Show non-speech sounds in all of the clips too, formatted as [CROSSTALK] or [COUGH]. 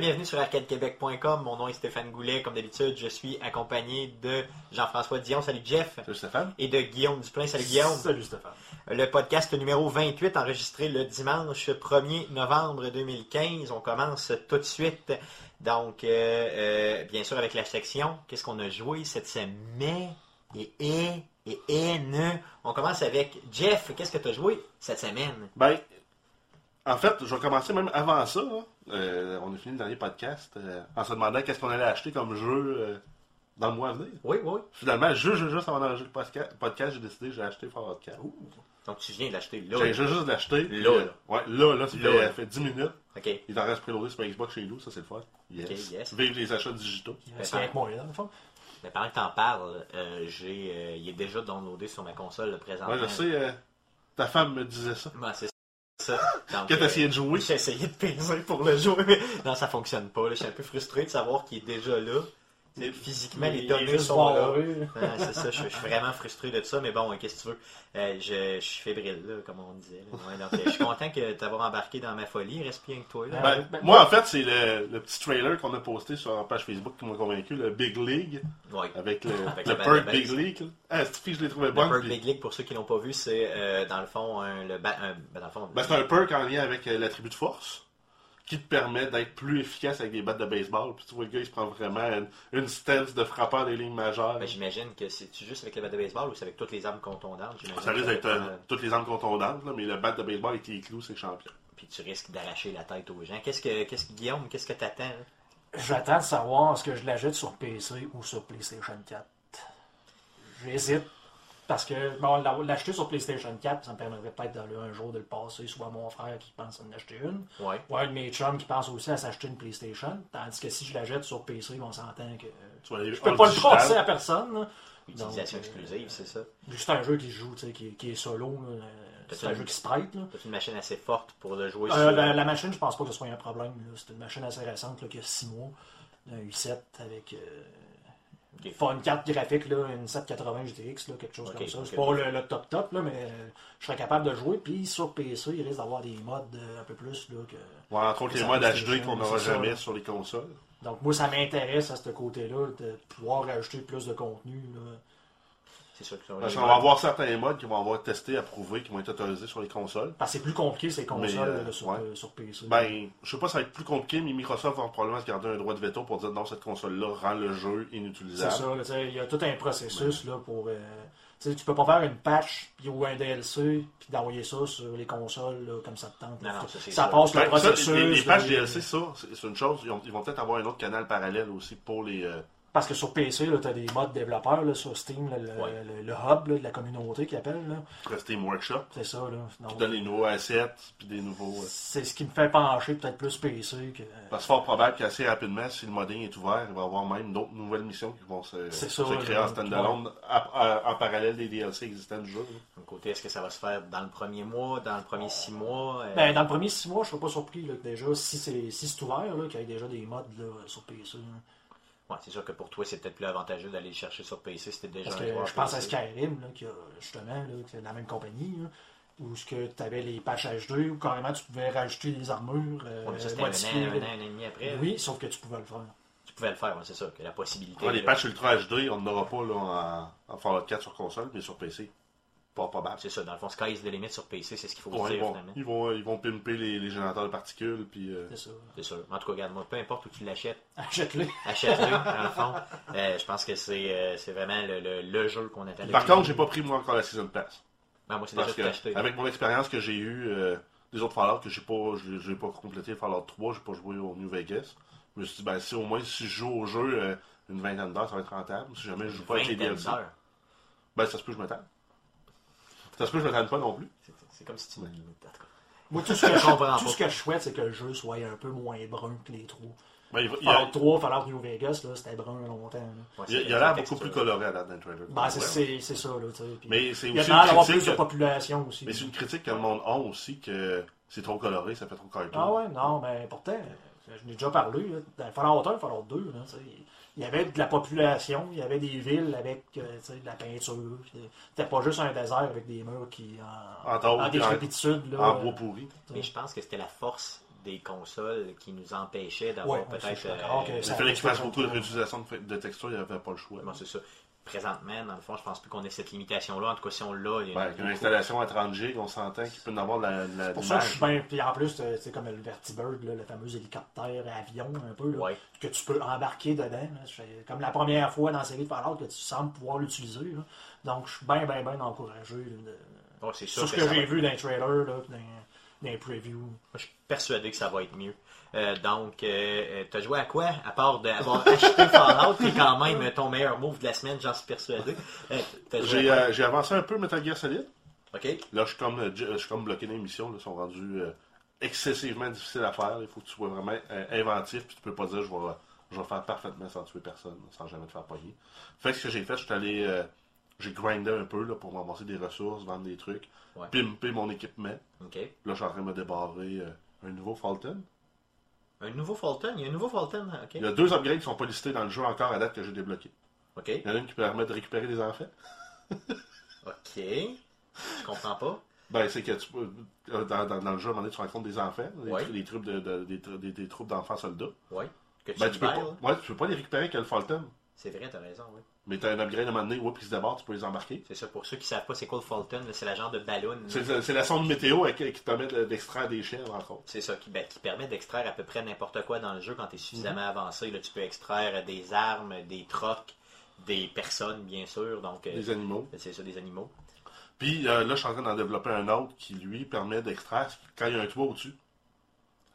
Bienvenue sur arcadequebec.com. Mon nom est Stéphane Goulet. Comme d'habitude, je suis accompagné de Jean-François Dion. Salut Jeff. Salut Stéphane. Et de Guillaume Duplain. Salut Guillaume. Salut Stéphane. Le podcast numéro 28 enregistré le dimanche 1er novembre 2015. On commence tout de suite. Donc, euh, euh, bien sûr, avec la section, qu'est-ce qu'on a joué cette semaine? Et et et et ne. On commence avec Jeff. Qu'est-ce que tu as joué cette semaine? Ben, en fait, je vais commencer même avant ça. là. Euh, on a fini le dernier podcast euh, en se demandant qu'est-ce qu'on allait acheter comme jeu euh, dans le mois à venir. Oui, oui. Finalement, juste, juste, juste avant d'enregistrer le podcast, podcast, j'ai décidé que j'ai acheté Fallout 4. Donc, tu viens de l'acheter là. J'ai juste, l'acheter. Là, là. Ouais, là, là, ça fait, Là. fait 10 minutes. OK. Il en reste préloadé sur Xbox chez nous, ça c'est le fun. Yes. Ok, yes. Vive les achats digitaux. C'est avec moi, là, dans le fond. Mais pendant que t'en parles, euh, j'ai, euh, il est déjà downloadé sur ma console le présentement. Ouais, je sais, euh, ta femme me disait ça. C'est ça. [GASPS] Donc, Quand euh, t'as essayé de jouer, J'ai essayé de peser pour le jouer, mais non, ça fonctionne pas. là. Je suis un peu frustré de savoir qu'il est déjà là. Physiquement, les juste sont là. c'est ça, je, je suis vraiment frustré de ça, mais bon, qu'est-ce que tu veux? Euh, je, je suis fébrile, là, comme on disait. là. Ouais, donc, euh, je suis content que t'avoir embarqué dans ma folie. Il reste bien que toi. Là. Ben, ben, moi, en fait, c'est le, le petit trailer qu'on a posté sur la page Facebook qui m'a convaincu, le Big League, Ouais. avec le, Avec perk Big. League. Ah, cette fille, je l'ai trouvé Le. Perk puis- Big League, pour ceux qui l'ont pas vu, c'est euh, dans le fond un, le ba- un- ben, dans le fond, Ben, c'est un perk en lien avec euh, l'attribut de force qui te permet d'être plus efficace avec des battes de baseball. Puis tu vois, le gars, il se prend vraiment une, une stance de frappeur des lignes majeures. Ben, j'imagine que c'est juste avec le bat de baseball ou c'est avec toutes les armes contondantes. j'imagine ça risque que d'être euh, euh, toutes les armes contondantes, là, mais le bat de baseball avec les clous, c'est champion. Puis tu risques d'arracher la tête aux gens. Qu'est-ce que, qu'est-ce que Guillaume, qu'est-ce que t'attends? là? J'attends de savoir est-ce que je l'achète sur PC ou sur PlayStation 4. J'hésite. Parce que bon, l'a- l'acheter sur PlayStation 4, ça me permettrait peut-être d'aller un jour de le passer, soit à mon frère qui pense à en acheter une, Ouais. ou un de mes chums qui pense aussi à s'acheter une PlayStation. Tandis que si je l'achète sur PC, on s'entend que aller je peux pas le passer à personne. là. Utilisation Donc, euh, exclusive, c'est ça. C'est un jeu qui se joue, tu sais, qui, qui est solo. là. C'est un jeu qui se prête. Là. T'as une machine assez forte pour le jouer Euh, sur. la, la machine, je pense pas que ce soit un problème. C'est une machine assez récente, là, qui a 6 mois. Un i7 avec euh, Ok. pas une carte graphique, là, une 780 GTX, là, quelque chose comme ça. C'est pas le, le top top, là, mais euh, je serais capable de jouer. Puis sur PC, il risque d'avoir des modes euh, un peu plus là, que. Ouais, entre autres, les modes HD qu'on n'aura ça, jamais sur les consoles. Donc moi, ça m'intéresse à ce côté-là de pouvoir rajouter plus de contenu. là. C'est sûr que Parce qu'on va avoir certains modes qui vont avoir testé, approuvés, qui vont être autorisés sur les consoles. Parce que c'est plus compliqué ces consoles Mais, euh, là, sur, ouais. euh, sur PC. Ben, je sais pas, ça va être plus compliqué, mais Microsoft va probablement se garder un droit de veto pour dire non, cette console-là rend le jeu C'est inutilisable. ça, tu sais, il y a tout un processus là, pour. euh, tu sais, tu peux pas faire une patch ou un DLC puis d'envoyer ça sur les consoles là, comme ça te tente. Non, non, ça, c'est ça sûr. passe le Ben, ça, processus. les, les patchs DLC, ça, c'est c'est une chose. Ils, ont- ils vont peut-être avoir un autre canal parallèle aussi pour les. Parce que sur PC, tu as des modes développeurs là, sur Steam, là, le, Ouais. le- le hub là, de la communauté qui appelle. là. le Steam Workshop, C'est ça. Là. Donc, qui donne les nouveaux assets, puis des nouveaux. euh, c'est ce qui me fait pencher peut-être plus PC que. Parce que fort probable qu'assez rapidement, si le modding est ouvert, il va y avoir même d'autres nouvelles missions qui vont se, C'est se ça, créer là, en standalone en parallèle des DLC existants du jeu. D'un côté, est-ce que ça va se faire dans le premier mois, dans le premier six mois euh, Ben, dans le premier six mois, je serais pas surpris là, que déjà, si c'est si c'est ouvert, qu'il y ait déjà des modes là, sur PC. là. Ouais, c'est sûr que pour toi, c'est peut-être plus avantageux d'aller le chercher sur PC si t'es déjà Parce un que je pense à. Skyrim, là, qui a justement, là, qui est la même compagnie, là, où ce que tu avais les patchs HD, où carrément tu pouvais rajouter des armures, euh, Ouais, mais ça, c'était un, an, un an, un an et demi après. Oui, sauf que tu pouvais le faire. Tu pouvais le faire, ouais, c'est ça, que la possibilité. Ouais, les patchs Ultra HD, on n'en aura pas là, en, en Fallout 4 sur console, mais sur PC. Pas probable. C'est ça, dans le fond, Sky is the limit sur PC, c'est ce qu'il faut Ouais, se ils, dire vont, finalement. ils, vont, ils vont pimper les, les générateurs de particules. Puis, euh, C'est ça. C'est sûr. En tout cas, regarde, moi, peu importe où tu l'achètes, [LAUGHS] Achète-le. achète-le, dans le fond. Euh, je pense que c'est euh, c'est vraiment le, le, le jeu qu'on attend. Par contre, j'ai pas pris moi encore la Season Pass. Ben, moi, c'est Parce que, acheté. avec mon expérience que j'ai eue euh, des autres Fallout, que j'ai pas, j'ai j'ai pas complété Fallout 3, j'ai pas joué au New Vegas. Je me suis dit, ben, si au moins si je joue au jeu euh, une vingtaine d'heures, ça va être rentable. Si jamais je joue pas avec les Vingtaine DLC, d'heures. ben, ça se peut que je me tente. Ça se peut que je me tente pas non plus. C'est- comme si tu me. Moi, tout ce que, Je comprends [LAUGHS] tout pas. ce que je souhaite, c'est que le jeu soit un peu moins brun que les trous. Ben, il, va- il a, Fallout 3, Fallout New Vegas, là, c'était brun longtemps. là. Ouais, il il a l'air la beaucoup plus coloré à d'un trailer. Ben, c'est- Ouais. ça, là, tu sais. Puis Mais c'est Il y a aussi l'air plus de population aussi. Mais c'est une critique que le monde a aussi que c'est trop coloré, ça fait trop cartoon. Ah ouais, non, mais pourtant, je n'ai déjà parlé. Là, dans Fallout 1, Fallout 2, là, il y avait de la population, il y avait des villes avec euh, tu sais, de la peinture. C'était pas juste un désert avec des murs qui en, En en puis en- décrépitude. Là, En bois pourri. Mais je pense que c'était la force des consoles qui nous empêchaient d'avoir Ouais, peut-être. euh, Il ça- fallait qu'il fasse ça- beaucoup de réutilisation de, de textures, il n'y avait pas le choix. Bon, c'est ça. Présentement, dans le fond, je pense plus qu'on ait cette limitation-là. En tout cas, si on l'a, il y a Ouais, une- avec une installation à 30 G, on s'entend qu'il peut en avoir la, la pour ça que je suis bien. Puis en plus, euh, c'est comme le Vertibird, là, le fameux hélicoptère avion, un peu, là, Ouais. que tu peux embarquer dedans. là. C'est comme la première fois dans la série de Fallout que tu sembles pouvoir l'utiliser. Donc, je suis bien, bien, bien encouragé de- sûr sur ce que j'ai va- vu dans les trailers, là, dans, dans les previews. Moi, je suis persuadé que ça va être mieux. Euh, donc, euh, t'as joué à quoi? À part d'avoir [LAUGHS] acheté Fallout, qui est quand même ton meilleur move de la semaine, j'en suis persuadé. Euh, J'ai euh, avancé un peu Metal Gear Solid. Ok. Là, je suis comme, euh, je suis comme bloqué dans les missions. Ils sont rendus euh, excessivement difficiles à faire. Il faut que tu sois vraiment euh, inventif. Puis tu peux pas dire je vais, je vais faire parfaitement sans tuer personne, sans jamais te faire pogner. Fait que ce que j'ai fait, je suis allé. J'ai grindé un peu là, pour m'amasser des ressources, vendre des trucs, Ouais. pimper mon équipement. Là, je suis en train de me débarrer euh, un nouveau Fulton. Un nouveau Fulton? Il y a un nouveau Fulton Ok. Il y a deux upgrades qui sont pas listés dans le jeu encore à date que j'ai débloqué. Ok. Il y en a une qui permet de récupérer des enfants. [LAUGHS] Ok. Je comprends pas. Ben, c'est que tu peux, euh, dans, dans, dans le jeu, à un moment donné, tu rencontres des enfants, des, Ouais. des troupes de, de- des, des- troupes d'enfants soldats. Ouais. Que tu Ben, tu peux pas, ouais, tu peux pas les récupérer avec le Fulton. C'est vrai, t'as raison, oui. Mais t'as un upgrade à un moment donné, oups, ils se débarquent, tu peux les embarquer. C'est ça, pour ceux qui savent pas c'est quoi le Fulton, c'est la genre de ballon. C'est la sonde météo avec- qui te permet de- d'extraire des chèvres, entre autres. C'est ça, qui, ben, qui permet d'extraire à peu près n'importe quoi dans le jeu quand tu es suffisamment avancé. Là, tu peux extraire des armes, des trocs, des personnes, bien sûr. Donc, euh, Des animaux. c'est ça, des animaux. Puis euh, là, je suis en train d'en développer un autre qui, lui, permet d'extraire quand il y a un toit au-dessus.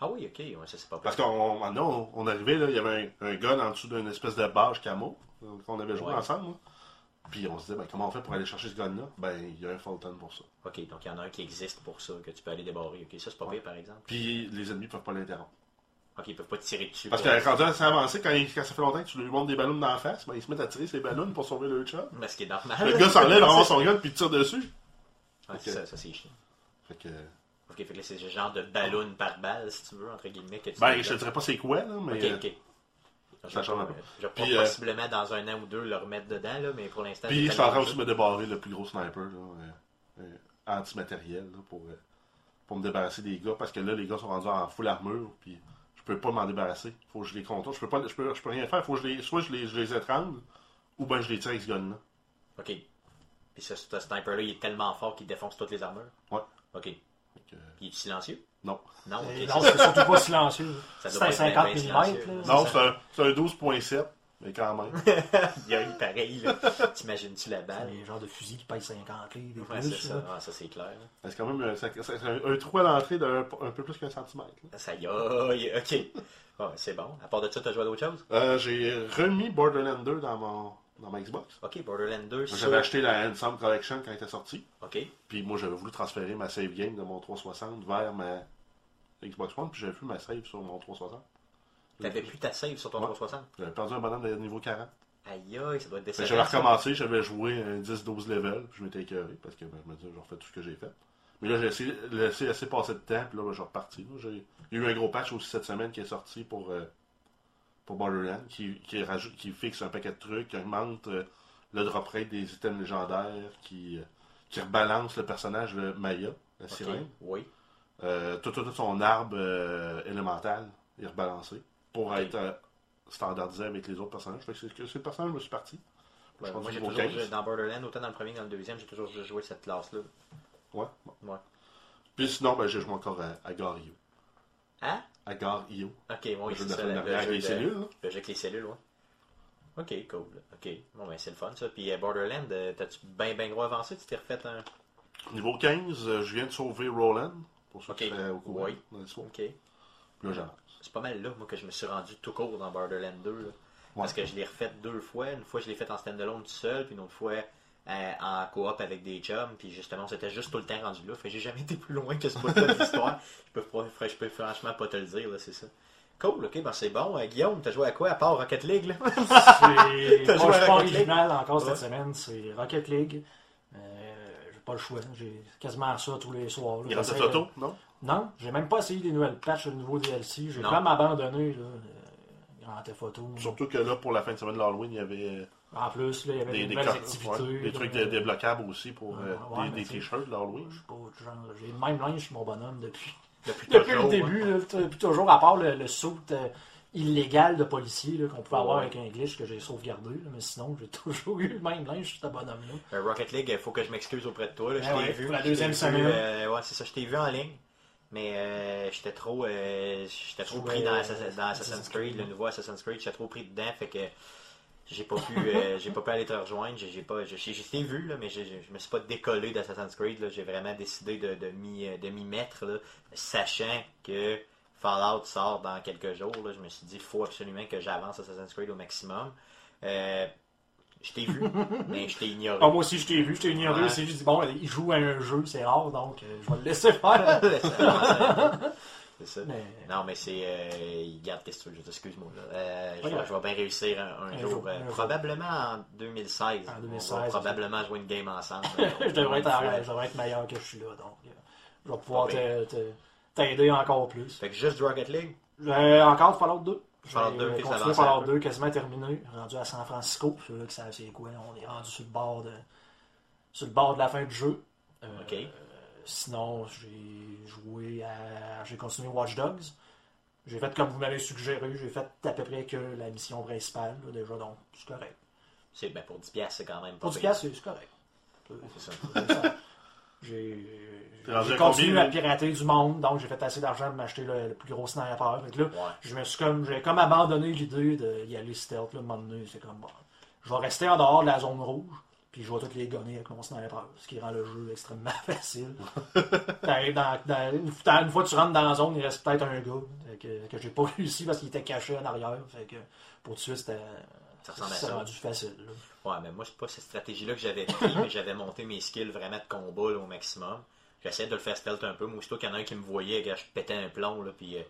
Ah oui, ok, ouais, ça c'est pas Parce qu'on on, on arrivait, là, il y avait un, un gun en dessous d'une espèce de bâche camo euh, qu'on avait joué Ouais. ensemble. là. Puis on se disait, ben, comment on fait pour aller chercher ce gun-là? Ben, il y a un Fulton pour ça. Ok, donc il y en a un qui existe pour ça, que tu peux aller débarrer. Ok, ça c'est pas pire par exemple. Puis les ennemis peuvent pas l'interrompre. Ok, ils peuvent pas tirer dessus. Parce que quand c'est avancé, quand, il- quand ça fait longtemps que tu lui montes des ballons dans la face, ben, ils se mettent à tirer ces ballons pour sauver le chat. Mais ce qui est normal. Le gars s'enlève, [LAUGHS] ramasse son gun, puis tire dessus. Ouais, ça, ça c'est chiant. Fait que, Ok, fait que c'est ce genre de ballon par balle, si tu veux, entre guillemets. Que tu ben, je te dirais pas c'est quoi, là, mais. Ok, euh, ok. Je ça vais change pas- un peu. je vais pas Puis, euh, possiblement dans un an ou deux le remettre dedans, là, mais pour l'instant. Puis je suis en train aussi de me débarrer le plus gros sniper, là, euh, euh, anti-matériel, là, pour, euh, pour me débarrasser des gars, parce que là, les gars sont rendus en full armure, puis je peux pas m'en débarrasser. Faut que je les contourne. Je peux, pas, je peux, je peux rien faire. Faut que je les, soit je les, je les étrangle, ou ben je les tire avec ce gun-là. Ok. Puis ce, ce sniper-là, il est tellement fort qu'il défonce toutes les armures? Ouais. Ok. Que, Puis il est silencieux? non. Non, c'est surtout pas silencieux. C'est un être 50 bien mm. Non, c'est un, c'est un 12.7, mais quand même. [LAUGHS] Il y a eu pareil. T'imagines-tu la C'est balle? des genres de fusils qui pèsent 50 livres Ouais, c'est ça. Ah, ça, c'est clair. C'est quand même euh, ça- ça- c'est un, un trou à l'entrée d'un un peu plus qu'un centimètre. là. Ça y est, ok. C'est bon. À part de ça, t'as joué à d'autres choses? Euh, J'ai remis Borderlands 2 dans, mon, dans ma Xbox. Ok, Borderlands 2. sur- J'avais acheté la Ensemble Collection quand elle était sortie. Ok. Puis moi, j'avais voulu transférer ma save game de mon 360 vers ma Xbox One. Puis j'avais plus ma save sur mon 360. T'avais plus ta save sur ton Ouais. 360? J'avais perdu un bonhomme de niveau 40. Aïe, aïe, ça doit être décevant. J'avais recommencé, j'avais joué un 10-12 level. Puis je m'étais écœuré parce que ben, je me disais, j'ai refait tout ce que j'ai fait. Mais là, j'ai essayé, laissé assez passer de temps. Puis là, ben, je suis reparti. là. Il y a eu un gros patch aussi cette semaine qui est sorti pour, euh, pour Borderlands qui, qui, rajoute, qui fixe un paquet de trucs, qui augmente euh, le drop rate des items légendaires, qui, euh, qui rebalance le personnage, le Maya, la sirène. Oui. Euh, tout, tout, tout son arbre euh, élémental est rebalancé pour être standardisé avec les autres personnages. Fait que c'est le personnage, je me suis parti. Ouais, suis moi, j'ai toujours 15. joué dans Borderlands, autant dans le premier que dans le deuxième, j'ai toujours joué cette classe-là. Ouais. bon. Ouais. Puis sinon, ben, j'ai joué encore à, à Gar.io. Hein? À Gar.io. Ok, oui, Le jeu de ça. avec les de- cellules. là. Le jeu avec les cellules, ouais. Ok, cool. Ok, bon, ben c'est le fun ça. Puis euh, Borderlands, euh, t'as-tu bien, bien gros avancé? Tu t'es refait un? Niveau 15, euh, je viens de sauver Roland. Pour ceux Ok. qui au courant. Oui. Ok. Puis là. C'est pas mal là, moi, que je me suis rendu tout court dans Borderlands 2. là. Parce que je l'ai refait deux fois. Une fois, je l'ai fait en standalone tout seul, puis une autre fois euh, en coop avec des chums. Puis justement, c'était juste tout le temps rendu là. Fait j'ai jamais [LAUGHS] été plus loin que ce bout-là de l'histoire. Je peux, je peux franchement pas te le dire, là, c'est ça. Cool, ok, ben c'est bon. Euh, Guillaume, t'as joué à quoi à part Rocket League, là? [LAUGHS] C'est T'as pas, joué à je suis pas Rocket League? original encore Ouais. cette semaine, c'est Rocket League. Euh, j'ai pas le choix, j'ai quasiment ça tous les soirs. là. Il reste photo, non? Non, j'ai même pas essayé des nouvelles patchs, le nouveau DLC. J'ai Non. même abandonné là, euh, Grand Theft Auto. Surtout que là, pour la fin de semaine de l'Halloween, il y avait euh, En plus, là, il y avait des, des, des, activités. ouais, trucs euh, dé- débloquables aussi pour euh, Ouais, des, des t-shirts de l'Halloween. je sais pas, genre, J'ai le même linge sur mon bonhomme depuis. Depuis, Depuis toujours, le début, là, depuis toujours, à part le, le saut euh, illégal de policier qu'on pouvait avoir avec un glitch que j'ai sauvegardé, là, mais sinon, j'ai [LAUGHS] toujours eu le même linge, ce bonhomme-là. Euh, Rocket League, il faut que je m'excuse auprès de toi. Là. Je Ah t'ai ouais, vu. pour la deuxième semaine. euh, ouais, c'est ça, je t'ai vu en ligne. Mais euh, j'étais trop, euh, j'étais trop pris dans, euh, Assassin's- dans Assassin's Creed. le nouveau Assassin's Creed. J'étais trop pris dedans, fait que j'ai pas pu, euh, [LAUGHS] j'ai pas pu aller te rejoindre. J'ai pas, j'ai, j'ai- je t'ai vu là, mais je me suis pas décollé d'Assassin's Creed. là. J'ai vraiment décidé de, de m'y, euh, de m'y mettre, là, sachant que Fallout sort dans quelques jours. Là, je me suis dit, il faut absolument que j'avance Assassin's Creed au maximum. Euh, je t'ai vu, [LAUGHS] mais je t'ai ignoré. Ah, moi aussi, je t'ai vu, je t'ai ignoré Ouais. aussi. Je dis, bon, il joue à un jeu, c'est rare, donc euh, je vais le laisser faire. [LAUGHS] c'est ça. mais, Non, mais c'est. Euh, garde, qu'est-ce que tu veux, là. Euh, je, vais, grave. je vais bien réussir un, un Un jour. jour, euh, un jour. probablement en 2016. En On 2016, va ok. probablement jouer une game ensemble. [LAUGHS] je, devrais être, je devrais être meilleur que je suis là, donc euh, je vais pouvoir t'aider encore plus. Fait que juste Rocket League? Encore Fallout 2. Fallout 2, J'ai ok, ça continué Fallout peu. 2, quasiment terminé. Rendu à San Francisco. Ceux là qui savent c'est quoi, on est rendu sur le bord de, sur le bord de la fin du jeu. Ok. Sinon, j'ai joué à. J'ai continué Watch Dogs. J'ai fait comme vous m'avez suggéré, j'ai fait à peu près que la mission principale, là, déjà, donc c'est correct. C'est, ben, pour 10$, piastres, c'est quand même pas Pour du pire. cas, c'est c'est correct. C'est ça. [LAUGHS] J'ai continué combien, à pirater du monde, donc j'ai fait assez d'argent pour m'acheter le, le plus gros sniper. Fait que là, Ouais. je me suis comme, j'ai comme abandonné l'idée d'y aller stealth. Là, à un moment donné, c'est comme, bon, je vais rester en dehors de la zone rouge, puis je vais toutes les gonner avec mon sniper, ce qui rend le jeu extrêmement [LAUGHS] facile. Dans, dans- une, dans- une fois que tu rentres dans la zone, il reste peut-être un gars que, que j'ai pas [LAUGHS] réussi parce qu'il était caché en arrière. Fait que pour tout de suite, c'était rendu facile. là. Ouais, mais moi, c'est pas cette stratégie-là que j'avais pris, [LAUGHS] mais j'avais monté mes skills vraiment de combat là, au maximum. J'essayais de le faire stealth un peu. Moi, aussitôt qu'il y en a un qui me voyait, je pétais un plomb, là, puis euh,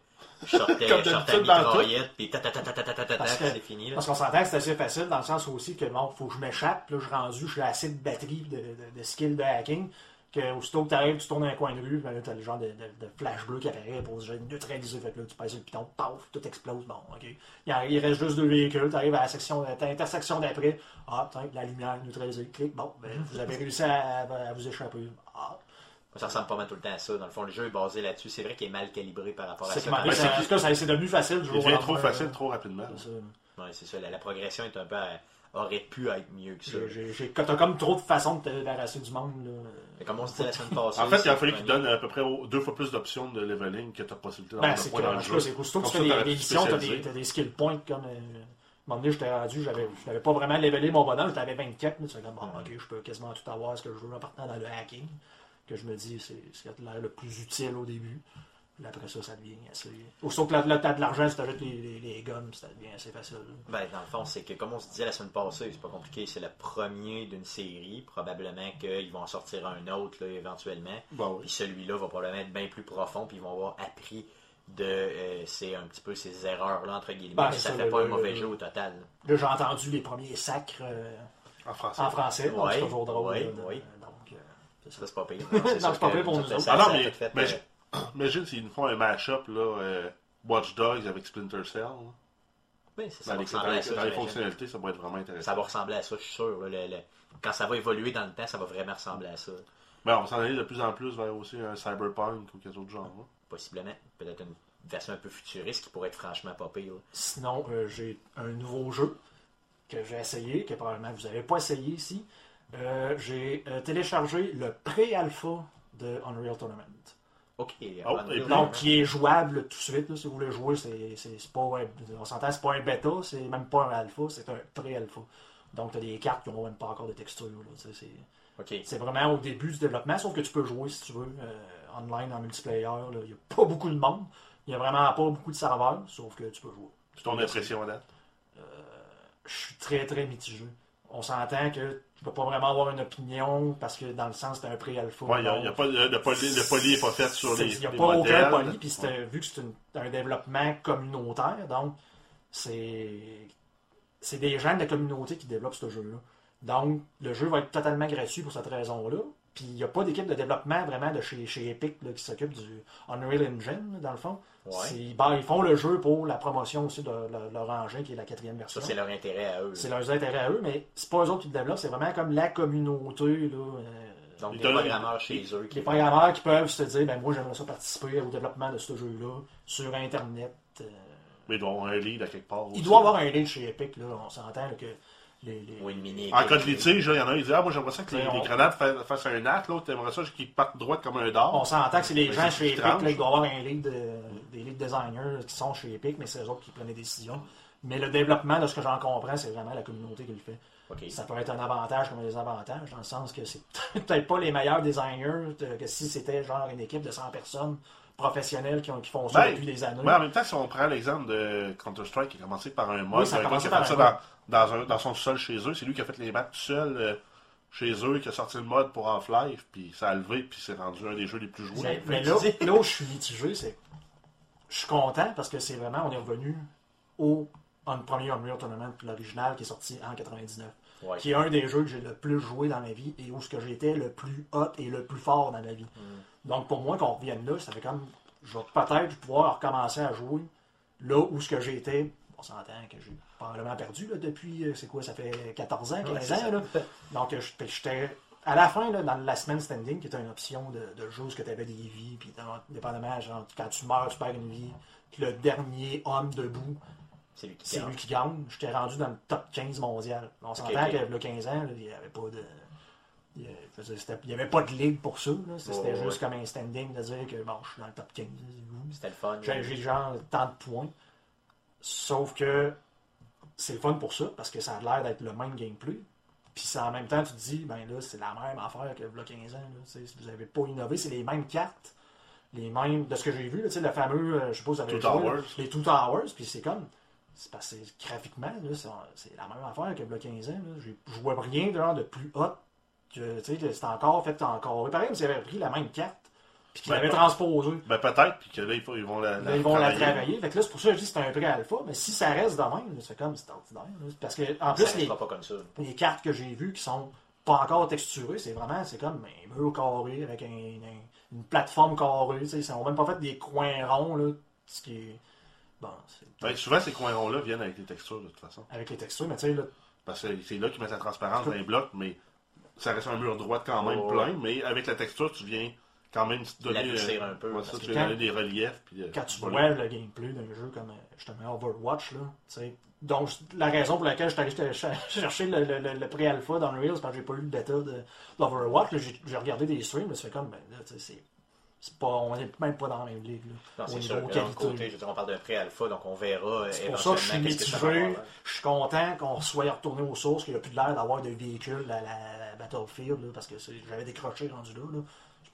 je [LAUGHS] sortais, je sortais tout. mitraillette, puis ta ta ta ta ta ta ta ta, Parce puis que- c'est fini. Là. Parce qu'on s'entend que c'est assez facile dans le sens aussi que bon, faut que je m'échappe, là, je suis rendu, je suis assez de batterie de, de, de skill de hacking, que aussitôt que tu arrives, tu tournes un coin de rue, ben là, t'as le genre de, de, de flash bleu qui apparaît pour déjà neutraliser, fait que là, tu pèses le piton, paf, tout explose, bon, ok. Il, reste juste deux véhicules, tu arrives à la section, à l'intersection d'après, ah, tiens, la lumière neutralisée, clic, bon, ben, [LAUGHS] vous avez réussi à, à vous échapper, ah. Ça ressemble pas mal tout le temps à ça. Dans le fond, le jeu est basé là-dessus. C'est vrai qu'il est mal calibré par rapport à C'est ça. c'est devenu facile du Il devient trop facile trop rapidement. C'est ça. C'est. La, la progression est un peu. à- aurait pu être mieux que ça. T'as comme trop de façons de te débarrasser du monde, là. Mais comme on se dit la semaine passée. En fait, il c'est a fallu le qu'il premier. donne à peu près deux fois plus d'options de leveling que tu as possibilité Ben, d'avoir c'est de que, points dans en le tout jeu. cas, c'est qu'aussitôt que tu fais des, missions, t'as des, t'as skill points comme. Euh, à un moment donné, j'étais rendu, j'avais, je n'avais pas vraiment levelé mon bonhomme, j'avais 24, mais c'est comme, bon, ok, je peux quasiment tout avoir ce que je veux en partant dans le hacking, que je me dis, c'est ce qui a l'air le plus utile au début. Puis après ça, ça devient assez. Aussitôt que là, là, t'as de l'argent, si t'ajoutes les, les, les guns, ça devient assez facile. Ben, dans le fond, c'est que, comme on se disait la semaine passée, c'est pas compliqué, c'est le premier d'une série. Probablement qu'ils vont en sortir un autre, là, éventuellement. Bon, oui. Puis celui-là va probablement être bien plus profond, puis ils vont avoir appris de euh, c'est un petit peu ces erreurs-là, entre guillemets. Ben, ça ça, fait le- pas un mauvais le- jeu au total. Là, j'ai entendu les premiers sacres euh, En français. en français, donc c'est Ouais, toujours drôle. ouais, de- ouais. Ça. Ça, [LAUGHS] c'est pas pire. Non, sûr c'est pas pire pour ça nous autres. ça- Ah non, ça mais- fait, mais euh, je- Imagine s'ils nous font un mash-up, là, euh, Watch Dogs avec Splinter Cell. là. oui, c'est- ça, Dans va les, ressembler à ça. dans les fonctionnalités, ça pourrait être vraiment intéressant. Ça va ressembler à ça, je suis sûr. là, le- le- Quand ça va évoluer dans le temps, ça va vraiment ressembler à ça. Mais on va s'en aller de plus en plus vers aussi un cyberpunk ou quelque autre genre. là. Possiblement. Peut-être une version un peu futuriste qui pourrait être franchement pas pire. Sinon, euh, j'ai un nouveau jeu que j'ai essayé, que probablement vous n'avez pas essayé ici. Euh, j'ai euh, téléchargé le pré-alpha de Unreal Tournament. Ok. Oh, et Donc, qui est jouable tout de suite. là, si vous voulez jouer, c'est, c'est, c'est pas un, on s'entend, c'est pas un bêta, c'est même pas un alpha, c'est un pré-alpha. Donc, tu as des cartes qui n'ont même pas encore de texture. c'est, Ok. c'est vraiment au début du développement, sauf que tu peux jouer si tu veux euh, online en multiplayer. Il n'y a pas beaucoup de monde. Il n'y a vraiment pas beaucoup de serveurs, sauf que tu peux jouer. C'est ton impression à date. je suis très très mitigé. On s'entend que tu peux pas vraiment avoir une opinion parce que dans le sens c'est un pré-alpha. Ouais, y a, pas, le, le poli, le poli est pas fait sur les, Il n'y a les pas modèles. aucun poli, puis c'est- vu que c'est un développement communautaire, donc c'est c'est des gens de la communauté qui développent ce jeu-là. Donc, le jeu va être totalement gratuit pour cette raison-là. Puis, il n'y a pas d'équipe de développement vraiment de chez, chez Epic là, qui s'occupe du Unreal Engine, là, dans le fond. Ouais. Ben, ils font le jeu pour la promotion aussi de, leur- leur engin, qui est la quatrième version. Ça, c'est leur intérêt à eux. C'est leurs intérêts à eux, mais c'est pas eux autres qui le développent, c'est vraiment comme la communauté là, euh, Donc, Ils des donnent- programmeurs chez eux. qui- Les programmeurs qui peuvent se dire, ben moi j'aimerais ça participer au développement de ce jeu-là sur Internet. euh, Mais il doit avoir un lead à quelque part. il aussi. doit y avoir un lien chez Epic, là, on s'entend que les, les- Ou une mini. En cas de litige, il y en a un qui dit Ah, moi j'aimerais ça que les, Ouais, on- les grenades fa- fassent un acte, l'autre aimerait ça qu'ils partent droite comme un dard. on s'entend que c'est les gens chez Epic, là, il doit y avoir un lead de- des lead designers qui sont chez Epic, mais c'est eux autres qui prennent les décisions. Mais le développement, de ce que j'en comprends, c'est vraiment la communauté qui le fait. Ça peut être un avantage comme un désavantage, dans le sens que c'est [LAUGHS] peut-être pas les meilleurs designers de- que si c'était genre une équipe de 100 personnes professionnelles qui, ont- qui font ça Ben, depuis des années. Mais en même temps, si on prend l'exemple de Counter-Strike qui a commencé par un mod, Oui, ça a commencé par ça dans, dans, un- dans son sol chez eux, c'est lui qui a fait les maps tout seul euh, chez eux, qui a sorti le mod pour Half-Life, puis ça a levé, puis c'est rendu un des jeux les plus joués. Mais, mais là, là où je suis mitigé, c'est je suis content parce que c'est vraiment, on est revenu au un premier Unreal Tournament, l'original qui est sorti en 99, Ouais. qui est un des jeux que j'ai le plus joué dans ma vie et où ce que j'étais le plus hot et le plus fort dans ma vie. Donc pour moi, qu'on revienne là, ça fait comme, je vais peut-être pouvoir recommencer à jouer là où ce que j'étais. On s'entend que j'ai probablement perdu là, depuis, euh, c'est quoi, ça fait 14 ans, 15 Ouais, c'est ans. Là. Donc, euh, j'étais-. À la fin, là, dans la semaine standing, qui était une option de, de jeu, où tu avais des vies, puis dans- dépendamment, genre, quand tu meurs, tu perds une vie. Puis le dernier homme debout, C'est lui qui c'est gagne. lui qui gagne. J'étais rendu dans le top 15 mondial. On s'entend ok. qu'il y a 15 ans, là, il n'y avait pas de. Il n'y avait pas de ligue pour ça. là. C'était juste ouais. comme un standing de dire que bon, je suis dans le top 15. c'est C'était le fun. j'ai j'ai genre tant de points. Sauf que c'est le fun pour ça, parce que ça a l'air d'être le même gameplay. Puis en même temps, tu te dis, ben là, c'est la même affaire que le 15 ans. Là, vous n'avez pas innové, c'est les mêmes cartes. Les mêmes, de ce que j'ai vu, là, le fameux, euh, je suppose, avec les Two Towers, puis c'est comme, c'est parce que graphiquement, c'est, la même affaire que le 15 ans. Je vois rien de, genre, de plus hot que, c'est encore fait encore. Pareil, mais s'ils avaient pris la même carte, puis qu'ils Ben, l'avaient transposée. Ben peut-être, puis que là, ils vont la, Là, ils vont la travailler. Fait que là, c'est pour ça que je dis que c'est un pré alpha. Mais si ça reste de même, c'est comme c'est ordinaire. Parce que, en Ça plus, les, restera pas comme ça. les cartes que j'ai vues qui sont pas encore texturées, c'est vraiment, c'est comme un mur carré avec un- un- une plateforme carrée. tu sais. Ils n'ont même pas fait des coins ronds, là. Ce qui est. Bon, c'est. Ben, souvent, ces coins ronds-là viennent avec les textures, de toute façon. Avec les textures, mais tu sais, là. Parce que c'est là qu'ils mettent la transparence dans les blocs, mais ça reste un mur droit quand même Oh, plein, mais avec la texture, tu viens quand même donner, L'adoucir un peu, ouais, ça, tu quand- donner des reliefs. Puis, euh, quand tu voilà. vois le gameplay d'un jeu comme euh, justement Overwatch, là, tu sais, donc la raison pour laquelle je suis allé ch- ch- [LAUGHS] chercher le, le, le, le pré-alpha dans Unreal, c'est parce que j'ai pas eu le bêta de d'Overwatch. là, J'ai j'ai regardé des streams, mais ça fait comme, ben là, tu sais, c'est. c'est Pas, on est même pas dans la même ligue. Là, Non, au c'est niveau sûr. que d'un qualité. côté, je veux dire, on parle d'un pré-alpha, donc on verra euh, C'est pour ça que je suis mitigé. avoir. Je suis content qu'on soit retourné aux sources, qu'il n'y a plus de l'air d'avoir de véhicules à la Battlefield, là, parce que c'est- j'avais décroché rendu là. là.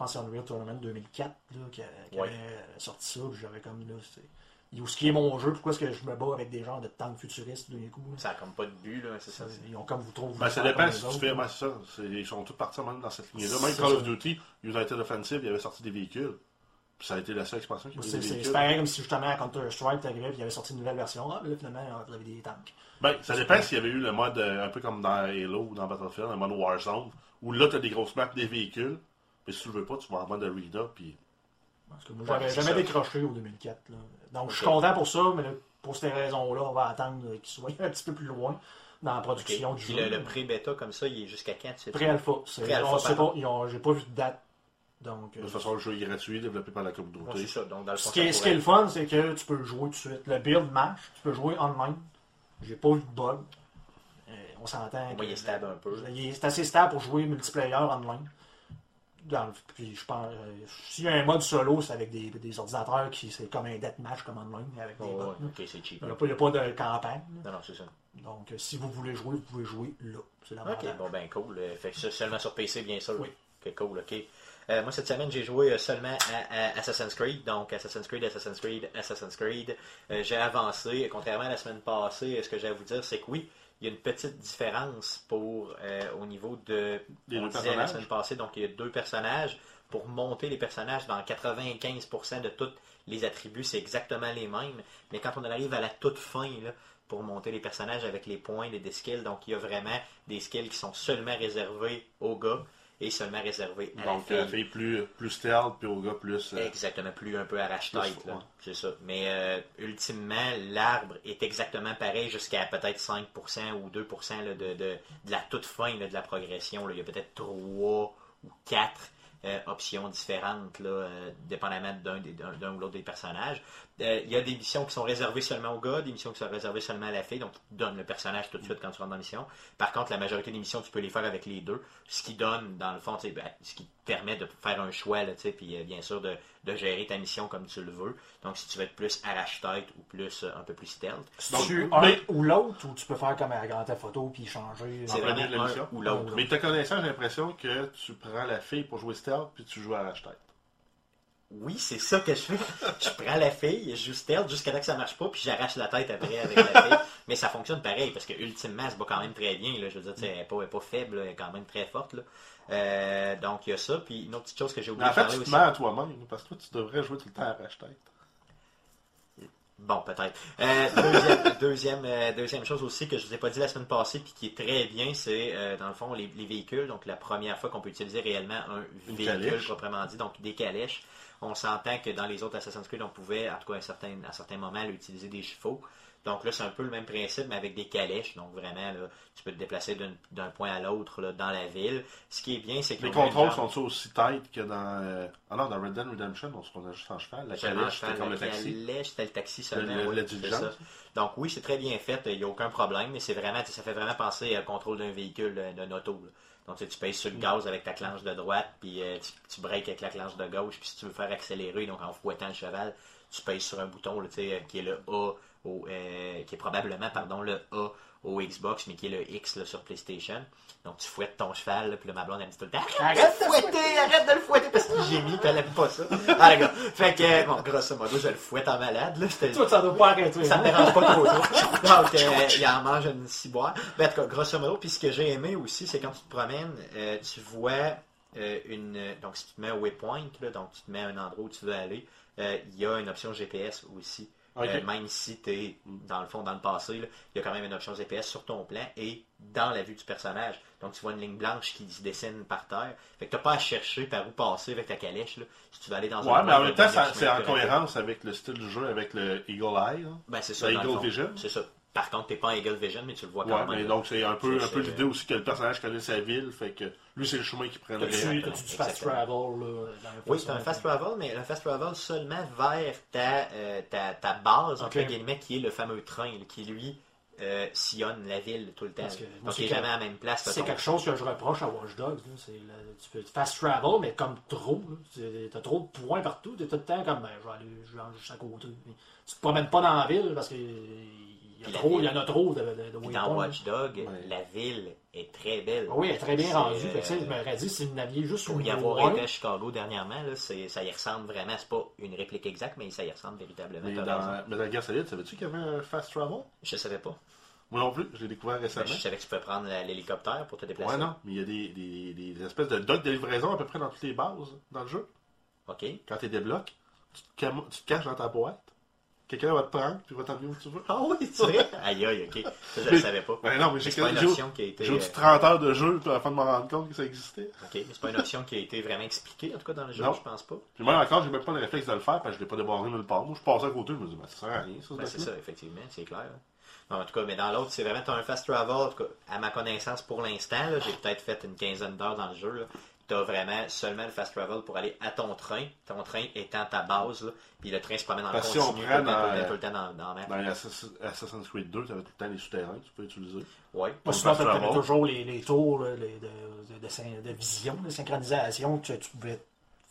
Je pense que c'est Unreal Tournament 2004 là, qui, a- Ouais. avait sorti ça. puis J'avais comme là. c'est- Où ce qui est mon jeu, pourquoi est-ce que je me bats avec des gens de tanks futuristes d'un coup? là? Ça a comme pas de but, là, c'est ça. Ils ont comme vous trouvez. Ben, ça dépend si tu fais, ben, ça. Ils sont tous partis même dans cette lignée-là. Même Call ça. of Duty, United Offensive, il avait sorti des véhicules. Puis ça a été la seule expansion qui avait C'est pareil comme si justement à Counter-Strike t'arrivais et il avait sorti une nouvelle version. Ah, là finalement, on avait des tanks. Ben, ça dépend s'il y avait eu le mode euh, un peu comme dans Halo ou dans Battlefield, le mode Warzone, où là, tu as des grosses maps, des véhicules. Mais si tu le veux pas, tu vas en mode Arena, puis Parce que moi, Ouais, j'avais c'est jamais décroché au 2004. là. Donc, je suis content pour ça, mais là, pour ces raisons-là, on va attendre qu'il soit [LAUGHS] un petit peu plus loin dans la production du jeu. le, le pré-bêta comme ça, il est jusqu'à quand, tu sais? Pré-alpha. c'est- Pré-alpha, on sait pas, j'ai pas vu de date. Donc, de euh, toute façon, le jeu est gratuit, développé par la communauté. c'est ça. Donc, dans le fond, ce, qui est, ça ce qui est le fun, c'est que tu peux jouer tout de suite. Le build marche, tu peux jouer online. J'ai pas vu de bug. Euh, on s'entend. Moi, que- il est stable un peu. Il est assez stable pour jouer multiplayer online. Dans le- puis je pense, euh, s'il y a un mode solo, c'est avec des, des ordinateurs qui c'est comme un deathmatch comme online avec des Oh, bots, ouais, là. ok, c'est cheap. Il n'y a, pas- il y a pas de campagne. là. Non, non, c'est ça. Donc, euh, si vous voulez jouer, vous pouvez jouer là. C'est Ok, l'avantage. bon, ben cool. Euh, Fait que ça, seulement sur PC, bien sûr. Oui. Ok, cool, ok. Euh, moi, cette semaine, j'ai joué euh, seulement à, à Assassin's Creed. Donc, Assassin's Creed, Assassin's Creed, Assassin's Creed. Euh, j'ai avancé. Contrairement à la semaine passée, ce que j'ai à vous dire, c'est que oui, il y a une petite différence pour euh, au niveau de. On disait la semaine passée, donc il y a deux personnages. Pour monter les personnages, dans 95% de tous les attributs, c'est exactement les mêmes. Mais quand on arrive à la toute fin, là, pour monter les personnages avec les points et des skills, donc il y a vraiment des skills qui sont seulement réservés aux gars et seulement réservés à Donc, la la fille. fille plus, plus stealth, puis au gars plus. euh, Exactement, plus un peu arrache-tête. Ouais. C'est ça. Mais euh, ultimement, l'arbre est exactement pareil jusqu'à peut-être 5% ou 2% là, de, de, de la toute fin là, de la progression. là. Il y a peut-être 3 ou quatre euh, options différentes, là, euh, dépendamment d'un, ou l'autre des personnages. Euh, Il y a des missions qui sont réservées seulement aux gars, des missions qui sont réservées seulement à la fille, donc ils te donnent le personnage tout de suite quand tu rentres dans la mission. Par contre, la majorité des missions, tu peux les faire avec les deux, ce qui donne, dans le fond, tu ben, ce qui permet de faire un choix, là, puis euh, bien sûr de, de gérer ta mission comme tu le veux. Donc, si tu veux être plus arrache-tête ou plus euh, un peu plus stealth, Donc, tu mais- ou l'autre, ou tu peux faire comme à regarder ta photo puis changer. c'est En vraiment premier de la un mission. ou l'autre. Mais ta connaissance, j'ai l'impression que tu prends la fille pour jouer stealth, puis tu joues hashtag. Oui, c'est ça que je fais. Je prends la fille, je joue jusqu'à temps que ça marche pas, puis j'arrache la tête après avec la fille. Mais ça fonctionne pareil, parce que ultimement, elle se bat quand même très bien. Là. Je veux dire, elle n'est pas, faible, là, elle est quand même très forte. Là. Euh, donc, il y a ça. Puis une autre petite chose que j'ai oublié en de fait, parler tu te aussi. à toi-même, parce que toi, tu devrais jouer tout le temps à hashtag. Bon, peut-être. Euh, deuxième, [LAUGHS] deuxième, euh, deuxième chose aussi que je vous ai pas dit la semaine passée, puis qui est très bien, c'est euh, dans le fond les, les véhicules. Donc la première fois qu'on peut utiliser réellement un Une véhicule calèche. proprement dit, donc des calèches. On s'entend que dans les autres Assassin's Creed, on pouvait, en tout cas à un certain, à certains moments, utiliser des chevaux. Donc là, c'est un peu le même principe, mais avec des calèches. Donc vraiment, là, tu peux te déplacer d'un- point à l'autre dans la ville. Ce qui est bien, c'est que Les contrôles sont aussi tight que dans. euh, Ah non, dans Red Dead Redemption, on se prenait juste en cheval. La calèche, c'était comme le taxi. La calèche, c'était le taxi seulement. Le- le- oui, la c'est diligence. ça. Donc oui, c'est très bien fait, il n'y a aucun problème, mais c'est vraiment, ça fait vraiment penser au contrôle d'un véhicule, d'un auto. là. Donc tu sais, tu payes sur le gaz avec ta clenche de droite, puis euh, tu, tu breaks avec la clenche de gauche, puis si tu veux faire accélérer, donc en fouettant le cheval, tu payes sur un bouton là, tu sais, euh, qui est le A, au, euh, qui est probablement pardon, le A au Xbox, mais qui est le X là, sur PlayStation. Donc tu fouettes ton cheval, là, puis là, ma blonde elle me dit tout le temps Arrête de le fouetter, arrête de le fouetter parce que j'ai mis, puis elle aime pas ça. Ah, les gars. Fait que, bon, grosso modo, je le fouette en malade. Là, Toi, ça doit pas arrêter. ça hein? me dérange pas trop trop. Donc, euh, il en mange une ciboire. Ben, en tout cas, grosso modo, puis ce que j'ai aimé aussi, c'est quand tu te promènes, euh, tu vois euh, une. Donc, si tu te mets au waypoint, là, donc tu te mets à un endroit où tu veux aller, euh, il y a une option GPS aussi. Euh, même si tu es, dans le fond, dans le passé, il y a quand même une option GPS sur ton plan et dans la vue du personnage. Donc, tu vois une ligne blanche qui se dessine par terre. Fait que tu pas à chercher par où passer avec ta calèche. Là. Si tu veux aller dans un Ouais, mais en même temps, c'est en cohérence avec le style du jeu, avec le Eagle Eye. là. Ben, c'est ça. Le Eagle. Vision. C'est ça. Par contre, t'es pas en Eagle Vision, mais tu le vois quand Ouais, même. mais donc c'est un peu, un peu l'idée aussi que le personnage connaît sa ville, fait que lui c'est le chemin qu'il prendrait. T'as-tu du fast exactement. travel, là? dans la Oui, c'est un fast travel, mais un fast travel seulement vers ta, euh, ta, ta base, entre guillemets, qui est le fameux train, qui lui euh, sillonne la ville tout le temps. Donc, il est que- jamais à la même place. C'est quelque chose que je reproche à Watch Dogs. C'est le- tu peux fast travel, mais comme trop. T'as trop de points partout. T'es tout le temps comme, ben, je vais aller je vais aller juste à côté. Mais tu te promènes pas dans la ville parce que il y, a trop- il y en a trop de, de, de Puis dans. Watch Dog, Ouais. la ville est très belle. Ah Oui, elle est très bien rendue. euh, je m'aurais dit, si vous n'aviez juste Pour une y avoir été à Chicago dernièrement, là, c'est- ça y ressemble vraiment. C'est pas une réplique exacte, mais ça y ressemble véritablement. Mais dans Metal Gear Solid, savais-tu qu'il y avait un fast travel? Je savais pas. Moi non plus, je l'ai découvert Ben, récemment. je savais que tu peux prendre l'hélicoptère pour te déplacer. Ouais, non, mais il y a des, des, des espèces de docks de livraison à peu près dans toutes les bases dans le jeu. OK. Quand tu débloques, tu te, tu te caches dans ta boîte. Quelqu'un va te prendre, puis va t'emmener où tu veux. [LAUGHS] Ah oui, c'est vrai? aïe, aïe, OK. Ça, je le Mais- savais pas. Ben non, mais j'ai C'est pas une option qui a été... j'ai euh, 30 heures de jeu avant de me rendre compte que ça existait. OK, mais c'est pas une option qui a été vraiment expliquée, en tout cas, dans le jeu, Non. je pense pas. Puis moi encore, j'ai même pas le réflexe de le faire parce que je l'ai pas débarré nulle part. Moi, je passais à côté, je me dis, ben, ça sert à rien, ça, Ben, c'est ça, effectivement, c'est clair. Non, en tout cas, mais dans l'autre, c'est vraiment, as un fast travel, en tout cas, à ma connaissance pour l'instant, j'ai peut-être fait une quinzaine d'heures dans le jeu, tu as vraiment seulement le fast travel pour aller à ton train, ton train étant ta base, là, puis le train se promène en Parce que si on continu, prend tout le temps, dans- tout le temps, tout le temps dans, dans la map. Dans Assassin's Creed 2, tu avais tout le temps les souterrains que tu peux utiliser. Ouais. Moi, fast t'avais travel. toujours les, les tours là, les- de, de, de de vision, de synchronisation, que tu, tu pouvais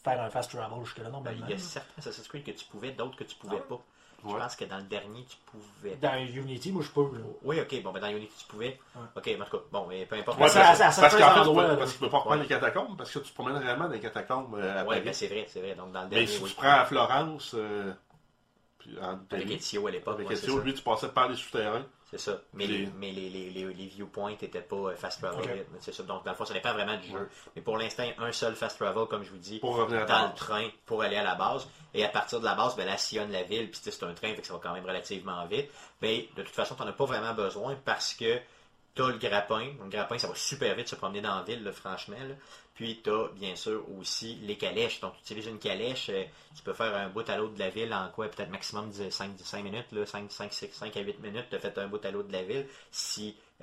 faire un fast travel jusque-là, Ben, il y a certains Assassin's Creed que tu pouvais, d'autres que tu pouvais Ah pas. Je pense que dans le dernier, tu pouvais. Dans Unity, moi, je peux. là. Oui, ok, bon, ben dans Unity, tu pouvais. Ouais. Ok, mais en tout cas, bon, mais peu importe. Ouais, parce, ça- ça- ça parce fait qu'en fait, endroit, parce que tu peux pas reprendre Ouais. les catacombes parce que tu te promènes réellement dans les catacombes euh, Paris. ben c'est vrai, c'est vrai. Donc dans le Mais dernier, si oui. tu prends à Florence, euh, puis en Avec Ezio à l'époque, avec Ezio, lui, tu passais par les souterrains. C'est ça. Mais, les, mais les, les, les, les viewpoints n'étaient pas euh, fast travel. Ok. C'est ça. Donc, dans le fond, ça dépend vraiment du jeu. Mais pour l'instant, un seul fast travel, comme je vous dis, Pour dans le train pour aller à la base. Et à partir de la base, ben, là, sillonne la ville. Puis, c'est un train, fait que ça va quand même relativement vite. Mais de toute façon, tu n'en as pas vraiment besoin parce que tu as le grappin. Le grappin, ça va super vite se promener dans la ville, là, franchement. là. Puis, tu as bien sûr aussi les calèches. Donc, tu utilises une calèche. euh, tu peux faire un bout à l'autre de la ville en quoi Peut-être maximum 5, 5 minutes, là, 5, 5, 6, 5 à 8 minutes. Tu as fait un bout à l'autre de la ville.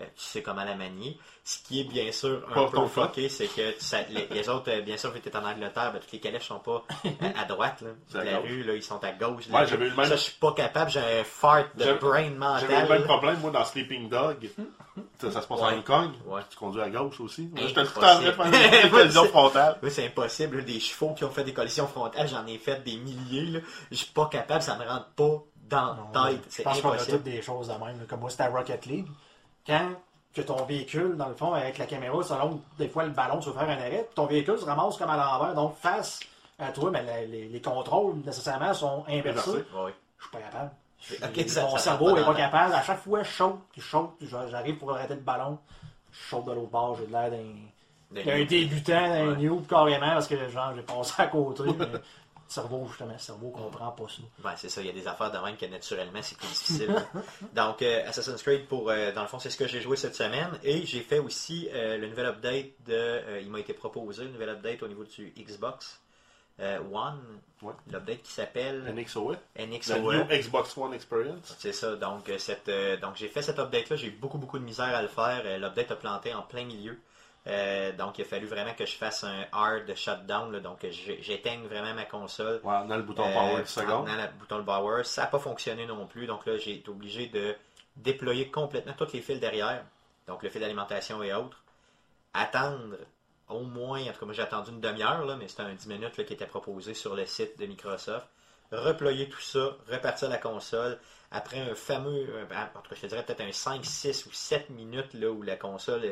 Tu sais comment la manier. Ce qui est bien sûr un Pas peu fucké, c'est que ça- les, les autres, euh, bien sûr, vu que en Angleterre, ben, toutes les calèches sont pas [LAUGHS] euh, à droite. Là. C'est à la gauche. rue, là, ils sont à gauche. Ouais, là. j'avais eu le même- Ça, je suis pas capable. J'ai un fart de J'avais- brain J'avais mental. le même problème, moi, dans Sleeping Dog. [LAUGHS] ça, ça se passe à Ouais. Hong Kong. Ouais. Tu conduis à gauche aussi. Moi, Impossible. J'étais tout en train de faire une collision C'est- frontale. Oui, c'est impossible. là. Des chevaux qui ont fait des collisions frontales, j'en ai fait des milliers. Je suis pas capable, ça me rentre pas dans Non, la tête. Je C'est pense qu'on a toutes impossible. des choses de même. Comme moi, c'était à Rocket League. Quand que ton véhicule, dans le fond, avec la caméra, selon des fois le ballon, tu veux faire un arrêt, puis ton véhicule se ramasse comme à l'envers. Donc, face à toi, la- les, les contrôles, nécessairement, sont inversés. Inversés. Oui. Je suis pas capable. Ça- mon ça cerveau n'est pas capable. À chaque fois, je saute, puis je saute, j'arrive pour arrêter le ballon. Je saute de l'autre bord, j'ai l'air d'un débutant, d'un Ouais. noob carrément, parce que genre j'ai passé à côté. [LAUGHS] mais cerveau, justement, le cerveau comprend pas ça. Ouais, c'est ça, il y a des affaires de même que naturellement c'est plus difficile. [LAUGHS] Donc, euh, Assassin's Creed, pour, euh, dans le fond, c'est ce que j'ai joué cette semaine. Et j'ai fait aussi euh, le nouvel update de. euh, il m'a été proposé, le nouvel update au niveau du Xbox euh, One. Ouais. L'update qui s'appelle NXOE. La NXOE. New Xbox One Experience. C'est ça, donc, euh, cette, euh, donc j'ai fait cet update-là, j'ai eu beaucoup, beaucoup de misère à le faire. Euh, L'update a planté en plein milieu. Euh, donc, il a fallu vraiment que je fasse un hard shutdown. là. donc, j'éteigne vraiment ma console. Ouais, on a le bouton Euh, Power en 10 secondes. tenant le bouton power. Ça n'a pas fonctionné non plus. Donc là, j'ai été obligé de déployer complètement tous les fils derrière. Donc le fil d'alimentation et autres. Attendre au moins, en tout cas moi j'ai attendu une demi-heure, là, mais c'était un 10 minutes là, qui était proposé sur le site de Microsoft. Reployer tout ça, repartir la console. Après un fameux, euh, en tout cas je te dirais peut-être un 5, 6 ou 7 minutes là, où la console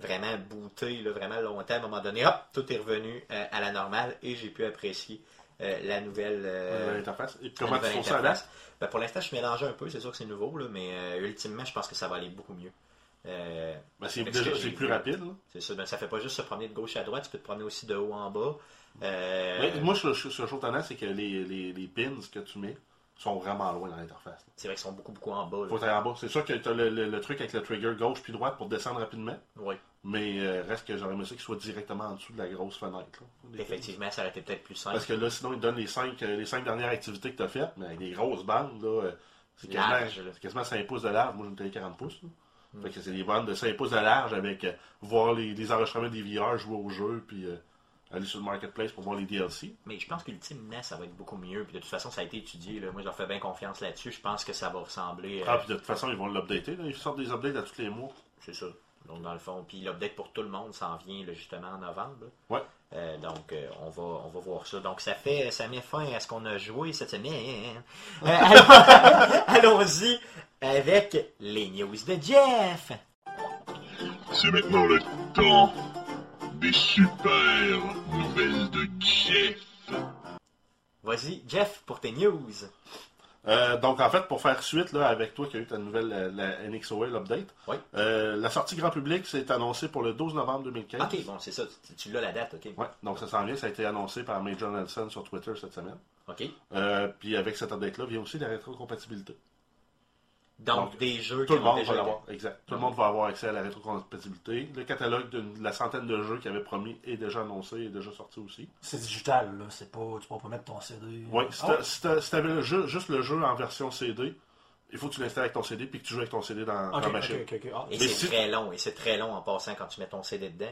vraiment bootée, là, vraiment longtemps. À un moment donné, hop, tout est revenu euh, à la normale et j'ai pu apprécier euh, la nouvelle, euh, La nouvelle interface. Et comment tu trouves ça là? Ben, pour l'instant, je suis mélangé un peu, c'est sûr que c'est nouveau, là, mais ultimement, je pense que ça va aller beaucoup mieux. Ben, c'est plus rapide. là. C'est ça, ben, ça fait pas juste se promener de gauche à droite, tu peux te promener aussi de haut en bas. Mais moi, ce que je trouve étonnant, c'est que les, les, les pins que tu mets sont vraiment loin dans l'interface. c'est vrai qu'ils sont beaucoup, beaucoup en bas. là. Faut aller en bas. C'est sûr que tu as le, le- le truc avec le trigger gauche puis droite pour descendre rapidement, Oui, mais euh, reste que j'aurais aimé ça qu'il soit directement en dessous de la grosse fenêtre. là. Effectivement, ça aurait été peut-être plus simple. Parce que là, sinon, ils donnent les cinq, euh, les cinq dernières activités que tu as faites, mais avec des grosses bandes, là, euh, c'est quasiment, Large, là. c'est quasiment 5 pouces de large. Moi, j'ai une télé 40 pouces. là. Mm. Fait que c'est des bandes de 5 pouces de large avec euh, voir les, les enregistrements des VR, jouer au jeu, puis euh, aller sur le marketplace pour voir les DLC. Mais je pense qu'ultimement, ça va être beaucoup mieux. Puis de toute façon, ça a été étudié. là. Moi, je leur fais bien confiance là-dessus. Je pense que ça va ressembler. euh, Ah, puis de toute façon, ils vont l'updater. Ils sortent des updates à tous les mois. C'est ça. Donc, dans le fond, puis l'update pour tout le monde s'en vient là, justement en novembre. là. Ouais. Euh, donc, euh, on, va, on va voir ça. Donc, ça fait, ça met fin à ce qu'on a joué cette semaine. Euh, [LAUGHS] allons- [LAUGHS] Allons-y avec les news de Jeff. C'est maintenant le temps des super nouvelles de Jeff. Vas-y, Jeff, pour tes news. Euh, donc, en fait, pour faire suite là, avec toi qui a eu ta nouvelle euh, la NXOA, l'update, Oui. euh, la sortie grand public s'est annoncée pour le 12 novembre 2015. Ok, bon, c'est ça. Tu, tu l'as la date, ok. Ouais, donc ça s'en vient. Ça a été annoncé par Major Nelson sur Twitter cette semaine. Ok. Euh, puis avec cette update-là vient aussi la rétrocompatibilité. Donc, Donc, des jeux Tout qui le ont monde déjà va l'avoir. Exact. Tout le monde va avoir accès à la rétrocompatibilité. Le catalogue de la centaine de jeux qu'il avait promis est déjà annoncé et déjà sorti aussi. C'est digital, là. C'est pas, tu peux pas mettre ton CD. Oui, si Ah, t'avais le jeu, juste le jeu en version CD, il faut que tu l'installes avec ton CD puis que tu joues avec ton CD dans, dans ok, la ok, machine. Ah, Et Mais c'est si- très long. Et c'est très long en passant quand tu mets ton CD dedans.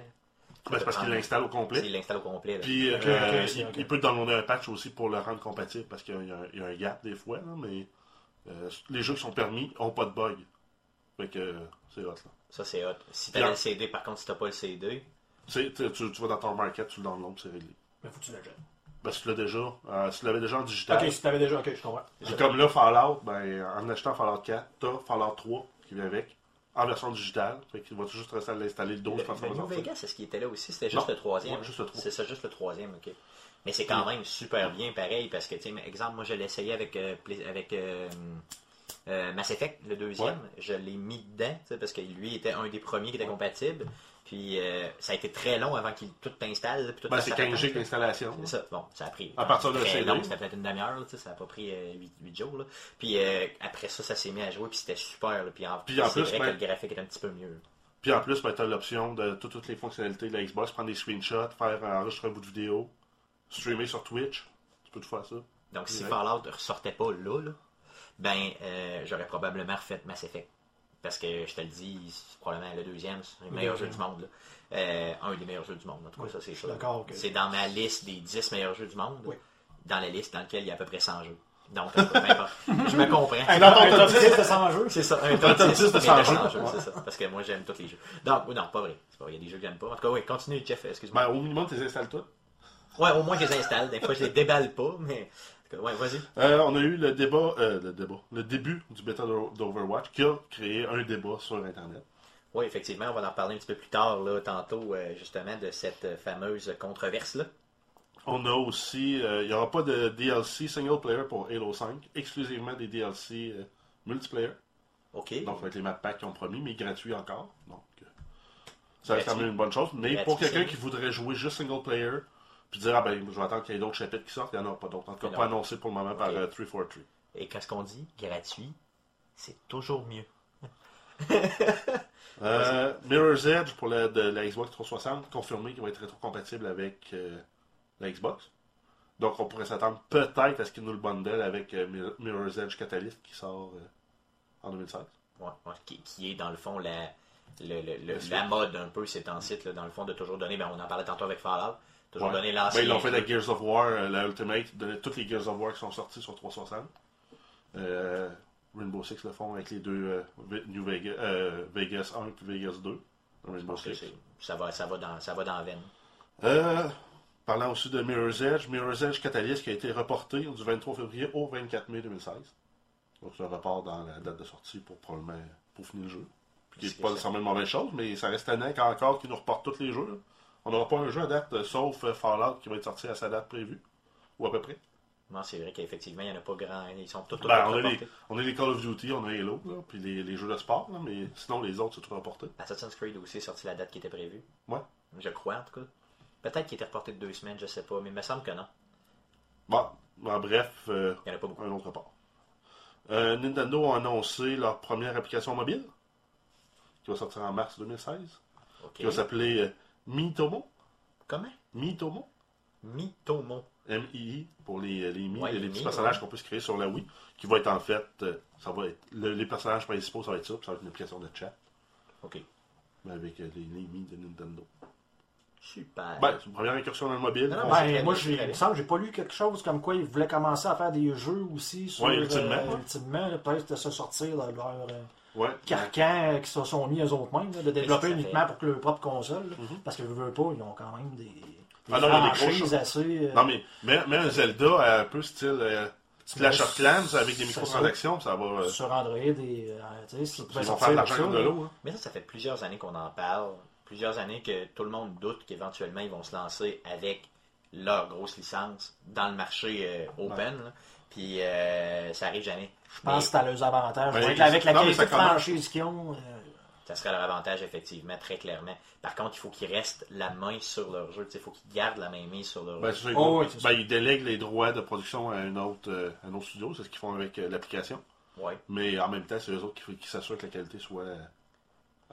Ben, c'est parce qu'il l'installe au complet. Il l'installe au complet. là. Puis euh, il, peut te downloader un patch aussi pour le rendre compatible parce qu'il y, a un- il y a un gap des fois, là, mais euh, les jeux qui sont permis n'ont pas de bug. Fait que euh, c'est hot là. Ça, c'est hot. Si t'as le CD, par contre, si t'as pas le CD, Tu, vas dans ton market, tu le downloads, c'est réglé. Mais faut que tu l'achètes. Ben, si tu l'as déjà, euh, si tu l'avais déjà en digital, Ok, si tu l'avais déjà, ok, je comprends. puis comme là, Fallout, ben, en achetant Fallout 4, t'as Fallout 3 qui vient avec, en version digitale. Fait qu'il va juste rester à l'installer le 12 le, quand ça le va New sortir. Vegas, c'est ce qui était là aussi? C'était juste Non. le troisième. Ouais, juste le. C'est ça, juste le troisième, ok. Mais c'est quand même super bien, pareil, parce que, tu sais, exemple, moi, je l'ai essayé avec, euh, avec euh, euh, Mass Effect, le deuxième. Ouais. Je l'ai mis dedans, parce que lui était un des premiers qui était compatible. Puis, euh, ça a été très long avant qu'il tout t'installe. Ben, c'est sa 15 patente, G là. d'installation. C'est ça. Bon, ça a pris. À partir de long, c'était peut-être une demi-heure, ça a pas pris 8, jours. Là. Puis euh, après ça, ça s'est mis à jouer, puis c'était super. là. Puis en, Puis en c'est plus, vrai ben- que le graphique est un petit peu mieux. Puis en plus, ben, tu as l'option de tout- toutes les fonctionnalités de la Xbox, prendre des screenshots, faire enregistrer un bout de vidéo, streamer sur Twitch. Tu peux tout faire ça. Donc si Ouais. Fallout ne ressortait pas là, là, ben euh, j'aurais probablement refait Mass Effect. parce que je te le dis, c'est probablement le deuxième, c'est le meilleur jeu du monde. là. Euh, un des meilleurs jeux du monde, en tout cas, ça c'est que- C'est dans ma liste des 10 meilleurs jeux du monde, Oui. dans la liste dans laquelle il y a à peu près 100 jeux. Donc, [LAUGHS] je me comprends. Un Dans ton un top top 10, 10 de 100 jeux. C'est ça, un top top 10 10 de mais 100 jeux. c'est ça. Parce que moi, j'aime tous les jeux. Donc, non, pas vrai. C'est pas vrai. Il y a des jeux que j'aime pas. En tout cas, oui, continue, Jeff, excuse-moi. Ben, au minimum, tu les installes toutes. Ouais, au moins que je les installe. Des fois, je les déballe pas, mais. Ouais, vas-y. Euh, on a eu le débat, euh, le débat, le début du bêta d'O- d'Overwatch qui a créé un débat sur Internet. Oui, effectivement, on va en parler un petit peu plus tard, là, tantôt, euh, justement, de cette euh, fameuse controverse-là. On a aussi, il n'y aura pas de DLC single player pour Halo 5, exclusivement des DLC multiplayer. OK. Donc, avec les map packs qu'ils ont promis, mais gratuits encore. Donc, ça reste quand Gratuit. même une bonne chose. Mais Gratuit, pour quelqu'un qui voudrait jouer juste single player, puis dire, ah ben, je vais attendre qu'il y ait d'autres chapitres qui sortent, il n'y en a pas d'autres. En tout cas, pas annoncé pour le moment par Ok. euh, 343. Et qu'est-ce qu'on dit? Gratuit, c'est toujours mieux. [LAUGHS] Euh, Mirror's Edge pour la, de la Xbox 360, confirmé qu'il va être rétrocompatible avec euh, la Xbox. Donc on pourrait s'attendre peut-être à ce qu'il nous le bundle avec euh, Mir- Mirror's Edge Catalyst qui sort en 2016. Ouais, ouais, qui, qui est, dans le fond, la, le, le- le- La mode un peu, site, là, dans le fond, de toujours donner, ben, on en parlait tantôt avec Fallout, toujours Ouais. donner Ben, ils l'ont fait avec Gears of War, euh, la Ultimate, toutes les Gears of War qui sont sortis sur 360. Euh, Rainbow Six le font avec les deux euh, New Vegas, Vegas 1 et Vegas 2. Je Rainbow Six. ça va, ça va dans, ça va dans la veine. Parlant aussi de Mirror's Edge, Mirror's Edge Catalyst qui a été reporté du 23 février au 24 mai 2016. Donc c'est un report dans la date de sortie pour probablement pour finir le jeu. Qui n'est pas nécessairement une mauvaise chose, mais ça reste tannant qu'encore qu'ils nous reportent tous les jeux. On n'aura pas un jeu à date, euh, sauf euh, Fallout qui va être sorti à sa date prévue. Ou à peu près. Non, c'est vrai qu'effectivement, il n'y en a pas grand. Ils sont tous, tous, Ben, tous on, a les, reportés. on a les Call of Duty, on a Halo, là, puis les, les jeux de sport, là, mais sinon les autres c'est tout reporté. Assassin's Creed aussi est sorti la date qui était prévue. Ouais. Je crois, en tout cas. Peut-être qu'il était reporté de deux semaines, je sais pas, mais il me semble que non. Bon, en bref, euh, Il n'y en a pas beaucoup. un autre report. Euh, Nintendo a annoncé leur première application mobile, qui va sortir en mars 2016, OK. qui va s'appeler Mitomo? Comment? Mitomo? Mitomo. M-I-I pour les, les Mi, Ouais, les, les petits personnages ouais. qu'on peut se créer sur la Wii, qui va être en fait, euh, ça va être, le- les personnages principaux, ça va être ça, puis ça va être une application de chat, OK. mais avec euh, les, Mi de Nintendo. Super. Ben, c'est une première incursion dans le mobile. Non, non, On- ben, moi, j'ai- il me semble, j'ai pas lu quelque chose comme quoi ils voulaient commencer à faire des jeux aussi sur Ouais, ultimement, euh, ultimement, peut-être de se sortir leur euh, ouais. carcan euh, qui se sont mis eux autres mêmes, là, de développer fait- uniquement pour que leur propre console. là. Mhm. Parce que je veux pas, ils ont quand même des, des Ah non, des assez. euh, Non, mais, mais, mais un Zelda un peu style euh, Clash of Clans avec des C'est ça. microtransactions, ça va. euh, sur Android et euh, tu sais, ils vont faire de l'argent de l'eau. hein. Mais ça, ça fait plusieurs années qu'on en parle. Plusieurs années que tout le monde doute qu'éventuellement ils vont se lancer avec leur grosse licence dans le marché euh, open. Puis euh, ça arrive jamais. Je pense que c'est à leurs avantages. Avec, avec la qualité de franchise qu'ils ont. euh, Ça serait leur avantage, effectivement, très clairement. Par contre, il faut qu'ils restent la main sur leur jeu. Tu Il faut qu'ils gardent la main mise sur leur Ben, jeu. Oh, oui, ben, ils délèguent les droits de production à un autre, euh, un autre studio, c'est ce qu'ils font avec euh, l'application. Ouais. Mais en même temps, c'est eux autres qui, qui s'assurent que la qualité soit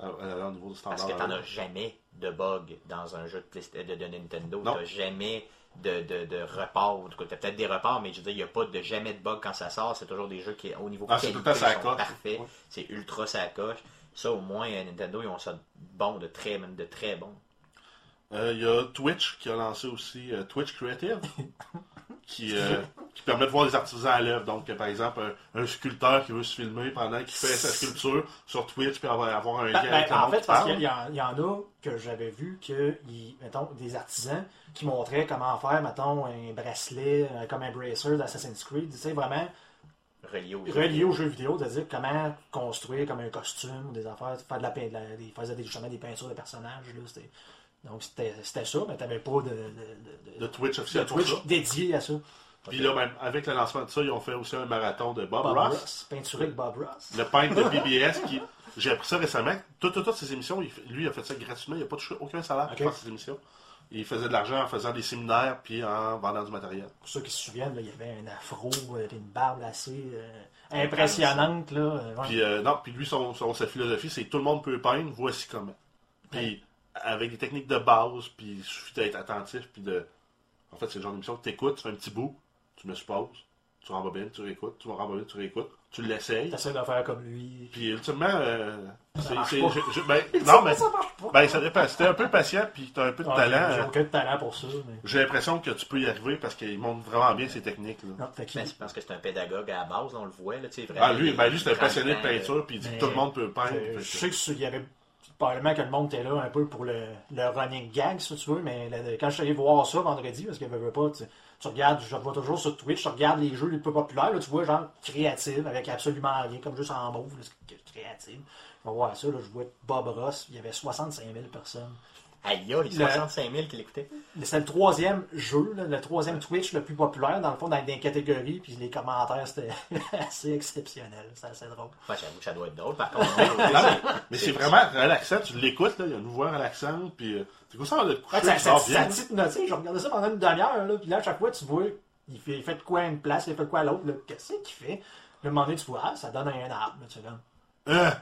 euh, au niveau du standard. Parce que t'en as jamais de bug dans un jeu de, de, de Nintendo. Non. T'as jamais de, de, de report. En tout cas, peut-être des reports, mais je veux dire, il n'y a pas de jamais de bug quand ça sort. C'est toujours des jeux qui, au niveau Ah, qualité, sont parfaits. Ouais. C'est ultra ça coche. Ça, au moins, euh, Nintendo, ils ont ça de bon, de très, même de très bon. Euh, Il y a Twitch qui a lancé aussi euh, Twitch Creative, [LAUGHS] qui, euh, qui permet de voir les artisans à l'œuvre. Donc, par exemple, un, un sculpteur qui veut se filmer pendant qu'il fait sa sculpture sur Twitch, puis avoir, avoir un lien Ben, avec ben, en fait, parce qu'il y, en- il y en a que j'avais vu que, mettons, des artisans qui montraient comment faire, mettons, un bracelet euh, comme un bracer d'Assassin's Creed, tu sais, vraiment Relié au relié aux jeux vidéo, c'est-à-dire comment construire comme un costume ou des affaires, faire de la, de la- des, faire des, justement des peintures de personnages. Là, c'était- donc c'était ça, mais t'avais pas de, de, de- de- de Twitch de officiel pour Twitch dédié à ça. Puis là, même avec le lancement de ça, ils ont fait aussi un marathon de Bob, Bob Ross. Ross, peinturé avec Bob Ross. Le peintre de BBS qui. J'ai appris ça récemment. Toutes, toutes, toutes ces émissions, lui, il a fait ça gratuitement. Il n'a pas touché aucun salaire pour Ok. faire ces émissions. Il faisait de l'argent en faisant des séminaires puis en vendant du matériel. Pour ceux qui se souviennent, là, il y avait un afro, euh, une barbe assez euh, impressionnante. Là, euh. Puis, euh, non, puis lui, son, son- sa philosophie, c'est tout le monde peut peindre, voici comment. Puis, avec des techniques de base, puis il suffit d'être attentif, puis de. En fait, c'est le genre d'émission que tu écoutes, tu fais un petit bout, tu me supposes, tu rembobines, tu réécoutes, tu rembobines, tu réécoutes. tu l'essayes. T'essaies de faire comme lui. Puis ultimement, euh, c'est. ben, [LAUGHS] non, mais. Ça marche pas. Ben, ça dépend. Si t'es un peu patient puis t'as un peu de Ouais, talent, J'ai euh, aucun talent pour ça. Mais... j'ai l'impression que tu peux y arriver parce qu'il montre vraiment bien ses techniques. Là. Non, fait qu'il- Ben, c'est parce que c'est un pédagogue à la base, on le voit. Là, tu sais, vraiment, Ah, lui, il- ben, lui c'est un passionné de peinture puis il dit Mais- que tout le monde peut peindre. Je, sais qu'il y avait probablement que le monde était là un peu pour le, le running gag, si tu veux, mais quand je suis allé voir ça vendredi, parce qu'il ne veut pas, tu, tu regardes, je vois toujours sur Twitch, tu regardes les jeux les plus populaires, là, tu vois genre créative, avec absolument rien, comme juste en mauve, créative. Je vais voir ça, là, je vois Bob Ross, il y avait 65 000 personnes. Aïe, aïe, 65 000 qui l'écoutaient. C'est le troisième jeu, là, le troisième Twitch le plus populaire, dans le fond, dans des catégories, puis les commentaires, c'était [LAUGHS] assez exceptionnel, c'est assez drôle. Ouais, j'avoue que ça doit être drôle. Par contre, [LAUGHS] non, mais, c'est vraiment relaxant. Tu l'écoutes, là, il y a une voix relaxante. Puis, euh, c'est quoi ça, de te coucher, Ouais, ça, tu ça, dors ça bien. te hypnotise. Je regardais ça pendant une demi-heure, là, puis là, à chaque fois, tu vois, il fait, il fait de quoi à une place, il fait de quoi à l'autre, là. Qu'est-ce qu'il fait? Là, un moment donné, tu vois, ah, ça donne un arbre, là, tu fais Hein?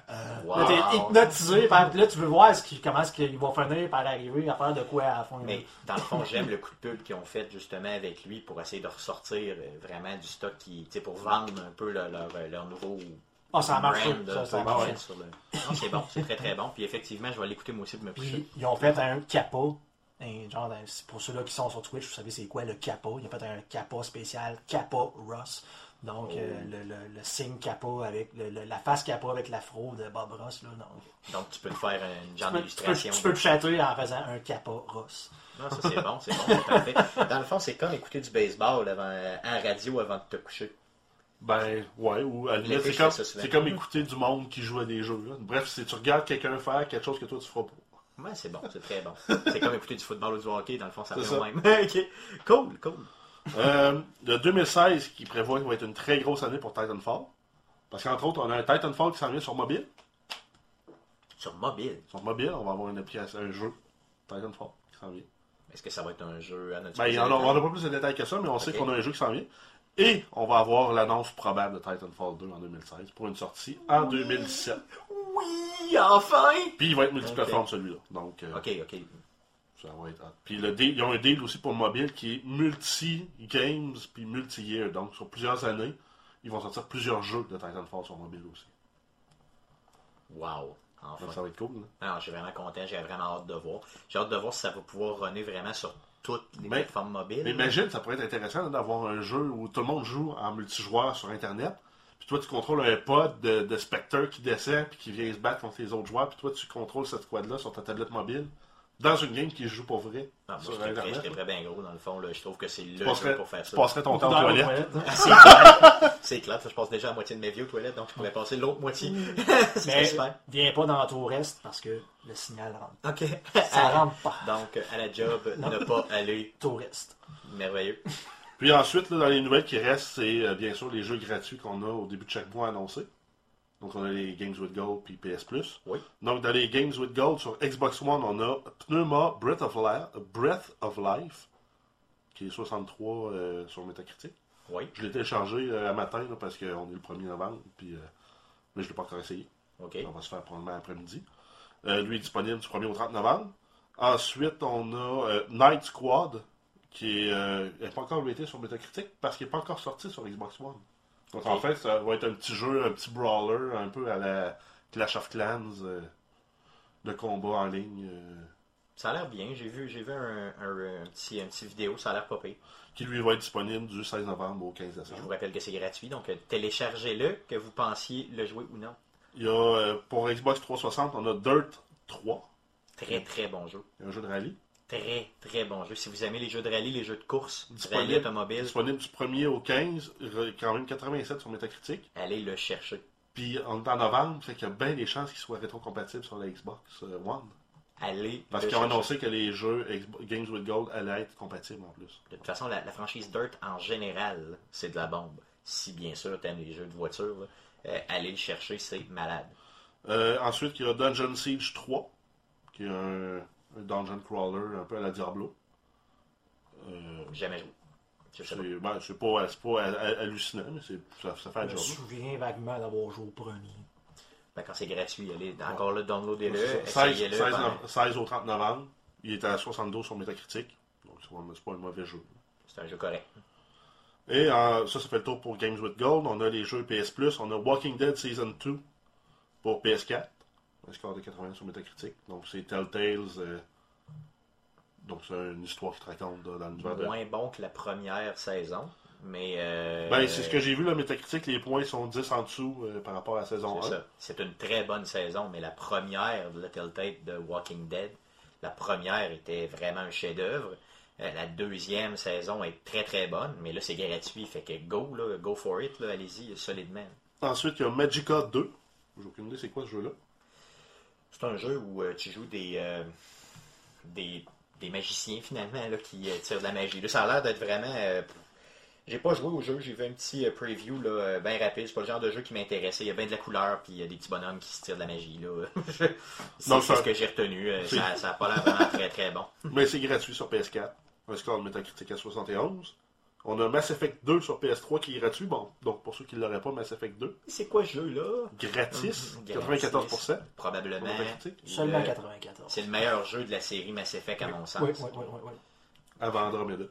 wow. Là, t'es hypnotisé, par- là, tu veux voir ce qui, comment est-ce va finir par arriver à faire de quoi à la fin. Mais dans le fond, j'aime le [LAUGHS] coup de pub qu'ils ont fait justement avec lui pour essayer de ressortir euh, vraiment du stock qui, tu sais, pour vendre un peu leur, leur, leur nouveau Ah, ça marche, brand, ça, marche. le- Non, c'est bon, c'est très très bon. Puis effectivement, je vais l'écouter moi aussi pour me. Puis, ils ont fait un kappa. Un genre, c'est pour ceux-là qui sont sur Twitch, vous savez c'est quoi le kappa? Ils ont fait un kappa spécial, kappa Ross. Donc, Oh. euh, le, le- le signe kappa avec le- le- la face kappa avec l'afro de Bob Ross. Là, donc, Donc tu peux te faire une genre d'illustration. tu peux te chatouiller en faisant un kappa Ross. Non, ça c'est bon, c'est bon, c'est parfait. Dans le fond, c'est comme écouter du baseball avant, en radio avant de te coucher. Ben, ouais, ou à c'est comme, c'est comme écouter du monde qui joue à des jeux. là. Bref, c'est tu regardes quelqu'un faire quelque chose que toi tu feras pas. Ouais, c'est bon, c'est très bon. C'est comme écouter du football ou du hockey, dans le fond, ça fait même. [LAUGHS] ok, cool, cool. Euh, le 2016 qui prévoit qu'il va être une très grosse année pour Titanfall. Parce qu'entre autres, on a un Titanfall qui s'en vient sur mobile. Sur mobile, Sur mobile, on va avoir une application, un jeu Titanfall qui s'en vient. est-ce que ça va être un jeu à notre Ben, a- on n'a pas plus de détails que ça, mais on sait qu'on a un jeu qui s'en vient. Et on va avoir l'annonce probable de Titanfall 2 en 2016 pour une sortie en 2017. Oui, enfin! Puis il va être multiplateforme celui-là. Donc, euh, Ok, ok. Ça va être hot. Puis le deal, ils ont un deal aussi pour le mobile qui est multi-games puis multi-year. Donc sur plusieurs années, ils vont sortir plusieurs jeux de Titanfall sur mobile aussi. Wow, enfin. Donc ça va être cool. là. Non, je suis vraiment content, j'ai vraiment hâte de voir. J'ai hâte de voir si ça va pouvoir runner vraiment sur toutes les Mais- plateformes mobiles. Mais imagine, ça pourrait être intéressant d'avoir un jeu où tout le monde joue en multijoueur sur Internet. Puis toi, tu contrôles un pod de, de Spectre qui descend puis qui vient se battre contre les autres joueurs. Puis toi, tu contrôles cette squad-là sur ta tablette mobile dans une game qui se joue pour vrai Ah, moi, sur je triperais bien gros dans le fond. Là. Je trouve que c'est le Tu jeu passerais, pour faire tu ça. passerais ton temps aux toilettes. toilettes, [LAUGHS] hein. C'est clair. C'est clair, ça, je passe déjà à moitié de mes vies aux toilettes, donc je pourrais passer l'autre moitié. [LAUGHS] C'est Mais super. viens pas dans tout reste parce que le signal rentre. Ok. Ça rentre pas. Donc, à la job, [LAUGHS] ne pas aller. Tout reste. Merveilleux. Puis ensuite, là, dans les nouvelles qui restent, c'est euh, bien sûr les jeux gratuits qu'on a au début de chaque mois annoncés. Donc on a les Games with Gold puis PS Plus. Oui. Donc dans les Games with Gold sur Xbox One, on a Pneuma Breath of Life, Breath of Life qui est 63 euh, sur Metacritic. Oui. Je l'ai téléchargé euh, à matin là, parce qu'on est le 1er novembre, puis, euh, mais je ne l'ai pas encore essayé. On va se faire probablement après-midi. Euh, lui est disponible du 1er au 30 novembre. Ensuite, on a euh, Night Squad, qui est, euh, n'est pas encore raté sur Metacritic parce qu'il n'est pas encore sorti sur Xbox One. Donc en fait, ça va être un petit jeu, un petit brawler, un peu à la Clash of Clans, euh, de combat en ligne, euh, Ça a l'air bien. J'ai vu, j'ai vu un, un- un petit, un petit vidéo, ça a l'air pas pire. qui lui va être disponible du 16 novembre au 15 Je vous décembre. rappelle que c'est gratuit, donc euh, téléchargez-le, que vous pensiez le jouer ou non. Il y a, euh, pour Xbox 360, on a Dirt 3, Très très bon jeu. un jeu de rallye. Très très bon jeu. Si vous aimez les jeux de rallye, les jeux de course, Disponible. rallye automobile, Disponible du 1er au 15, re- quand même 87 sur Metacritic. allez le chercher. Puis on est en novembre, fait qu'il y a bien des chances qu'il soit rétrocompatible sur la Xbox euh, One. Allez Parce qu'ils ont annoncé que les jeux Games with Gold allaient être compatibles en plus. De toute façon, la, la franchise Dirt en général, c'est de la bombe. Si bien sûr t'aimes les jeux de voiture, là, euh, allez le chercher, c'est malade. Euh, ensuite, il y a Dungeon Siege 3, qui est un dungeon crawler un peu à la Diablo. Euh, Jamais joué. Je c'est pas. ben, pas, pas hallucinant, mais ça, ça fait Je le me souviens vaguement d'avoir joué au premier. Ben, quand c'est gratuit, allez encore là, downloadez-le, C'est ça. 16, essayez-le. 16 ben, no- 16 au 30 novembre. Il est à 72 sur Metacritic. Donc c'est pas, c'est pas un mauvais jeu. c'est un jeu correct. Et euh, ça, ça fait le tour pour Games with Gold. On a les jeux PS Plus. On a Walking Dead Season 2 pour PS4. Un score de 80 sur Metacritic. Donc c'est Telltales. euh, donc c'est une histoire qui te raconte dans l'univers de. Moins bon que la première saison, mais... euh, Ben, c'est ce que j'ai vu, là, Metacritic, les points sont 10 en dessous euh, par rapport à la saison 1. C'est une très bonne saison, mais la première de la Telltale de Walking Dead, la première était vraiment un chef-d'œuvre. Euh, la deuxième saison est très très bonne, mais là c'est gratuit, fait que go, là, go for it, là, allez-y solidement. Ensuite, il y a Magica 2. J'ai aucune idée c'est quoi ce jeu-là. C'est un jeu où euh, tu joues des, euh, des, des magiciens finalement là, qui euh, tirent de la magie. Là, ça a l'air d'être vraiment. j'ai pas joué au jeu, j'ai vu un petit preview là, bien rapide. C'est pas le genre de jeu qui m'intéressait. Il y a bien de la couleur, puis il y a des petits bonhommes qui se tirent de la magie. là. [LAUGHS] c'est ça- ce que j'ai retenu. Ça, ça a pas l'air vraiment très très bon. [LAUGHS] Mais c'est gratuit sur PS4. Un score de Metacritic à 71. On a Mass Effect 2 sur PS3 qui est gratuit. Bon, donc pour ceux qui ne l'auraient pas, Mass Effect 2. C'est quoi ce jeu-là? Gratis. Mhm, 94%. Probablement. Pour Metacritic. Seulement Le- 94. C'est le meilleur jeu de la série Mass Effect à mon sens. Oui, oui, oui, oui, oui. Avant Andromeda.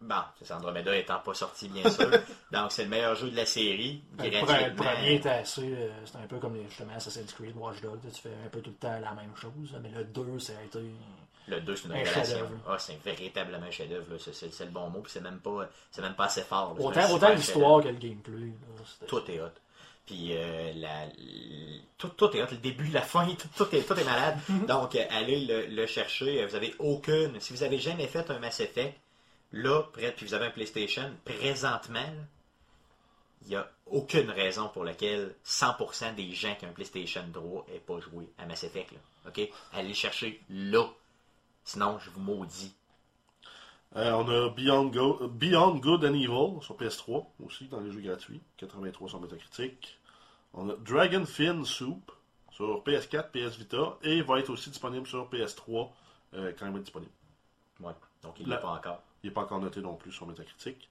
Bon, c'est Andromeda étant pas sorti, bien sûr. [LAUGHS] Donc, c'est le meilleur jeu de la série. Ben, Le, premier était assez. euh, C'était un peu comme les- justement Assassin's Creed, Watch Dogs. Tu fais un peu tout le temps la même chose. Mais le 2, ça a été. Le 2, c'est une Un révélation. Ah, c'est véritablement un chef-d'œuvre. C'est- le bon mot. puis C'est même pas, c'est même pas assez fort. là. Autant, l'histoire que le gameplay. là, Tout est hot. Puis euh, la, tout, tout est hot. Le début, la fin, tout, tout est, tout est malade. [LAUGHS] Donc, allez le, le chercher. Euh, Vous avez aucune. Si vous avez jamais fait un Mass Effect, là, près, puis vous avez un PlayStation, présentement, il n'y a aucune raison pour laquelle 100% des gens qui ont un PlayStation 3 n'aient pas joué à Mass Effect. Là. OK? Allez le chercher là. Sinon, je vous maudis. Euh, on a Beyond, Go- Beyond Good and Evil sur PS3 aussi dans les jeux gratuits. 83 sur Metacritic. On a Dragon Fin Soup sur PS4, PS Vita et va être aussi disponible sur PS3 euh, quand il va être disponible. Ouais. Donc, il ne La- l'est pas encore. Il n'est pas encore noté non plus sur Metacritic.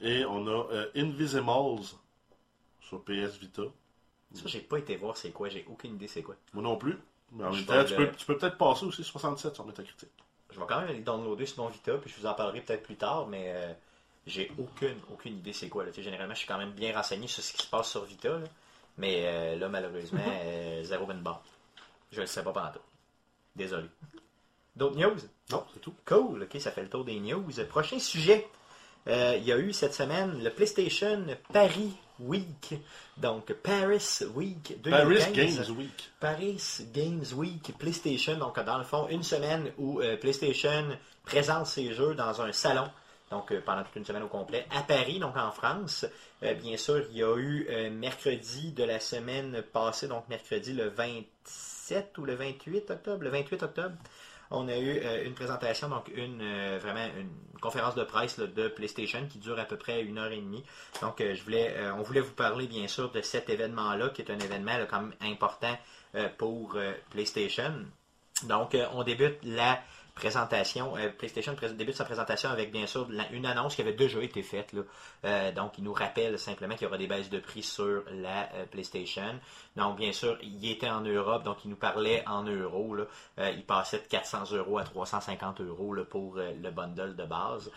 Et on a euh, Invisimals sur PS Vita. Ça, j'ai pas été voir c'est quoi. J'ai aucune idée c'est quoi. Moi non plus. Mais en Je même vais temps, tu peux, tu peux peut-être passer aussi 67 sur Metacritic. Je vais quand même aller downloader sur mon Vita, puis je vous en parlerai peut-être plus tard, mais euh, j'ai aucune, aucune idée c'est quoi. Là. Généralement, je suis quand même bien renseigné sur ce qui se passe sur Vita, là. mais euh, là, malheureusement, [LAUGHS] euh, zéro ben barre. Je le sais pas pendant tout. Désolé. D'autres news? Non, c'est tout. Cool, ok, ça fait le tour des news. Prochain sujet. Euh, il y a eu cette semaine le PlayStation Paris Week. Donc, Paris Week 2015. Paris Games Week. Paris Games Week PlayStation, donc dans le fond, une semaine où euh, PlayStation présente ses jeux dans un salon, donc euh, pendant toute une semaine au complet, à Paris, donc en France. Euh, bien sûr, il y a eu mercredi de la semaine passée, donc mercredi le 27 ou le 28 octobre, le 28 octobre, on a eu euh, une présentation, donc une euh, vraiment une conférence de presse de PlayStation qui dure à peu près une heure et demie. Donc, euh, on voulait vous parler bien sûr de cet événement-là, qui est un événement quand même important pour PlayStation. Donc, on débute la présentation. euh, PlayStation débute sa présentation avec bien sûr la- une annonce qui avait déjà été faite. Là. Euh, donc, il nous rappelle simplement qu'il y aura des baisses de prix sur la euh, PlayStation. Donc, bien sûr, il était en Europe, donc il nous parlait en euros. Là. Il passait de 400 euros à 350 euros là, pour le bundle de base.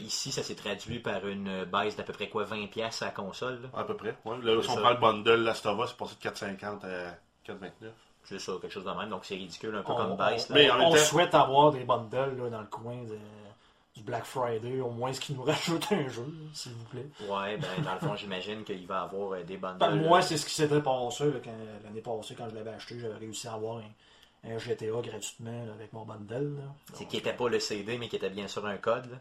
Ici, ça s'est traduit par une baisse d'à peu près quoi 20 pièces à la console. là? À peu près. Ouais. Là, si on prend le bundle Last of Us, c'est passé de 4,50 à 4,29. C'est ça, quelque chose de même. Donc, c'est ridicule, un peu On, comme là. Mais on temps- souhaite avoir des bundles là, dans le coin de- du Black Friday, au moins ce qui nous [LAUGHS] rajoute un jeu, s'il vous plaît. Ouais, ben, dans le fond, j'imagine qu'il va y avoir euh, des bundles. Ben, moi, là. c'est ce qui s'était passé l'année passée quand je l'avais acheté. J'avais réussi à avoir un, un GTA gratuitement là, avec mon bundle. là. C'est qui n'était pas le CD, mais qui était bien sûr un code là,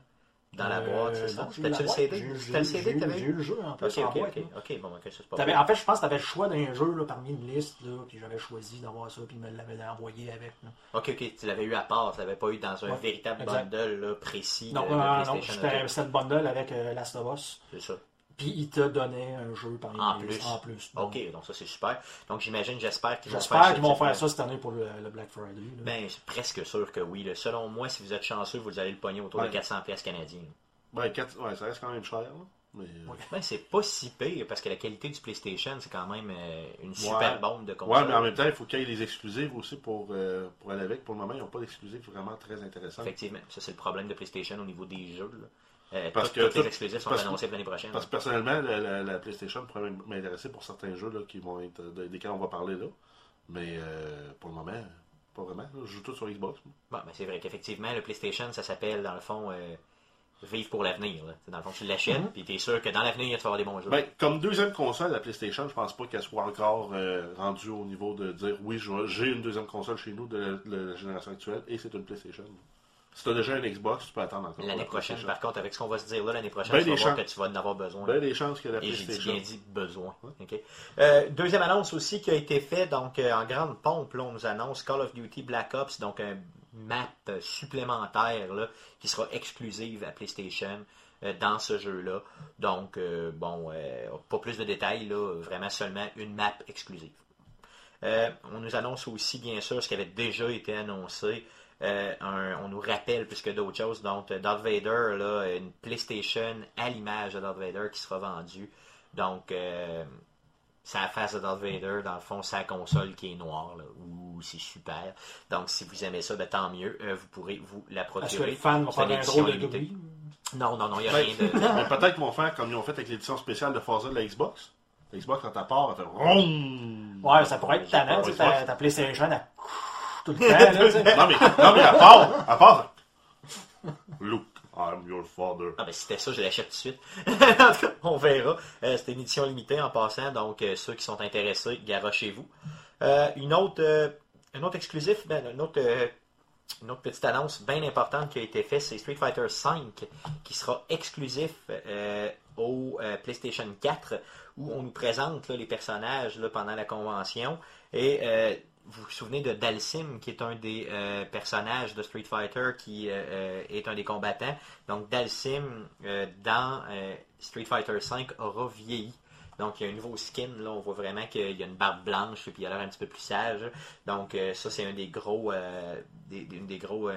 dans la Euh, boîte, c'est ça? non, j'ai eu C'était-tu la le. CD? C'était le CD que t'avais J'ai eu? le jeu en plus. Ok, en ok, ok. bon, ok, ça c'est pas T'avais- en fait, je pense que tu avais le choix d'un jeu là, parmi une liste, là, puis j'avais choisi d'avoir ça, puis il me l'avait envoyé avec. Ok, ok, tu l'avais eu à part, tu l'avais pas eu dans un véritable bundle précis Non, euh, non, c'était ok. c'était le bundle avec euh, Last of Us, C'est ça. Puis il te donnait un jeu parmi En plus. en plus. Donc, Ok, donc ça c'est super. Donc j'imagine, j'espère qu'ils vont faire J'espère ce qu'ils vont faire ça cette année pour le, le Black Friday. là. Ben, c'est presque sûr que oui. là. Selon moi, si vous êtes chanceux, vous allez le pogner autour de Ouais. 400 pièces canadiens. Ben, 4... ouais, ça reste quand même cher. Là. Mais, euh, Ben, c'est pas si pire parce que la qualité du PlayStation, c'est quand même euh, une super Ouais. bombe de Ouais, console. mais en même temps, il faut qu'il y ait les exclusives aussi pour, euh, pour aller avec. Pour le moment, ils n'ont pas d'exclusives vraiment très intéressantes. Effectivement, ça c'est le problème de PlayStation au niveau des jeux. là. Euh, Parce que toutes les exclusifs sont annoncés l'année prochaine. Parce que personnellement, la, la- la PlayStation pourrait m'intéresser pour certains jeux là, qui vont être de- desquels on va parler là. Mais euh, pour le moment, pas vraiment. Je joue tout sur Xbox. Bon, ben, c'est vrai qu'effectivement, le PlayStation, ça s'appelle, dans le fond, euh, vivre pour l'avenir. Dans le fond, tu l'achètes, puis t'es sûr que dans l'avenir, tu vas avoir des bons jeux. Ben, comme deuxième console, la PlayStation, je pense pas qu'elle soit encore euh, rendue au niveau de dire oui, j'ai une deuxième console chez nous de la, de la génération actuelle et c'est une PlayStation. Si tu as déjà une Xbox, tu peux attendre encore. L'année la prochaine, par contre, avec ce qu'on va se dire là, l'année prochaine, Ben, tu vas voir que tu vas en avoir besoin. Ben, des chances que la Et j'ai dit bien dit besoin. Euh, deuxième annonce aussi qui a été faite donc euh, en grande pompe. Là, on nous annonce Call of Duty Black Ops, donc un map euh, supplémentaire là, qui sera exclusive à PlayStation euh, dans ce jeu-là. Donc, bon, pas plus de détails, là, vraiment seulement une map exclusive. On nous annonce aussi, bien sûr, ce qui avait déjà été annoncé. Euh, un- on nous rappelle plus que d'autres choses. Donc, euh, Darth Vader, là, une PlayStation à l'image de Darth Vader qui sera vendue. Donc, euh, la face de Darth Vader, dans le fond, la console qui est noire. Là. Ouh, c'est super. Donc, si vous aimez ça, ben, tant mieux. Euh, vous pourrez vous la Est-ce que procurer. le fan va C'est faire un drôle de Non, non, non, il n'y a rien de... [LAUGHS] Mais peut-être qu'ils vont faire comme ils ont fait avec l'édition spéciale de Forza de la Xbox. La Xbox, quand elle part, elle fait! Ouais, ça pourrait être tannant, tu sais, Ouais, ta, ta PlayStation, elle tout le temps, là, tu sais. Non, mais, non, mais à part, à part. Luke, I'm your father. Ah ben c'était ça, je l'achète tout de suite. [LAUGHS] en tout cas, on verra. Euh, C'était une édition limitée en passant, donc euh, ceux qui sont intéressés, garochez-vous. Euh, une autre, euh, un autre exclusif, ben, une autre, une autre petite annonce bien importante qui a été faite, c'est Street Fighter V qui sera exclusif euh, au euh, PlayStation 4 où on nous présente là, les personnages là, pendant la convention et euh, vous vous souvenez de Dalsim, qui est un des euh, personnages de Street Fighter, qui euh, euh, est un des combattants. Donc Dalsim, dans Street Fighter V, aura vieilli. Donc il y a un nouveau skin, là, on voit vraiment qu'il y a une barbe blanche et puis il a l'air un petit peu plus sage. Donc euh, ça c'est un des gros, euh, des, gros, euh,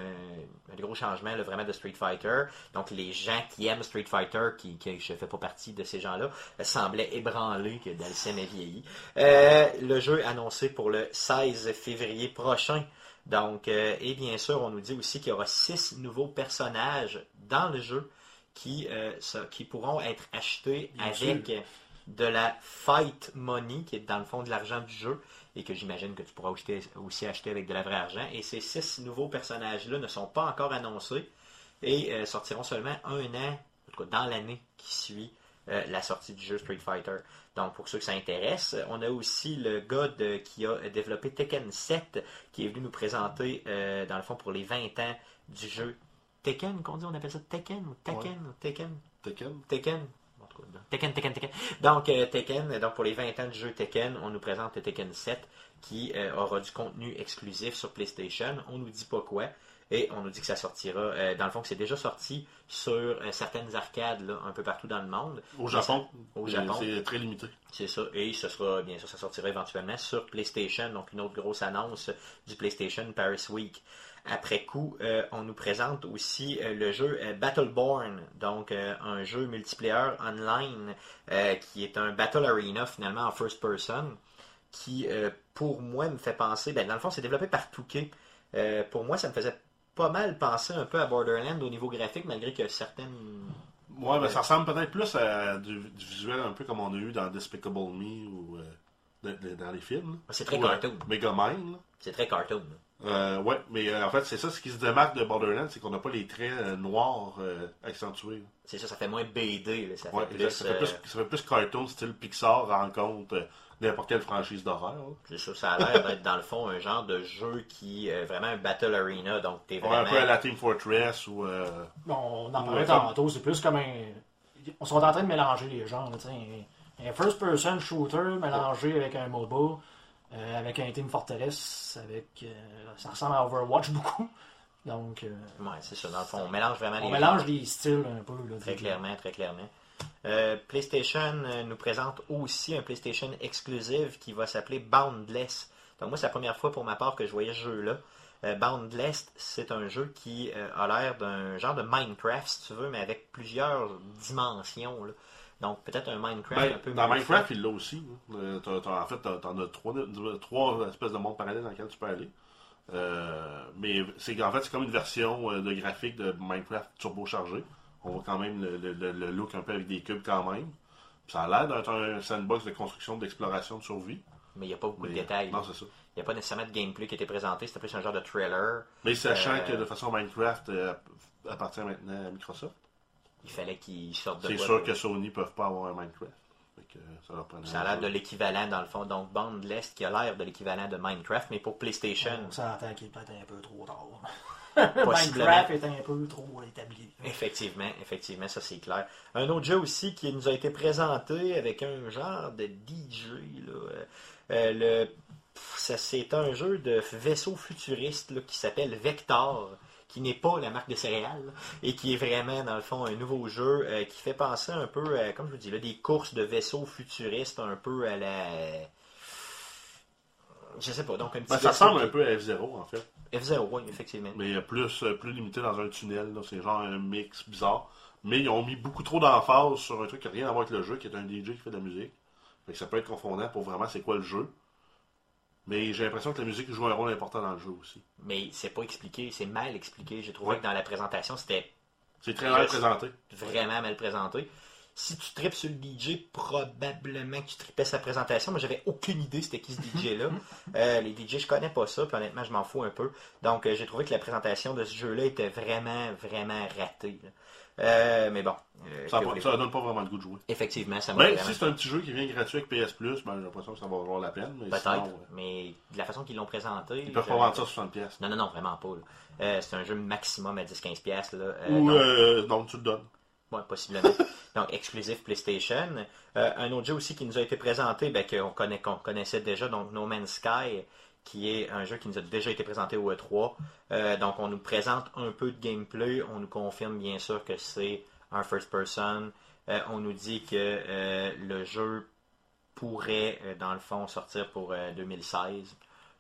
un des gros changements là, vraiment de Street Fighter. Donc les gens qui aiment Street Fighter, qui, qui je fais pas partie de ces gens-là, semblaient ébranlés que Dalsim ait vieilli. Euh, le jeu est annoncé pour le 16 février prochain. Donc, et bien sûr, on nous dit aussi qu'il y aura six nouveaux personnages dans le jeu qui, qui pourront être achetés Bien avec sûr. De la fight money, qui est dans le fond de l'argent du jeu, et que j'imagine que tu pourras acheter- aussi acheter avec de la vraie argent. Et ces six nouveaux personnages-là ne sont pas encore annoncés et euh, sortiront seulement un an, en tout cas dans l'année qui suit euh, la sortie du jeu Street Fighter. Donc pour ceux que ça intéresse, on a aussi le gars de- qui a développé Tekken 7 qui est venu nous présenter euh, dans le fond pour les 20 ans du jeu Tekken, qu'on dit, on appelle ça Tekken ou Tekken ou Tekken? Tekken. Tekken. En tout cas, Tekken, Tekken, Tekken. Donc, euh, Tekken, donc pour les 20 ans du jeu Tekken, on nous présente le Tekken 7 qui euh, aura du contenu exclusif sur PlayStation. On nous dit pas quoi. Et on nous dit que ça sortira, euh, dans le fond, que c'est déjà sorti sur certaines arcades là, un peu partout dans le monde. Au Japon. Au Japon. C'est très limité. C'est ça. Et ce sera, bien sûr, ça sortira éventuellement sur PlayStation. Donc, une autre grosse annonce du PlayStation Paris Week. Après coup, euh, on nous présente aussi euh, le jeu euh, Battleborn, donc un jeu multiplayer online qui est un Battle Arena finalement en first person, qui pour moi me fait penser, ben, dans le fond c'est développé par Touquet. Pour moi ça me faisait pas mal penser un peu à Borderlands au niveau graphique, malgré que certaines... Ouais, ben ça ressemble peut-être plus à du, du visuel un peu comme on a eu dans Despicable Me ou euh, de- de- dans les films. C'est très euh, cartoon. Megamind. là. C'est très cartoon. Euh, ouais, mais euh, en fait, c'est ça ce qui se démarque de Borderlands, c'est qu'on n'a pas les traits euh, noirs euh, accentués. C'est ça, ça fait moins BD. là. Ça fait plus, exact. ça, fait plus, ça fait plus cartoon, style Pixar rencontre euh, n'importe quelle franchise d'horreur. là. C'est ça, ça a l'air d'être dans le fond un genre de jeu qui est vraiment un battle arena, donc t'es Ouais, vraiment. un peu à la Team Fortress ou. euh, Bon, on en parlait Ouais, tantôt, c'est plus comme un. On sont en train de mélanger les genres, là, tu sais. Un, un first-person shooter mélangé avec un MOBA, euh, avec un Team Fortress, avec. euh, ça ressemble à Overwatch beaucoup. Donc, euh, Ouais, c'est ça, dans le fond, on mélange vraiment on les mélange les styles un peu. Là, Très clairement, très clairement. PlayStation nous présente aussi un PlayStation exclusive qui va s'appeler Boundless. Donc moi, c'est la première fois pour ma part que je voyais ce jeu-là. Boundless, c'est un jeu qui a l'air d'un genre de Minecraft, si tu veux, mais avec plusieurs dimensions. là. Donc peut-être un Minecraft ben, un peu dans Minecraft, il l'a aussi. hein. Euh, t'as- t'as- en fait, t'en as trois, trois espèces de mondes parallèles dans lesquels tu peux aller. Euh, mais c'est en fait c'est comme une version euh, de graphique de Minecraft turbochargé. On voit quand même le, le- le- le look un peu avec des cubes quand même. Puis ça a l'air d'être un sandbox de construction, d'exploration, de survie. Mais il n'y a pas beaucoup de détails. Non, c'est ça. Il n'y a pas nécessairement de gameplay qui a été présenté. C'était plus un genre de trailer. Mais sachant Euh, que de façon Minecraft euh, appartient maintenant à Microsoft, Il fallait qu'ils sortent de c'est sûr de- que Sony ne peuvent pas avoir un Minecraft. Que, euh, ça leur Ça a l'air de l'équivalent, dans le fond. Donc, Boundless qui a l'air de l'équivalent de Minecraft, mais pour PlayStation. On s'entend qu'il est peut-être un peu trop tard. [LAUGHS] Minecraft est un peu trop établi. Effectivement, effectivement, ça c'est clair. Un autre jeu aussi qui nous a été présenté avec un genre de DJ. Là, euh, euh, le, pff, ça, c'est un jeu de vaisseau futuriste là, qui s'appelle Vector, qui n'est pas la marque de céréales, et qui est vraiment, dans le fond, un nouveau jeu euh, qui fait penser un peu, à, comme je vous dis, là, des courses de vaisseaux futuristes, un peu à la... Je sais pas, donc un petit Ben, ça ressemble un peu à F-Zero, en fait. F0, oui, effectivement. Mais plus, euh, plus limité dans un tunnel. C'est genre un mix bizarre. Mais ils ont mis beaucoup trop d'emphase sur un truc qui n'a rien à voir avec le jeu, qui est un DJ qui fait de la musique. Fait que ça peut être confondant pour vraiment c'est quoi le jeu. Mais j'ai l'impression que la musique joue un rôle important dans le jeu aussi. Mais c'est pas expliqué, c'est mal expliqué. J'ai trouvé Ouais. que dans la présentation, c'était C'est très mal présenté. vraiment mal présenté. Si tu tripes sur le DJ, probablement que tu tripais sa présentation. Moi, j'avais aucune idée c'était qui ce DJ-là. [LAUGHS] Euh, les DJ, je connais pas ça, puis honnêtement, je m'en fous un peu. Donc, euh, j'ai trouvé que la présentation de ce jeu-là était vraiment, vraiment ratée. là. Euh, mais bon. euh, Ça, pas- ça donne pas vraiment le goût de jouer. Effectivement, ça vraiment... si c'est un petit jeu qui vient gratuit avec PS Plus, ben, j'ai l'impression que ça va valoir la peine. Peut-être, mais de la façon qu'ils l'ont présenté... ils peuvent pas vendre ça 60$. pièces Non, non, non, vraiment pas. Euh, c'est un jeu maximum à 10-15$. piastres, Là. Euh, Ou donc- non, tu le donnes. Ouais, possiblement. [LAUGHS] Donc, exclusif PlayStation. Un autre jeu aussi qui nous a été présenté, ben, qu'on connaît, qu'on connaissait déjà, donc No Man's Sky, qui est un jeu qui nous a déjà été présenté au E3. Euh, donc, on nous présente un peu de gameplay. On nous confirme bien sûr que c'est un first person. Euh, on nous dit que euh, le jeu pourrait, euh, dans le fond, sortir pour euh, 2016.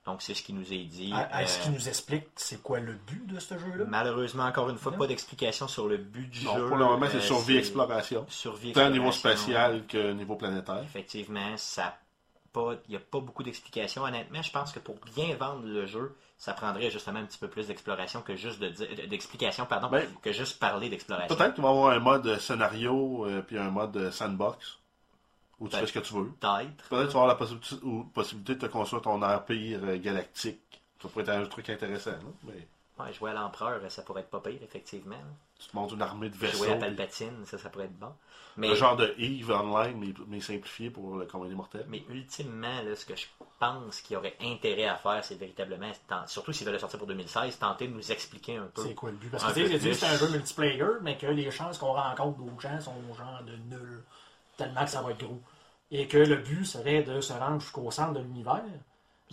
Donc, c'est ce qui nous est dit. Ah, Est-ce Euh, qu'il nous explique c'est quoi le but de ce jeu-là? Malheureusement, encore une fois, Non. pas d'explication sur le but du Non, jeu. pour le moment, c'est Euh, survie exploration. Survie Tant au niveau spatial que niveau planétaire. Effectivement, ça pas, il n'y a pas beaucoup d'explications. Honnêtement, je pense que pour bien vendre le jeu, ça prendrait justement un petit peu plus d'exploration que juste de d'explication, pardon, Ben, que juste parler d'exploration. Peut-être qu'il va y avoir un mode scénario euh, puis un mode sandbox où tu Peut-être. fais ce que tu veux. Peut-être. Peut-être que tu vas avoir la possibilité, ou possibilité de te construire ton empire euh, galactique. Ça pourrait être un truc intéressant. là. Mais Ouais, jouer à l'empereur, ça pourrait être pas pire, effectivement. tu te montes une armée de vaisseaux. Jouer à puis Palpatine, ça, ça pourrait être bon. Mais, Le genre de Eve Online, mais, mais simplifié pour le commun des mortels. mais ultimement, là, ce que je pense qu'il y aurait intérêt à faire, c'est véritablement, tant- surtout s'ils veulent le sortir pour 2016, tenter de nous expliquer un peu. C'est quoi le but? Parce que tu sais, c'est un jeu multiplayer, mais que les chances qu'on rencontre d'autres gens sont genre de nul. Tellement que ça va être gros. Et que le but serait de se rendre jusqu'au centre de l'univers.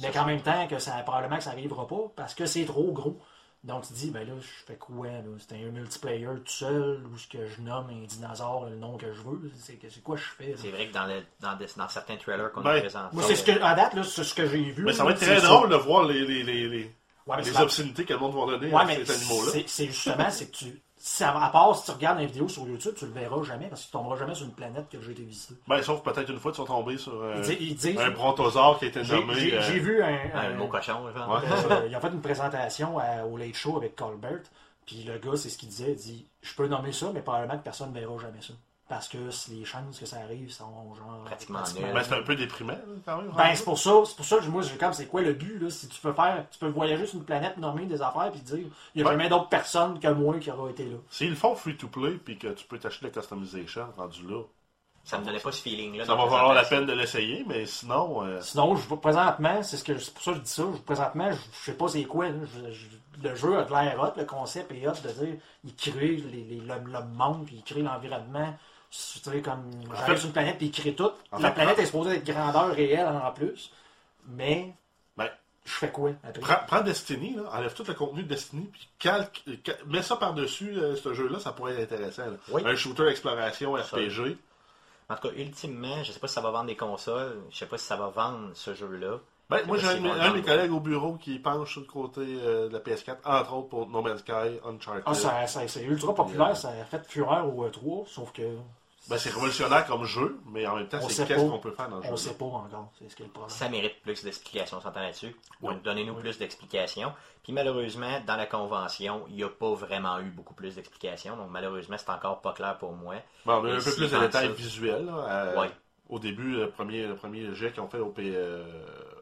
Mais qu'en même temps, que ça probablement que ça n'arrivera pas parce que c'est trop gros. Donc tu dis, ben là, je fais quoi là? C'est un multiplayer tout seul ou ce que je nomme un dinosaure le nom que je veux? C'est que- c'est quoi je fais? C'est vrai que dans, le, dans, des- dans certains trailers qu'on Ben, a présentés, Moi, c'est ce que, à date, là, c'est ce que j'ai vu. Mais ça va être très drôle de voir les, les, les, les, Ouais, obscénités que le monde va donner Ouais, à ces animaux-là. c'est c'est justement, c'est que tu. À part si tu regardes une vidéo sur YouTube, tu le verras jamais parce que tu tomberas jamais sur une planète que j'ai été visiter. Ben, sauf peut-être une fois, tu vas tomber sur euh, Ils disent- ils disent- un brontosaure qui a été nommé. j'ai- euh, j'ai vu un. un mot cochon. Ouais. euh, ils ont fait une présentation à- au Late Show avec Colbert. Puis le gars, c'est ce qu'il disait. Il dit Je peux nommer ça, mais probablement que personne ne verra jamais ça. Parce que si les chances que ça arrive sont genre. Pratiquement nulles. Ben, c'est un peu déprimant, là, quand même. Ben, c'est pour ça, c'est pour ça que moi, j'ai comme, c'est quoi le but, là? Si tu peux faire, tu peux voyager sur une planète, nommer des affaires, puis dire, il n'y a Ouais. jamais d'autres personnes que moi qui aura été là. S'ils le font free-to-play, puis que tu peux t'acheter la customization rendu là, Ça me donnait pas ce feeling-là. ça dans va valoir la peine de l'essayer, mais sinon, euh, Sinon, je vois présentement, c'est ce que c'est pour ça que je dis ça. je- présentement, je, je sais pas c'est quoi. là. Je- je- le jeu a de l'air hot, le concept est hot de dire il crée les, les, le, le monde, puis il crée l'environnement. Tu comme j'arrive sur une planète puis il crée tout. en la fait, planète est supposée être grandeur réelle en plus. Mais ben, je fais quoi après? prends, prends Destiny, là, enlève tout le contenu de Destiny, puis calque, cal- mets ça par-dessus euh, ce jeu-là, ça pourrait être intéressant. là. Oui. Un shooter exploration. RPG. En tout cas, ultimement, je sais pas si ça va vendre des consoles, je sais pas si ça va vendre ce jeu-là. Ben, moi, j'ai un, de mes- collègues au bureau qui penche sur le côté euh, de la PS4, entre autres pour No Man's Sky, Uncharted. Ah, ça, ça- c'est ultra populaire, ça a fait fureur au E3, sauf que Ben, c'est révolutionnaire comme jeu, mais en même temps, On c'est sait qu'est-ce qu'on peut faire dans le On jeu. sait pas encore, c'est ce qui est le problème. Ça mérite plus d'explications, on s'entend là-dessus. Donnez-nous plus d'explications. Puis malheureusement, dans la convention, il n'y a pas vraiment eu beaucoup plus d'explications. Donc malheureusement, c'est encore pas clair pour moi. Bon, on a Et un peu plus de détails ça- visuels. là, à- Ouais. Au début, le premier, le premier jet qu'ils ont fait au, P- euh,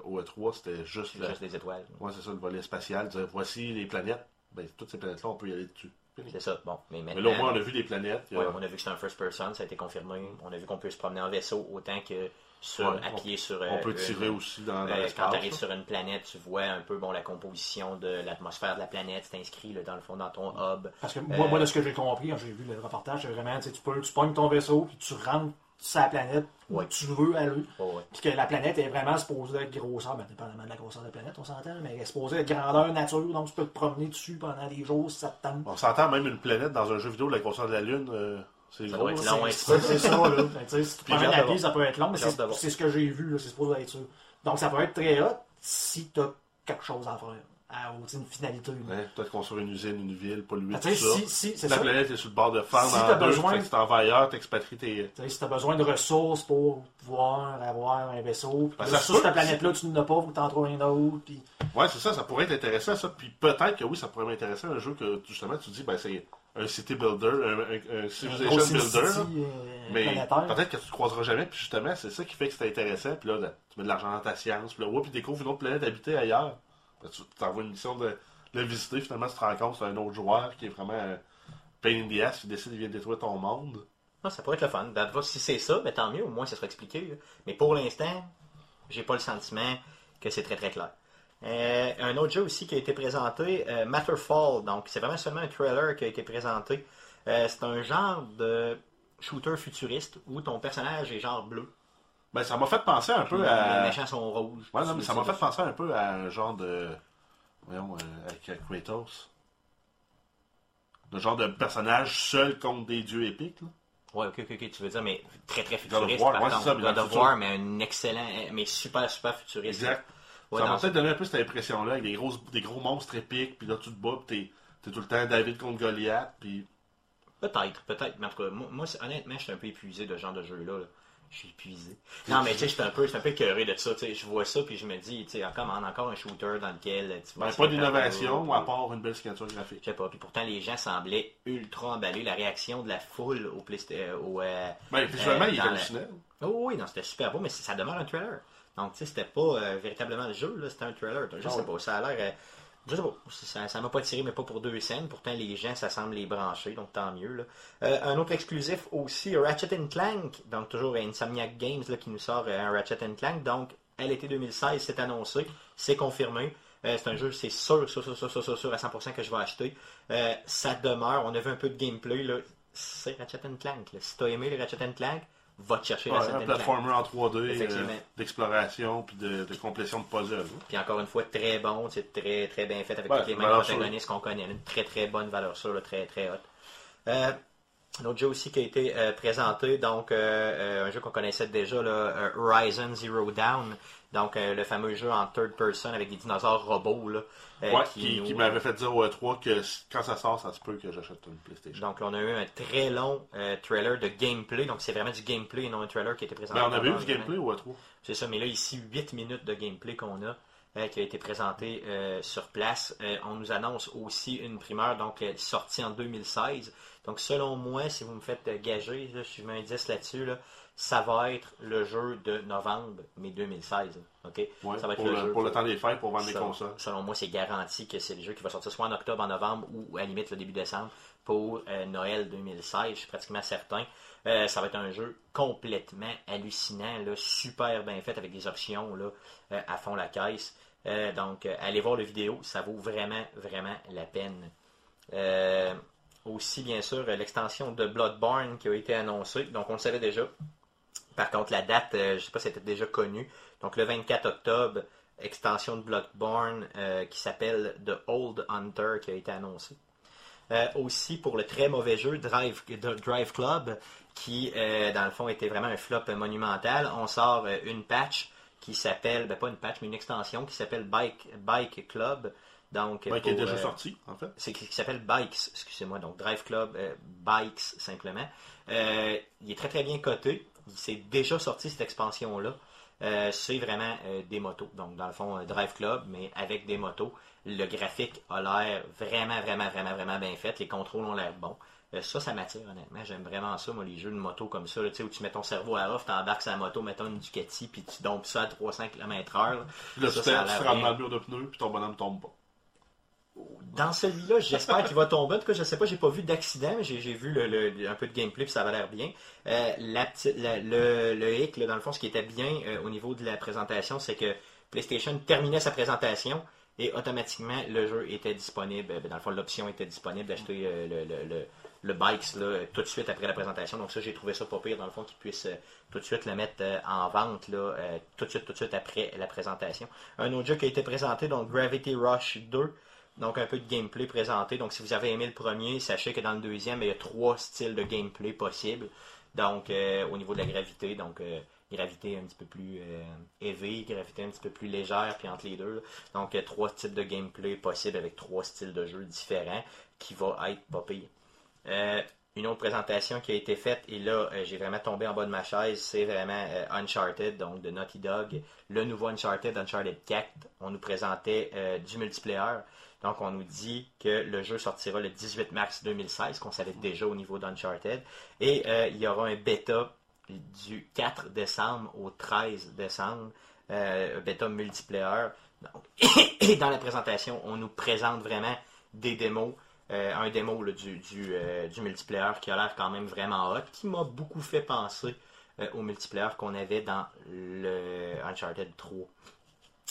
au E3, c'était juste, la- juste des étoiles. ouais, c'est ça, le volet spatial. Dire, voici les planètes. Ben, toutes ces planètes-là, on peut y aller dessus. C'est ça. Bon, mais Mais maintenant. là, au moins, on a vu des planètes. a- ouais, on a vu que c'est un first person, ça a été confirmé. On a vu qu'on peut se promener en vaisseau autant que sur, Ouais, à on- pied sur. on euh, peut tirer aussi dans, dans Euh, quand tu arrives sur une planète, tu vois un peu bon, la composition de l'atmosphère de la planète. C'est inscrit là, dans le fond dans ton hub. Parce que moi, Euh, moi, de ce que j'ai compris quand j'ai vu le reportage, c'est vraiment, tu peux, tu pognes ton vaisseau, puis tu rentres sur la planète où tu veux aller. Ouais. Puis que la planète est vraiment supposée être grosseur, ben, dépendamment de la grosseur de la planète, on s'entend, mais elle est supposée être grandeur nature, donc tu peux te promener dessus pendant des jours si ça te tente. On s'entend même une planète dans un jeu vidéo de la grosseur de la Lune. euh, c'est Ça gros. long, C'est peu. c'est ça, là. [LAUGHS] Si tu de pied, voir. ça peut être long, mais c'est ce que j'ai vu, là, c'est supposé être ça. Donc ça peut être très hot si tu as quelque chose à faire, à, tu une finalité. là. Ouais, Peut-être construire une usine, une ville, polluer tout tu ça. si, la ça. planète est sur le bord de fendre Si en t'as deux, besoin- si t'en vas ailleurs, t'expatries tes... Tu si tu as besoin de ressources pour pouvoir avoir un vaisseau, Ben, que ça sur peut. cette planète-là, tu n'en as pas, faut que tu en trouves un autre. Puis... Ouais, c'est ça, ça pourrait être intéressant, ça. Puis peut-être que oui, ça pourrait m'intéresser un jeu que, justement, tu dis, ben, c'est un city builder, un, un- un civilization builder. là. Euh, Mais peut-être que tu ne croiseras jamais, puis justement, c'est ça qui fait que c'est intéressant. Puis là, là, tu mets de l'argent dans ta science, puis là, ouais, puis découvres une autre planète habitée ailleurs. Tu t'envoies une mission de, la visiter, finalement, tu te rends compte c'est un autre joueur qui est vraiment pain in the ass, qui décide de vient détruire ton monde. Ah, ça pourrait être le fun. Ben, si c'est ça, ben, tant mieux, au moins ça sera expliqué. Mais pour l'instant, j'ai pas le sentiment que c'est très très clair. Euh, un autre jeu aussi qui a été présenté, euh, Matterfall. Donc, c'est vraiment seulement un trailer qui a été présenté. Euh, c'est un genre de shooter futuriste où ton personnage est genre bleu. Ben, ça m'a fait penser un peu Les à. méchants sont. Ouais, non, mais ça m'a fait penser un peu à un genre de. Voyons, euh, avec euh, Kratos. Le genre de personnage seul contre des dieux épiques, là. Ouais, ok, ok, ok, tu veux dire, mais très très God of futuriste. War, God of. War, mais un excellent, mais super super futuriste. Exact. Ouais, ça m'a peut-être donné un peu cette impression-là, avec des, grosses, des gros monstres épiques, puis là tu te bats, puis t'es, t'es tout le temps David contre Goliath, puis. Peut-être, peut-être. Mais en tout cas, moi, moi, honnêtement, je suis un peu épuisé de ce genre de jeu-là. là. Je suis épuisé. Non, mais tu sais, je suis un peu, un peu écœuré de ça. Je vois ça, puis je me dis, tu sais, encore, encore un shooter dans lequel tu Ben, pas d'innovation, à part une belle signature graphique. Je sais pas. Puis pourtant, les gens semblaient ultra emballés. La réaction de la foule au PlayStation. Au, euh, Ben, visuellement, Euh, il est la- hallucinant. Oh oui, non, c'était super beau, mais ça demeure un trailer. Donc, tu sais, c'était pas euh, véritablement le jeu, là, c'était un trailer. Je Ah sais pas, ça a l'air. Je sais pas, ça, ça m'a pas tiré, mais pas pour deux scènes. Pourtant, les gens, ça semble les brancher, donc tant mieux. Là. Euh, un autre exclusif aussi, Ratchet Clank, donc toujours Insomniac Games là, qui nous sort euh, un Ratchet Clank. Donc, à l'été 2016, c'est annoncé, c'est confirmé. Euh, c'est un jeu, c'est sûr, sûr, sûr, sûr, sûr, sûr, à 100% que je vais acheter. Ça demeure, on a vu un peu de gameplay, c'est Ratchet Clank. Là. Si t'as aimé les Ratchet Clank, va te chercher Ouais, Ratchet un Clank. platformer en 3D, euh, d'exploration, puis de, de complétion de puzzle. Puis encore une fois, très bon, c'est très très bien fait avec Ouais, tous les mêmes protagonistes qu'on connaît. Une très très bonne valeur sûre, là, très très haute. Euh, un autre jeu aussi qui a été euh, présenté, donc un jeu qu'on connaissait déjà, là, Horizon Zero Dawn. Donc euh, le fameux jeu en third person avec des dinosaures robots là, euh, Ouais, qui qui, nous- qui m'avait fait dire au E3 que quand ça sort, ça se peut que j'achète une PlayStation. Donc là, on a eu un très long euh, trailer de gameplay. Donc c'est vraiment du gameplay et non un trailer qui a été présenté. Ben, on avait eu du gameplay au E3. C'est ça, mais là, ici, 8 minutes de gameplay qu'on a, qui a été présenté sur place. On nous annonce aussi une primeur, donc sortie en 2016. Donc, selon moi, si vous me faites gager, là, je mets un 10 là-dessus, là, ça va être le jeu de novembre, mais 2016. OK? Ouais, ça va être pour, le, jeu. pour le temps des fêtes, pour vendre des Selon- consoles. Selon moi, c'est garanti que c'est le jeu qui va sortir soit en octobre, en novembre ou à la limite le début décembre pour euh, Noël 2016. Je suis pratiquement certain. Euh, ça va être un jeu complètement hallucinant, là, super bien fait avec des options là, euh, à fond la caisse. Donc, allez voir la vidéo, ça vaut vraiment, vraiment la peine. Aussi, bien sûr, l'extension de Bloodborne qui a été annoncée. Donc, on le savait déjà. Par contre, la date, euh, je ne sais pas si c'était déjà connu. Donc, le 24 octobre, extension de Bloodborne euh, qui s'appelle The Old Hunter qui a été annoncée. Euh, aussi pour le très mauvais jeu Drive, Club, qui euh, dans le fond était vraiment un flop monumental. On sort euh, une patch qui s'appelle, ben pas une patch, mais une extension qui s'appelle Bike, Bike Club. Donc, qui est déjà sorti, en fait. c'est qui s'appelle Bikes, excusez-moi, donc Drive Club Bikes simplement. Il est très très bien coté. Il s'est déjà sorti cette expansion-là. Euh, c'est vraiment euh, des motos. Donc dans le fond, un Drive Club, mais avec des motos. Le graphique a l'air vraiment, vraiment, vraiment, vraiment bien fait. Les contrôles ont l'air bons. Euh, ça, ça m'attire honnêtement. J'aime vraiment ça, moi, les jeux de moto comme ça, là, où tu mets ton cerveau à off, t'embarques la moto, mettons une Ducati, puis tu dompes ça à 300 km/h. là. Ça, tu bien. dans le mur de pneus, puis ton bonhomme tombe pas. Dans celui-là, j'espère qu'il va tomber. En tout cas, je sais pas, j'ai pas vu d'accident, mais j'ai vu le, un peu de gameplay, puis ça avait l'air bien. Euh, le, hic, là, dans le fond, ce qui était bien euh, au niveau de la présentation, c'est que PlayStation terminait sa présentation et automatiquement le jeu était disponible. Ben, Dans le fond, l'option était disponible d'acheter euh, le, Bikes tout de suite après la présentation. Donc ça, j'ai trouvé ça pas pire, dans le fond, qu'ils puissent euh, tout de suite le mettre euh, en vente euh, tout de suite, tout de suite après la présentation. Un autre jeu qui a été présenté, donc Gravity Rush 2. Donc un peu de gameplay présenté. Donc si vous avez aimé le premier, sachez que dans le deuxième, il y a trois styles de gameplay possibles. Donc euh, au niveau de la gravité, donc euh, gravité un petit peu plus euh, gravité un petit peu plus légère, puis entre les deux. Donc euh, trois types de gameplay possibles avec trois styles de jeu différents qui va être pas pire. Une autre présentation qui a été faite, et là j'ai vraiment tombé en bas de ma chaise, c'est vraiment Uncharted, donc de Naughty Dog. Le nouveau Uncharted, Uncharted 4, on nous présentait du multiplayer. Donc, on nous dit que le jeu sortira le 18 mars 2016, qu'on savait déjà au niveau d'Uncharted. Et euh, il y aura un bêta du 4 décembre au 13 décembre, euh, un bêta multiplayer. [COUGHS] Et dans la présentation, on nous présente vraiment des démos. Euh, un démo du, multiplayer qui a l'air quand même vraiment hot, qui m'a beaucoup fait penser au multiplayer qu'on avait dans le Uncharted 3.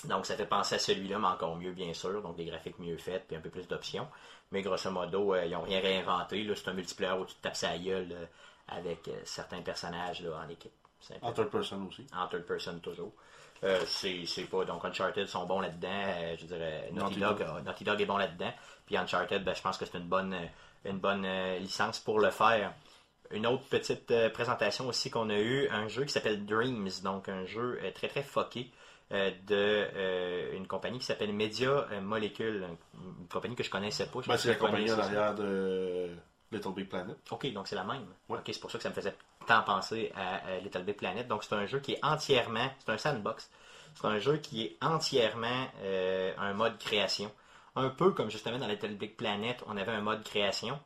Donc ça fait penser à celui-là, mais encore mieux bien sûr, donc des graphiques mieux faits, puis un peu plus d'options. Mais grosso modo, euh, ils n'ont rien réinventé. C'est un multiplayer où tu te tapes sa gueule euh, avec euh, certains personnages là, en équipe. En third person aussi. en third person toujours. C'est pas donc Uncharted sont bons là-dedans. je dirais Naughty, Naughty Dog, Dog. Naughty Dog est bon là-dedans. Puis Uncharted, ben, je pense que c'est une bonne une bonne licence pour le faire. Une autre petite présentation aussi qu'on a eu, un jeu qui s'appelle Dreams, donc un jeu très très fucké euh, de euh, une compagnie qui s'appelle Media euh, Molecule, une compagnie que je connaissais pas. Ben, c'est la compagnie en arrière de Little Big Planet. Ok, donc c'est la même. Ouais. Ok, c'est pour ça que ça me faisait tant penser à, à Little Big Planet. Donc c'est un jeu qui est entièrement, c'est un sandbox. C'est un jeu qui est entièrement euh, un mode création. Un peu comme justement dans Little Big Planet, on avait un mode création.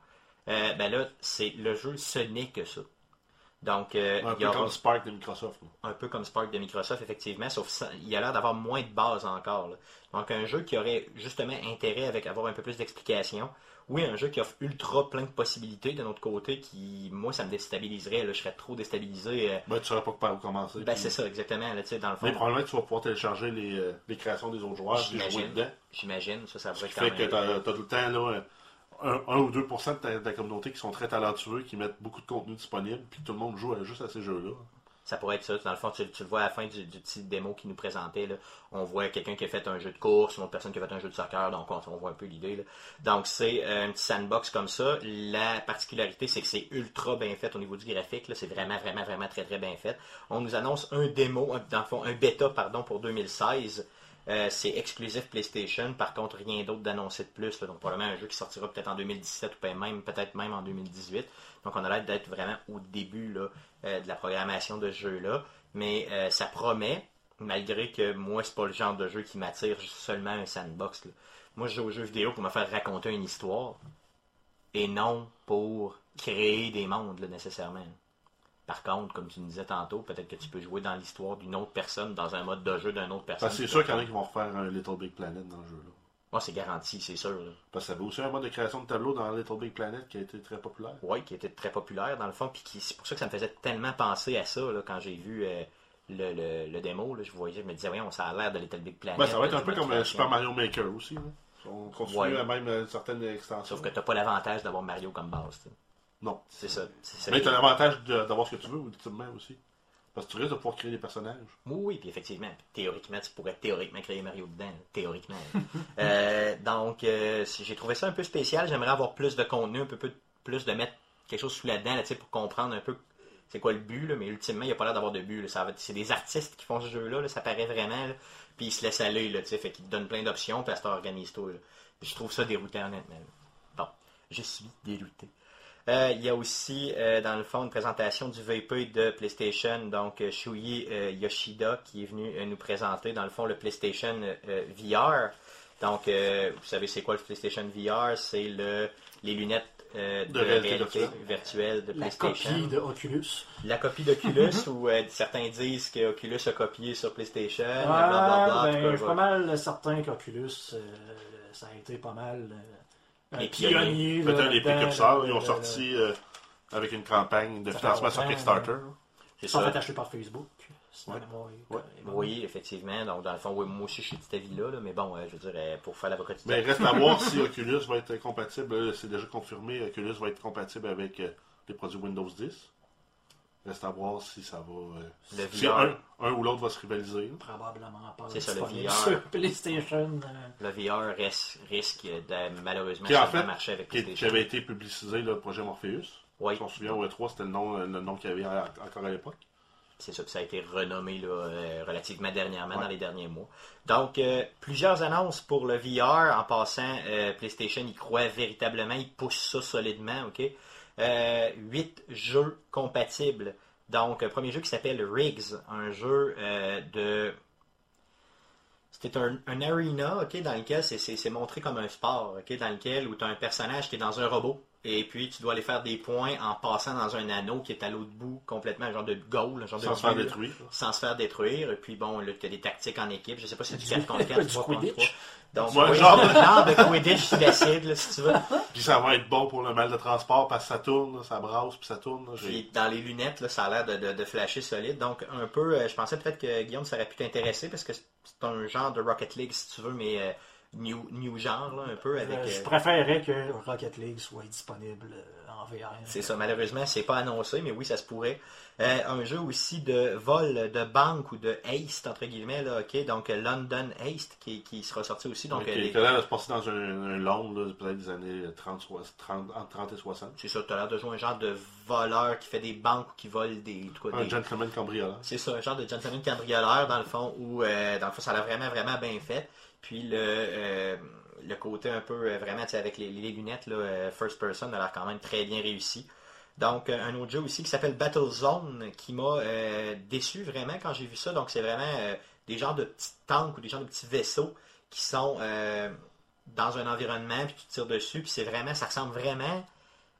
Euh, ben là, c'est le jeu, ce n'est que ça. Donc, euh, Un il peu aura comme Spark de Microsoft. là. un peu comme Spark de Microsoft, effectivement, sauf ça, il a l'air d'avoir moins de base encore. là. Donc un jeu qui aurait justement intérêt avec avoir un peu plus d'explications. Oui, un jeu qui offre ultra plein de possibilités de notre côté, qui, moi, ça me déstabiliserait. Là, je serais trop déstabilisé. euh, Ben, tu saurais pas par où commencer. ben, puis- c'est ça, exactement. Là, dans le fond, Mais probablement que tu vas pouvoir télécharger les, euh, les créations des autres joueurs et jouer dedans. J'imagine, ça, ça qui être quand fait que tu as, tout le temps là, un, un ou 2% de de ta communauté qui sont très talentueux, qui mettent beaucoup de contenu disponible, puis tout le monde joue juste à ces jeux-là. Ça pourrait être ça. Dans le fond, tu, le vois à la fin du, petit démo qu'il nous présentait. On voit quelqu'un qui a fait un jeu de course, une autre personne qui a fait un jeu de soccer, donc on, voit un peu l'idée. Donc c'est euh, un petit sandbox comme ça. La particularité, c'est que c'est ultra bien fait au niveau du graphique. C'est vraiment, vraiment, vraiment très, très bien fait. On nous annonce un démo, dans le fond, un bêta, pardon, pour 2016. Euh, c'est exclusif PlayStation, par contre rien d'autre d'annoncé de plus. Donc probablement un jeu qui sortira peut-être en 2017 ou peut-être même, en 2018. Donc on a l'air d'être vraiment au début euh, de la programmation de ce jeu-là. Mais euh, ça promet, malgré que moi c'est pas le genre de jeu qui m'attire seulement un sandbox. Moi je joue aux jeux vidéo pour me faire raconter une histoire et non pour créer des mondes nécessairement. Par contre, comme tu me disais tantôt, peut-être que tu peux jouer dans l'histoire d'une autre personne, dans un mode de jeu d'une autre personne. Parce que c'est sûr qu'il y en a qui vont refaire un Little Big Planet dans le jeu. Là. Moi, c'est garanti, c'est sûr. là. Parce que ça avait aussi un mode de création de tableau dans Little Big Planet qui a été très populaire. Oui, qui était très populaire dans le fond, puis c'est pour ça que ça me faisait tellement penser à ça là, quand j'ai vu euh, le, le, le démo. Là, je voyais, je me disais, voyons, ça a l'air de Little Big Planet. Ben, ça va être un peu comme euh. Super Mario Maker aussi. Là. On continue Ouais. à même euh, certaines extensions. Sauf que t'as pas l'avantage d'avoir Mario comme base. tu. Non. C'est ça. Mais tu as l'avantage d'avoir ce que tu veux, ultimement aussi. Parce que tu risques de pouvoir créer des personnages. Oui, oui, puis effectivement, théoriquement, tu pourrais théoriquement créer Mario dedans, théoriquement. [LAUGHS] Euh, donc, euh, j'ai trouvé ça un peu spécial. J'aimerais avoir plus de contenu, un peu plus- de mettre quelque chose sous la dent, là, pour comprendre un peu c'est quoi le but, là, mais ultimement, il n'y a pas l'air d'avoir de but. C'est des artistes qui font ce jeu-là, là, ça paraît vraiment. Puis ils se laissent aller, là, tu sais, fait qu'ils te donnent plein d'options, puis à organise-toi. là. Je trouve ça déroutant, honnêtement. Bon, je suis dérouté. Euh, il y a aussi, euh, dans le fond, une présentation du VP de PlayStation, donc euh, Shuyi euh, Yoshida, qui est venu euh, nous présenter, dans le fond, le PlayStation euh, VR. Donc, euh, vous savez, c'est quoi le PlayStation VR C'est le, les lunettes euh, de, De réalité réalité, virtuelle. virtuelle de La PlayStation. copie de Oculus. La copie d'Oculus, où euh, certains disent que Oculus a copié sur PlayStation, Ouais, blablabla. en tout ben, cas, je suis pas mal certain qu'Oculus, euh, ça a été pas mal euh, Les pionnier. pionniers. Peut-être les précurseurs, ils ont là, sorti euh, avec une campagne de Ça financement sur Kickstarter. C'est Ils sont acheter par Facebook. Ouais. ouais. Oui, effectivement. Donc, dans le fond, oui, moi aussi, je suis de cet avis-là, là, mais bon, euh, je veux dire, euh, pour faire l'avocat du Mais reste à voir si [LAUGHS] Oculus va être compatible. C'est déjà confirmé, Oculus va être compatible avec euh, les produits Windows 10. Reste à voir si ça va. euh, Le si VR. un, un ou l'autre va se rivaliser. Probablement pas C'est ça, le VR. sur PlayStation. euh, Le VR ris- risque de malheureusement Qui, en fait, marcher avec Qui, qui PlayStation. avait été publicisé, le projet Morpheus. Oui, Si on se souvient, au E3, c'était le nom, le nom qu'il y avait encore à l'époque. c'est ça, puis ça a été renommé là, euh, relativement dernièrement, Ouais. dans les derniers mois. Donc, euh, plusieurs annonces pour le VR. En passant, euh, PlayStation, il croit véritablement, il pousse ça solidement, ok? Euh, Huit jeux compatibles. Donc, premier jeu qui s'appelle Riggs, un jeu euh, de... C'était un, arena, ok, dans lequel c'est montré comme un sport, ok, dans lequel où tu as un personnage qui est dans un robot, et puis tu dois aller faire des points en passant dans un anneau qui est à l'autre bout, complètement un genre de goal, genre Sans de se faire détruire. sans se faire détruire. Et puis bon, là, tu as des tactiques en équipe. Je sais pas si c'est du 4 contre 4, du 3 contre Quidditch. 3. Donc, Ouais, oui, genre- [LAUGHS] genre de Quidditch sous l'acide, là, si tu veux. [LAUGHS] Puis ça va être bon pour le mal de transport parce que ça tourne, là, ça brasse, puis ça tourne. là. Puis dans les lunettes, là, ça a l'air de, de, de flasher solide. Donc, un peu, euh, je pensais peut-être que Guillaume, ça aurait pu t'intéresser parce que c'est un genre de Rocket League, si tu veux, mais euh, new, new genre, là, un peu avec. euh, je euh, préférerais que Rocket League soit disponible euh, en VR. C'est ça, malheureusement, c'est pas annoncé, mais oui, ça se pourrait. Euh, un jeu aussi de vol de banque ou de haste, entre guillemets, là, ok, donc London Haste qui, qui sera sorti aussi. Donc, Ok, euh, les- qui a l'air de se passer dans un, un long, là, peut-être des années 30, soix- 30, entre 30 et 60. C'est ça, tu as l'air de jouer un genre de voleur qui fait des banques ou qui vole des. tout cas, Un des- gentleman cambrioleur. C'est ça, un genre de gentleman cambrioleur dans le fond, où euh, dans le fond ça a l'air vraiment, vraiment bien fait. Puis le, euh, le côté un peu euh, vraiment, avec les, lunettes, là, euh, first person, a l'air quand même très bien réussi. Donc, un autre jeu aussi qui s'appelle Battlezone, qui m'a déçu vraiment quand j'ai vu ça. Donc, c'est vraiment des genres de petits tanks ou des genres de petits vaisseaux qui sont dans un environnement, puis tu tires dessus, puis c'est vraiment, ça ressemble vraiment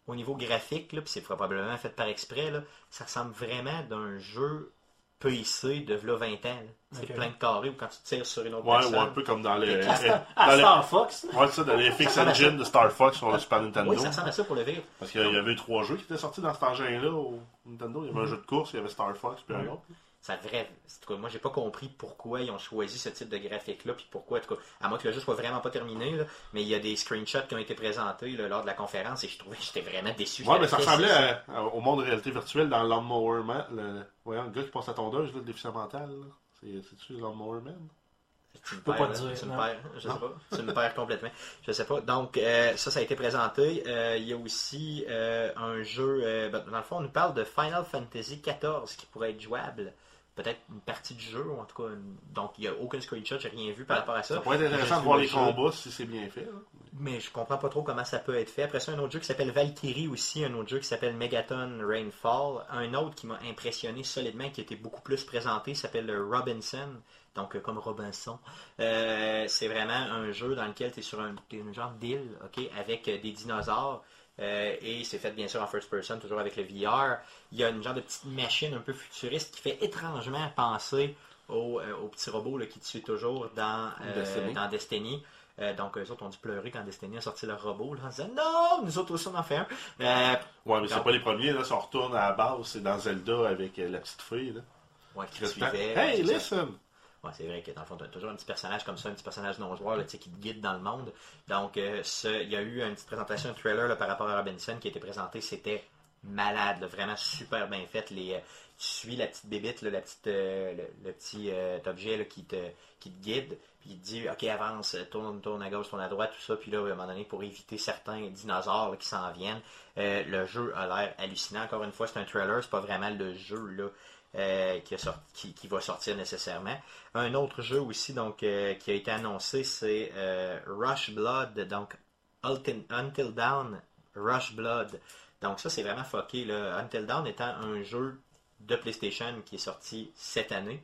au niveau graphique, là, puis c'est probablement fait par exprès, là, ça ressemble vraiment d'un jeu PIC de v'là 20 ans. là. C'est plein de carrés ou quand tu tires sur une autre Ouais, personne. ou un peu comme dans les. Euh, À dans les- Star Fox. Ouais, ça, dans les FX Engine de Star Fox sur le Super Nintendo. Oui, ça ressemble à ça pour le vivre. Parce qu'il y avait eu trois jeux qui étaient sortis dans cet engin-là au Nintendo. Il y avait un jeu de course, il y avait Star Fox, puis un Ouais. autre. Ça devrait. En tout cas, moi, j'ai pas compris pourquoi ils ont choisi ce type de graphique-là, puis pourquoi, en tout cas, à moins que le jeu soit vraiment pas terminé, là, mais il y a des screenshots qui ont été présentés là, lors de la conférence et je trouvais que j'étais vraiment déçu. Ouais, mais ça ressemblait à- à- au monde de réalité virtuelle dans Lawnmower Man. Le, voyons, le gars qui passe la tondeuse, là, le déficient mental. C'est-tu Lawnmower Man? Tu me peux perds, pas dire, Tu me perds, je sais Non. pas. Tu me perds complètement. Je sais pas. Donc, euh, ça, ça a été présenté. Euh, il y a aussi euh, un jeu. euh, ben, dans le fond, on nous parle de Final Fantasy XIV qui pourrait être jouable. Peut-être une partie du jeu, ou en tout cas. une- Donc, il n'y a aucun screenshot, j'ai rien vu par rapport à ça. Ça pourrait être intéressant de voir les jeu. combats si c'est bien fait. là. Mais je comprends pas trop comment ça peut être fait. Après ça, un autre jeu qui s'appelle Valkyrie aussi, un autre jeu qui s'appelle Megaton Rainfall. Un autre qui m'a impressionné solidement, qui était beaucoup plus présenté, s'appelle le Robinson. Donc, euh, comme Robinson. Euh, c'est vraiment un jeu dans lequel tu es sur un, t'es une genre d'île, ok, avec euh, des dinosaures. Euh, et c'est fait bien sûr en first person, toujours avec le VR. Il y a une genre de petite machine un peu futuriste qui fait étrangement penser au, euh, au petit robot là, qui te suit toujours dans euh, Destiny. dans Destiny. Euh, donc, eux autres ont dû pleurer quand Destiny a sorti leur robot, là, en disant non, nous autres aussi on en fait un. Euh, Ouais, mais c'est pas les premiers. Là, si on retourne à la base, c'est dans Zelda avec euh, la petite fille. Là, ouais, qui suivait. Hey, listen! C'est vrai que dans le fond, tu as toujours un petit personnage comme ça, un petit personnage non-joueur qui te guide dans le monde. Donc, euh, il y a eu une petite présentation, un trailer par rapport à Robinson qui a été présenté. C'était malade, vraiment super bien faite. Les, euh, tu suis la petite bébite, euh, le, petit objet qui, te, guide, puis il te dit Ok, avance, tourne, tourne à gauche, tourne à droite, tout ça. Puis là, à un moment donné, pour éviter certains dinosaures qui s'en viennent, le jeu a l'air hallucinant. Encore une fois, c'est un trailer, c'est pas vraiment le jeu là, euh, qui, va sortir nécessairement. Un autre jeu aussi donc euh, qui a été annoncé, c'est euh, Rush Blood, donc Until, Dawn Rush Blood. Donc ça, c'est vraiment. Là. Until Dawn étant un jeu de PlayStation qui est sorti cette année,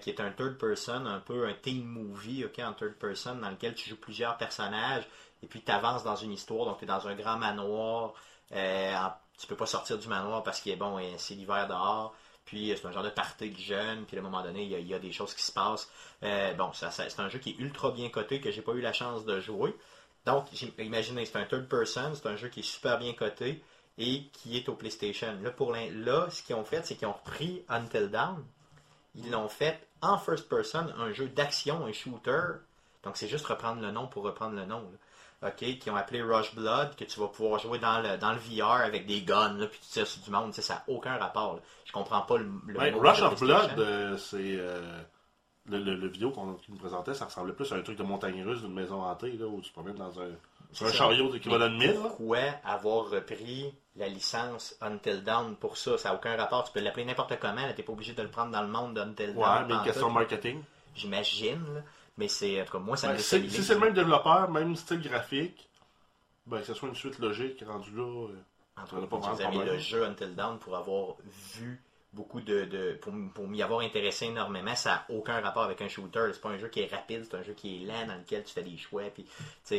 qui est un third person, un peu un teen movie ok, en third person, dans lequel tu joues plusieurs personnages et puis tu avances dans une histoire. Donc tu es dans un grand manoir. En- tu peux pas sortir du manoir parce qu'il est bon, et c'est l'hiver dehors. Puis euh, c'est un genre de party de jeunes. Puis à un moment donné, il y a, des choses qui se passent. Euh, bon, c'est un jeu qui est ultra bien coté que j'ai pas eu la chance de jouer. Donc, imaginez, c'est un third person, c'est un jeu qui est super bien coté et qui est au PlayStation. Là, pour là ce qu'ils ont fait, c'est qu'ils ont repris Until Dawn. Ils l'ont fait en first person, un jeu d'action, un shooter. Donc, c'est juste reprendre le nom pour reprendre le nom. OK, qui ont appelé Rush Blood, que tu vas pouvoir jouer dans le, dans le VR avec des guns, là, puis tu tires sur du monde. Ça n'a aucun rapport. là. Je comprends pas le, le Ben, mot Rush of. Blood, euh, c'est. euh, le, le- le vidéo qu'on qu'il nous présentait, ça ressemblait plus à un truc de montagne russe d'une maison hantée, là, où tu te promènes dans un, un ça. chariot d'équivalent de 1000. là. Pourquoi avoir repris la licence Until Dawn pour ça? Ça n'a aucun rapport. Tu peux l'appeler n'importe comment. Tu n'es pas obligé de le prendre dans le monde d'Until Dawn. Ouais, mais une question de marketing. J'imagine. Mais c'est, en tout cas, moi, ça Ben, me si c'est le même développeur, même style graphique, ben, que ce soit une suite logique rendue là. euh, En tout cas, vous avez le jeu Until Dawn pour avoir vu beaucoup de. de- pour, pour m'y avoir intéressé énormément, ça n'a aucun rapport avec un shooter. C'est pas un jeu qui est rapide, c'est un jeu qui est lent dans lequel tu fais des choix. Puis, je,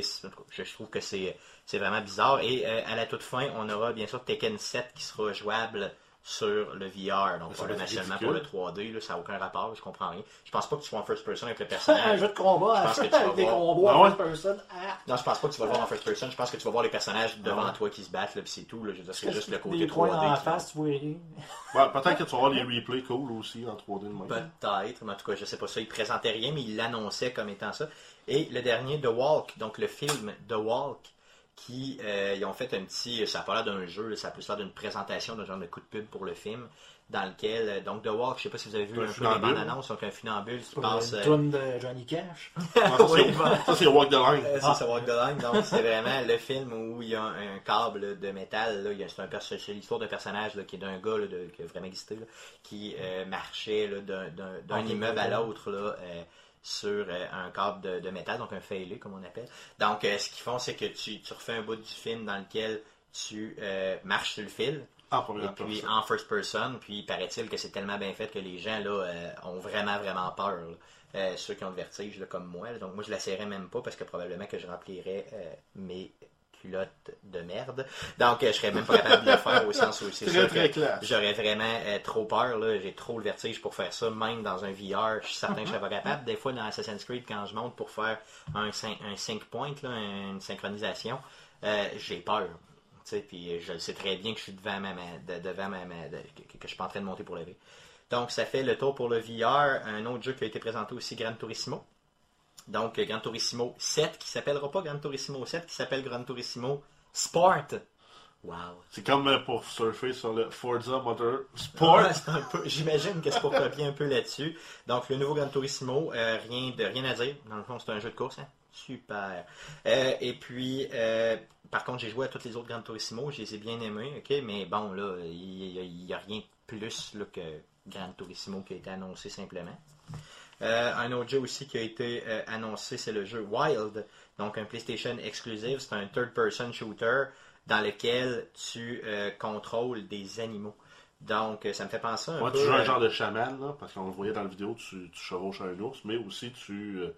je trouve que c'est, c'est vraiment bizarre. Et euh, à la toute fin, on aura bien sûr Tekken 7 qui sera jouable sur le VR. Donc, Ça ridicule. pour le 3D, là, ça n'a aucun rapport, je comprends rien. Je pense pas que tu sois en first person avec le [LAUGHS] un personnage. jeu de combat Je pense que tu avec [LAUGHS] vas des voir. combats Ah en ouais? first person. Ah, Non, je pense pas que tu vas le voir en first person. Je pense que tu vas voir les personnages devant Ah ouais. toi qui se battent, là, puis c'est tout. Là. Je veux dire, c'est juste le côté des 3D. coins en face, tu vois rien. Ouais, peut-être que tu vas voir les replays cool aussi en 3D de même. Peut-être, mais en tout cas, je sais pas ça. Il présentait rien, mais il l'annonçait comme étant ça. Et le dernier, The Walk, donc le film The Walk, qui euh, ils ont fait un petit. Ça n'a pas l'air d'un jeu, ça a plus l'air d'une présentation d'un genre de coup de pub pour le film, dans lequel. euh, Donc The Walk, je sais pas si vous avez vu Un un, peu bandes annonces, donc un funambule qui passe. une euh, de Johnny Cash. [LAUGHS] [LAUGHS] Ça, Oui, c'est- Walk the Line. Euh, ça, c'est Walk the Line. Donc, c'est vraiment le film où il y a un, un câble de métal. A- C'est, l'histoire d'un personnage là, qui est d'un gars là, de- qui a vraiment existé, là, qui euh, marchait d'un, Ok, immeuble à l'autre là, euh, sur euh, un câble de, de métal, donc un failé, comme on appelle. Donc, euh, ce qu'ils font, c'est que tu, tu refais un bout du film dans lequel tu euh, marches sur le fil. En Et puis en first person, puis paraît-il que c'est tellement bien fait que les gens là ont vraiment vraiment peur. là. Euh, ceux qui ont le vertige là, comme moi. là. Donc moi je la serrais même pas parce que probablement que je remplirais euh, mes de merde. Donc euh, je serais même pas capable de le faire au sens où c'est [LAUGHS] sûr très que classe. j'aurais vraiment euh, trop peur. là. J'ai trop le vertige pour faire ça. Même dans un VR, je suis certain que je serais pas capable. Des fois dans Assassin's Creed, quand je monte pour faire un, un sync point, là, une synchronisation, euh, j'ai peur. Tu sais, puis je sais très bien que je suis devant ma, ma- de- devant ma, ma- de- que, que je suis pas en train de monter pour lever. Donc ça fait le tour pour le VR. Un autre jeu qui a été présenté aussi, Gran Turismo. Donc Gran Turismo 7, qui s'appellera pas Gran Turismo 7, qui s'appelle Gran Turismo Sport. Wow. C'est comme euh, pour surfer sur le Forza [LAUGHS] c'est un peu- J'imagine que c'est pour copier un peu là-dessus. Donc, le nouveau Gran Turismo, euh, rien, de, rien à dire. Dans le fond, c'est un jeu de course. hein. Super. Euh, et puis, euh, par contre, j'ai joué à tous les autres Gran Turismo. Je les ai bien aimés. ok? Mais bon, là, il n'y a, rien de plus là, que Gran Turismo qui a été annoncé simplement. Euh, un autre jeu aussi qui a été euh, annoncé, c'est le jeu Wild. Donc, un PlayStation exclusive. C'est un third-person shooter dans lequel tu euh, contrôles des animaux. Donc, ça me fait penser un Ouais, peu... tu joues un genre de chaman, là, parce qu'on le voyait dans la vidéo, tu, tu chevauches un ours, mais aussi tu, euh,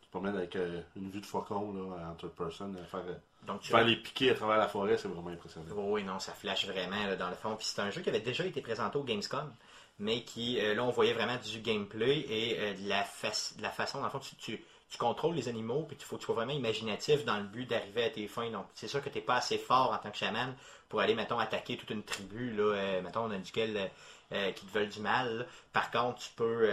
tu te promènes avec euh, une vue de faucon là, en third person. faire, donc, tu faire les piquer à travers la forêt, c'est vraiment impressionnant. Oui, oui, non, ça flash vraiment là, dans le fond. Puis c'est un jeu qui avait déjà été présenté au Gamescom, mais qui, euh, là, on voyait vraiment du gameplay et euh, de, la façon, dans le fond, tu, tu, contrôles les animaux, puis il faut que tu sois vraiment imaginatif dans le but d'arriver à tes fins. Donc, c'est sûr que tu n'es pas assez fort en tant que chaman pour aller, mettons, attaquer toute une tribu, là, euh, mettons, dans duquel. euh, euh, qui te veulent du mal. Par contre, tu peux,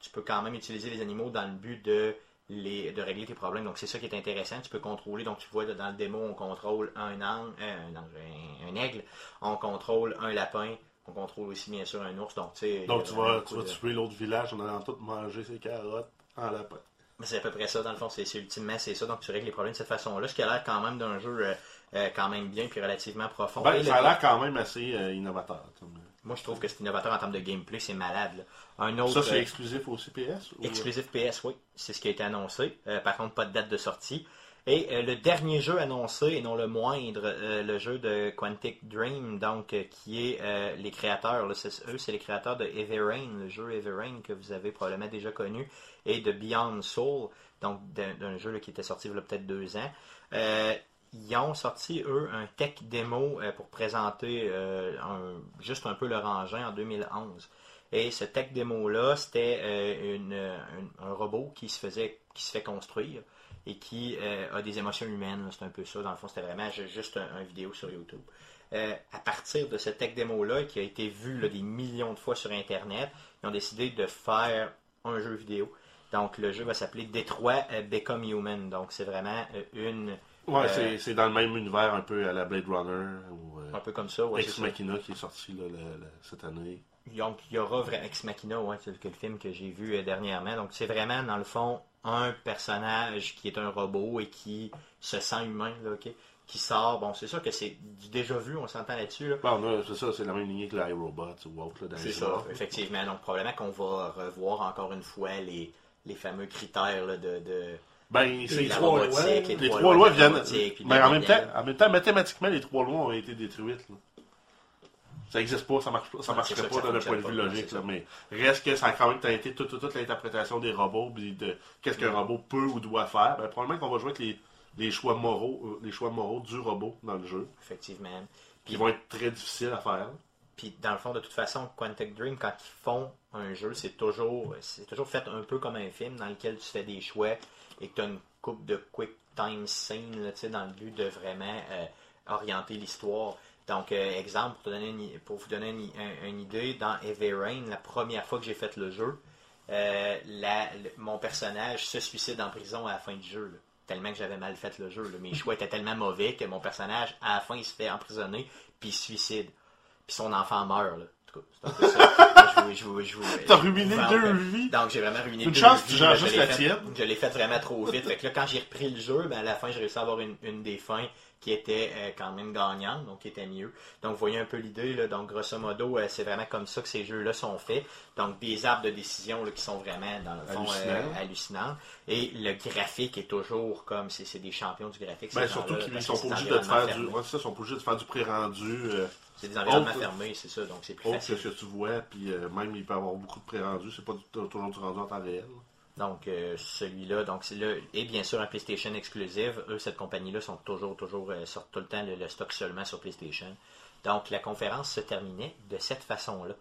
tu peux quand même utiliser les animaux dans le but de les, de régler tes problèmes. Donc c'est ça qui est intéressant. Tu peux contrôler. Donc tu vois dans le démo, on contrôle un un- un aigle. On contrôle un lapin. On contrôle aussi, bien sûr, un ours. Donc, Donc tu vas, tu vas de- tuer l'autre village en allant tout manger ses carottes en lapin. C'est à peu près ça, dans le fond, c'est ultimement c'est ça. Donc tu règles les problèmes de cette façon-là, ce qui a l'air quand même d'un jeu euh, euh, quand même bien puis relativement profond. Ben, ça a l'air quand même assez euh, innovateur. Moi je trouve que c'est innovateur en termes de gameplay, c'est malade. là. Un autre Ça, c'est exclusif aussi PS? ou- exclusif PS, oui, c'est ce qui a été annoncé. Par contre, pas de date de sortie. Et euh, le dernier jeu annoncé, et non le moindre, euh, le jeu de Quantic Dream, donc euh, qui est les créateurs, c'est- eux c'est les créateurs de Heavy Rain, le jeu Heavy Rain que vous avez probablement déjà connu, et de Beyond Soul, donc d'un jeu qui était sorti il y a peut-être deux ans. Ils ont sorti, eux, un tech démo pour présenter juste un peu leur engin en 2011. Et ce tech démo-là, c'était un robot qui se faisait qui se fait construire et qui euh, a des émotions humaines. C'est un peu ça. Dans le fond, c'était vraiment ju- juste un, un vidéo sur YouTube. Euh, à partir de ce tech démo-là, qui a été vu là, des millions de fois sur Internet, ils ont décidé de faire un jeu vidéo. Donc, le jeu va s'appeler Detroit euh, Become Human. Donc, c'est vraiment une. Ouais, Euh, c'est- dans le même univers un peu à la Blade Runner ou Un peu comme ça. ouais, Ex ça. Machina qui est sorti là, la- la- cette année. Donc, il y aura Ex Machina, ouais, c'est le film que j'ai vu dernièrement. Donc, c'est vraiment, dans le fond, un personnage qui est un robot et qui se sent humain, là? Qui sort. Bon, c'est sûr que c'est du déjà vu, on s'entend là-dessus. Là. Bon, c'est ça, c'est la même lignée que l'iRobot ou autre C'est les ça, effectivement. Donc, probablement qu'on va revoir encore une fois les, les fameux critères là, de, de, Ben, c'est la trois lois. les, les trois lois viennent. Mais en même, temps, en même temps, mathématiquement, les trois lois ont été détruites. là. Ça n'existe pas, ça marche ça marcherait pas le point de vue logique, là, mais reste que ça a quand même été toute, toute, toute l'interprétation des robots, puis de qu'est-ce qu'un Mm. robot peut ou doit faire. Ben, probablement qu'on va jouer avec les, les choix moraux, euh, les choix moraux du robot dans le jeu, Effectivement. qui vont être très difficiles à faire. Puis dans le fond, de toute façon, Quantic Dream, quand ils font un jeu, c'est toujours, c'est toujours fait un peu comme un film dans lequel tu fais des choix et que tu as une coupe de quick time scene là, dans le but de vraiment euh, orienter l'histoire. Donc, euh, exemple, pour, te donner une, pour vous donner une, un- une idée, dans Heavy Rain, la première fois que j'ai fait le jeu, euh, la- le- mon personnage se suicide en prison à la fin du jeu. là. Tellement que j'avais mal fait le jeu. là. Mes choix étaient tellement mauvais que mon personnage, à la fin, il se fait emprisonner puis il se suicide. Puis son enfant meurt. Là. En tout cas, c'est un peu ça. je vous, je vous, je vous, T'as ruiné deux vies. Donc j'ai vraiment ruiné Une deux chance, vies. Je juste l'ai la fait- tienne. Je l'ai fait vraiment trop vite. Fait que là, quand j'ai repris le jeu, ben, à la fin, j'ai réussi à avoir une, une des fins qui était euh, quand même gagnante, donc qui était mieux. Donc vous voyez un peu l'idée. là. Donc grosso modo, euh, c'est vraiment comme ça que ces jeux-là sont faits. Donc des arbres de décision là, qui sont vraiment, dans le fond, Hallucinants. euh, hallucinants. Et le graphique est toujours comme, c'est c'est des champions du graphique. Ben, surtout qu'ils sont obligés de Ouais, sont obligés de faire du pré-rendu. C'est des environnements autre- fermés, c'est ça. Donc c'est plus autre que ce que tu vois, puis euh, même il peut y avoir beaucoup de pré-rendu, c'est pas toujours du rendu en temps réel. Donc, euh, celui-là, donc et bien sûr un PlayStation exclusive. Eux, cette compagnie-là, sont toujours, toujours, euh, sortent tout le temps le, stock seulement sur PlayStation. Donc, la conférence se terminait de cette façon-là.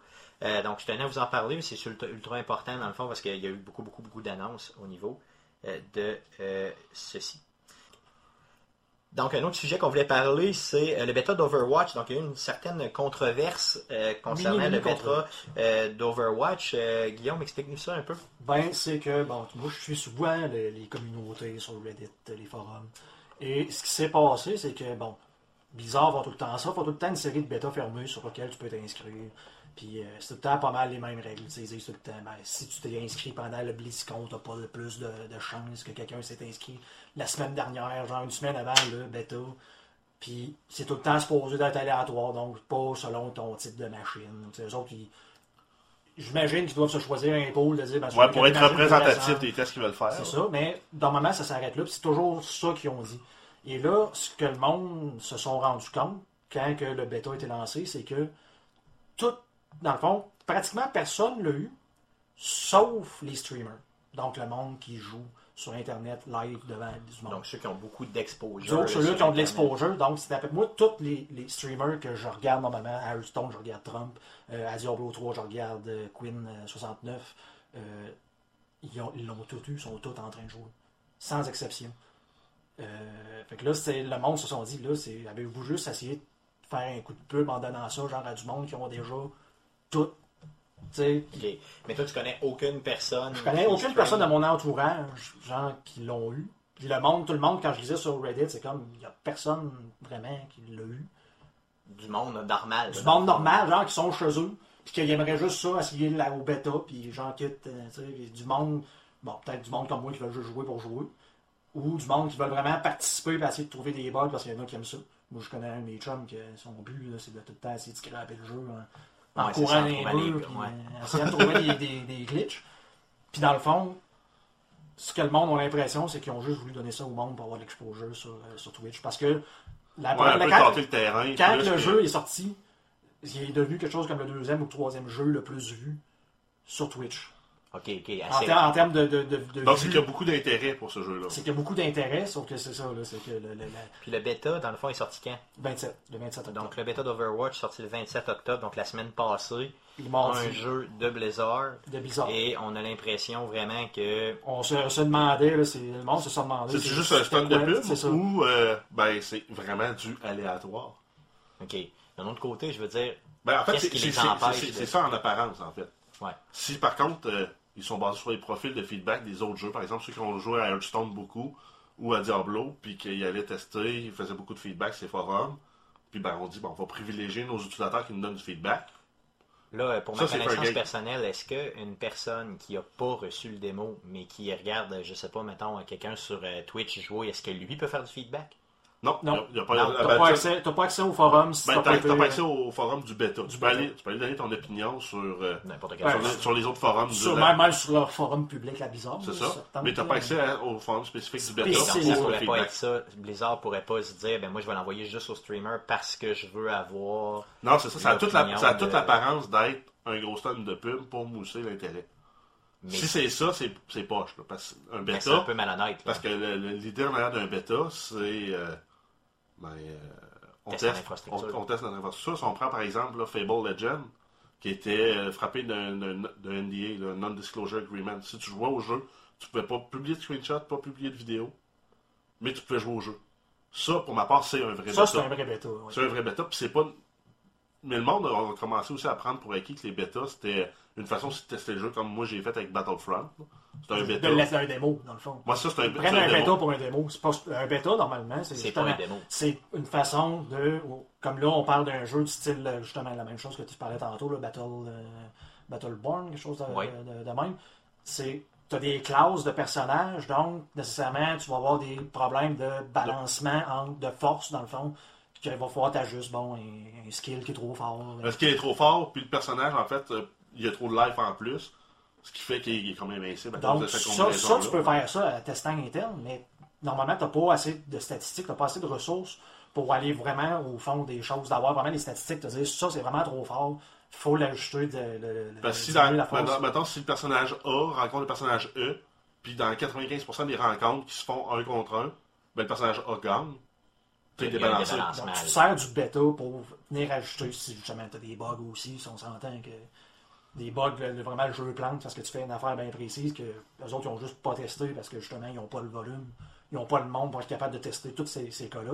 Euh, donc, je tenais à vous en parler, mais c'est ultra, important dans le fond parce qu'il y a eu beaucoup, beaucoup, beaucoup d'annonces au niveau de ceci. Donc, un autre sujet qu'on voulait parler, c'est euh, le bêta d'Overwatch. Donc, il y a eu une certaine controverse euh, concernant Mini, mini le bêta euh, d'Overwatch. Euh, Guillaume, explique-nous ça un peu. Ben, c'est que, bon, moi, je suis souvent le- les communautés sur Reddit, les forums. Et ce qui s'est passé, c'est que, bon, Blizzard va tout le temps ça, font tout le temps une série de bêtas fermées sur lesquelles tu peux t'inscrire. Puis euh, c'est tout le temps pas mal les mêmes règles. Tu sais, Ils disent tout le temps, ben, si tu t'es inscrit pendant le BlizzCon, t'as pas de plus de, de chances que quelqu'un s'est inscrit la semaine dernière, genre une semaine avant le bêta. Puis c'est tout le temps supposé d'être aléatoire, donc pas selon ton type de machine. Tu sais, eux autres, ils- J'imagine qu'ils doivent se choisir un pôle de dire. ben, Ouais, pour être représentatif des tests qu'ils veulent faire. c'est ça, mais normalement, ça s'arrête là. C'est toujours ça qu'ils ont dit. Et là, ce que le monde se sont rendu compte quand que le bêta a été lancé, c'est que tout, dans le fond, pratiquement personne l'a eu, sauf les streamers. Donc le monde qui joue sur Internet live devant du monde. Donc, ceux qui ont beaucoup d'exposure. Donc, ceux-là qui ont de l'exposure, donc c'est à peu moi, tous les, les streamers que je regarde normalement, à Hearthstone, je regarde Trump, euh, à Diablo 3, je regarde euh, Queen euh, 69, euh, ils ont- ils l'ont tous eu, ils sont tous en train de jouer, sans exception. Euh, fait que là, c'est, le monde se sont dit, là, c'est, avez-vous juste essayé de faire un coup de pub en donnant ça, genre à du monde qui ont déjà tout. Tu sais, Ok. Mais toi, tu connais aucune personne. je connais aucune stream. personne de mon entourage, genre, qui l'ont eu. Puis le monde, tout le monde, quand je lisais sur Reddit, c'est comme, il n'y a personne vraiment qui l'a eu. Du, monde normal. du monde normal, genre qui sont chez eux, puis qu'ils aimeraient juste ça, essayer la, au bêta, puis genre quitte, euh, tu sais, du monde, bon, peut-être du monde comme moi qui veut juste jouer pour jouer, ou du monde qui veut vraiment participer et essayer de trouver des bugs parce qu'il y en a qui aiment ça. Moi, je connais un de mes chums que son but, c'est de tout le temps essayer de scraper le jeu en, en Ouais, courant ça, en les murs, puis ouais. euh, essayant de trouver des, des, des glitches. Puis dans le fond, ce que le monde a l'impression, c'est qu'ils ont juste voulu donner ça au monde pour avoir de l'exposure sur, euh, sur Twitch. Parce que la, Ouais, quand- le terrain. quand plus le jeu est sorti, il est devenu quelque chose comme le deuxième ou le troisième jeu le plus vu sur Twitch. Ok, ok, En, assez. ter- en termes de, de, de, de Donc, c'est qu'il y a beaucoup d'intérêt pour ce jeu-là. c'est qu'il y a beaucoup d'intérêt, sauf que c'est ça, là, c'est que le, le- le Puis le bêta, dans le fond, est sorti quand? 27, le 27 octobre. Donc le bêta d'Overwatch sorti le 27 octobre, donc la semaine passée. Un jeu de Blizzard. de bizarre. Et on a l'impression vraiment que. On se, se demandait, là, c'est, le monde se demandait. C'est juste un stand de pub C'est ça. ou euh, ben, c'est vraiment du aléatoire? Ok. D'un autre côté, je veux dire. Ben, en fait, c'est ça en apparence, en fait. Ouais. Si par contre, euh, ils sont basés sur les profils de feedback des autres jeux, par exemple ceux qui ont joué à Hearthstone beaucoup ou à Diablo, puis qu'ils allaient tester, ils faisaient beaucoup de feedback sur les forums, puis ben, on dit, bon, on va privilégier nos utilisateurs qui nous donnent du feedback. Là, euh, pour ma connaissance personnelle, est-ce qu'une personne qui a pas reçu le démo, mais qui regarde, je sais pas, mettons, quelqu'un sur euh, Twitch jouer, est-ce que lui peut faire du feedback? Non, Non. n'y a, pas accès, t'as pas accès au forum si Ben, pas pas accès au forum du bêta. tu, peux bêta. aller, tu peux aller donner ton opinion sur, euh, quel sur, les, sur les autres forums sur, du même, même sur leur forum public, la bizarre. C'est ça. Mais t'as là. pas accès à- au forum spécifique du bêta. Blizzard pourrait pas se dire, ben moi, je vais l'envoyer juste au streamer parce que je veux avoir. Non, c'est ça. Ça a, toute la- de- l'apparence d'être un gros stand de pub pour mousser l'intérêt. Mais Si c'est ça, c'est c'est poche. Là, parce qu'un mais c'est un bêta, peu malhonnête. là. parce que l'idée en arrière d'un bêta, c'est. euh, ben, euh, on, teste, on, on teste notre infrastructure. Si on prend par exemple là, Fable Legend, qui était euh, frappé d'un NDA, là, Non-Disclosure Agreement. Si tu jouais au jeu, tu pouvais pas publier de screenshot, pas publier de vidéo, mais tu pouvais jouer au jeu. Ça, pour ma part, c'est un vrai Ça, bêta. c'est un vrai bêta. C'est un vrai bêta, puis c'est pas. Mais le monde a commencé aussi à prendre pour acquis que les bêtas, c'était une façon de tester le jeu comme moi j'ai fait avec Battlefront. C'est un De bêta. le laisser un démo, dans le fond. Moi, ça, c'est un, prennent un un démo. bêta pour un démo. C'est pas un bêta, normalement. C'est C'est pas un démo. C'est une façon de. Comme là, on parle d'un jeu du style, justement, la même chose que tu parlais tantôt, le Battle, euh, Battleborn, quelque chose de, Oui. de- de même. C'est. Tu as des classes de personnages, donc nécessairement, tu vas avoir des problèmes de balancement, entre, de force, dans le fond. Qu'il va falloir t'ajuster, bon, un, un skill qui est trop fort. Parce qu'il est trop fort, puis le personnage, en fait, euh, il a trop de life en plus. Ce qui fait qu'il est quand même invincible à cause Donc, de cette ça, ça, tu peux faire ça à testant interne, mais normalement, tu n'as pas assez de statistiques, tu n'as pas assez de ressources pour aller vraiment au fond des choses, d'avoir vraiment les statistiques, te dire ça, c'est vraiment trop fort, il faut l'ajuster, de, de- de- Parce si dans, la mettons, mettons, si le personnage A rencontre le personnage E, puis dans 95% des rencontres qui se font un contre un, ben le personnage A gagne. Débalancé. Donc, tu te sers du bêta pour venir ajuster si justement tu as des bugs aussi, si on s'entend que des bugs, le- vraiment le jeu plante parce que tu fais une affaire bien précise que les autres ils ont juste pas testé parce que justement ils n'ont pas le volume, ils n'ont pas le monde pour être capable de tester tous ces, ces cas-là.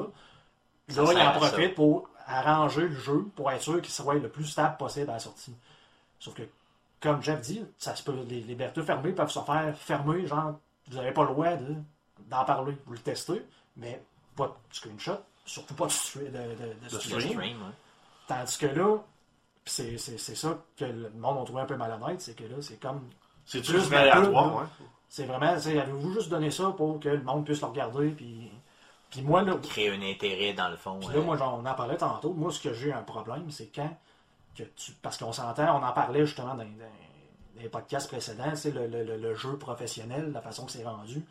Ça Là, ils en profitent pour arranger le jeu pour être sûr qu'il soit le plus stable possible à la sortie. Sauf que, comme Jeff dit, ça se peut, les, les bêtas fermés peuvent se faire fermer, genre, vous n'avez pas le droit de- d'en parler, vous le testez, mais pas de screenshot, surtout pas de, stream. Tandis que là, c'est ça que le monde a trouvé un peu malhonnête, c'est que là, c'est comme. C'est Juste aléatoire, ouais. C'est vraiment, avez-vous juste donné ça pour que le monde puisse le regarder, puis. Puis moi, là, Créer un intérêt dans le fond. puis euh, là, moi, j'en- on en parlait tantôt. Moi, ce que j'ai un problème, c'est quand que tu. Parce qu'on s'entend, on en parlait justement dans les podcasts précédents, c'est le, le- le- le jeu professionnel, la façon que c'est rendu.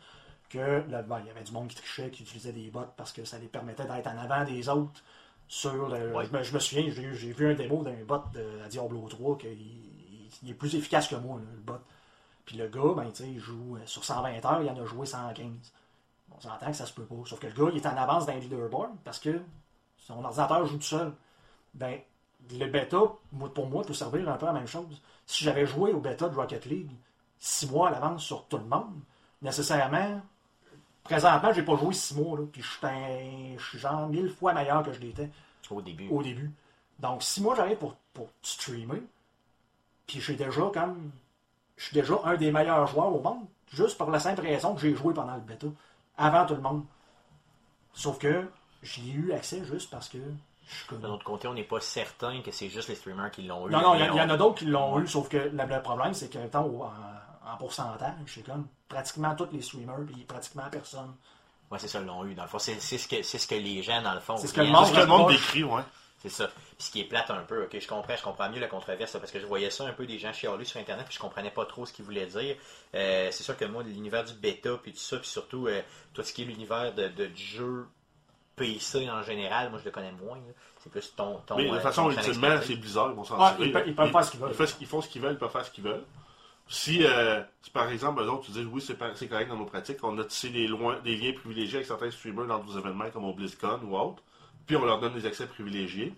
Que bon, il y avait du monde qui trichait, qui utilisait des bots parce que ça les permettait d'être en avant des autres. Sur le, Ouais. je, me, je me souviens, j'ai j'ai vu un démo d'un bot de, à Diablo 3 qu'il il- il est plus efficace que moi, là, le bot. Puis le gars, ben, il joue euh, sur 120 heures, il en a joué 115. On s'entend que ça se peut pas. Sauf que le gars, il est en avance dans le leaderboard parce que son ordinateur joue tout seul. Ben, le bêta, pour moi, peut servir un peu la même chose. Si j'avais joué au bêta de Rocket League six mois à l'avance sur tout le monde, nécessairement, présentement, j'ai pas joué six mois, là, puis je suis genre mille fois meilleur que je l'étais Au début. au début. Donc, si moi j'arrive pour, pour streamer, puis j'ai déjà comme. Je suis déjà un des meilleurs joueurs au monde, juste par la simple raison que j'ai joué pendant le bêta, avant tout le monde. Sauf que j'y ai eu accès juste parce que Je. D'un autre côté, on n'est pas certain que c'est juste les streamers qui l'ont eu. Non, non, il y, en a d'autres qui l'ont eu, sauf que le, problème, c'est que mettons, en, en pourcentage, c'est comme pratiquement tous les streamers, puis pratiquement personne. Ouais, c'est ça, ils l'ont eu. Dans le fond, c'est c'est ce, que- c'est ce que les gens, dans le fond, C'est ce que le monde C'est ce que le monde décrit, ouais. C'est ça. Puis ce qui est plate un peu, ok, je comprends, je comprends mieux la controverse, parce que je voyais ça un peu des gens chialer sur Internet, puis je comprenais pas trop ce qu'ils voulaient dire. Euh, c'est sûr que moi, l'univers du bêta, puis tout ça, puis surtout, euh, tout ce qui est l'univers de, de, du jeu PC en général, moi je le connais moins. là. C'est plus ton. ton Mais de euh, toute façon, ultimement, c'est bizarre, ils vont s'en Ouais, tirer. ils peuvent- ils peuvent faire ce qu'ils veulent. Ils, font- ils font ce qu'ils veulent, ils peuvent faire ce qu'ils veulent. Si, euh, si par exemple, eux autres, tu dis oui, c'est correct dans nos pratiques, on a tissé des, loin, des liens privilégiés avec certains streamers dans des événements comme au BlizzCon ou autre, puis on leur donne des accès privilégiés,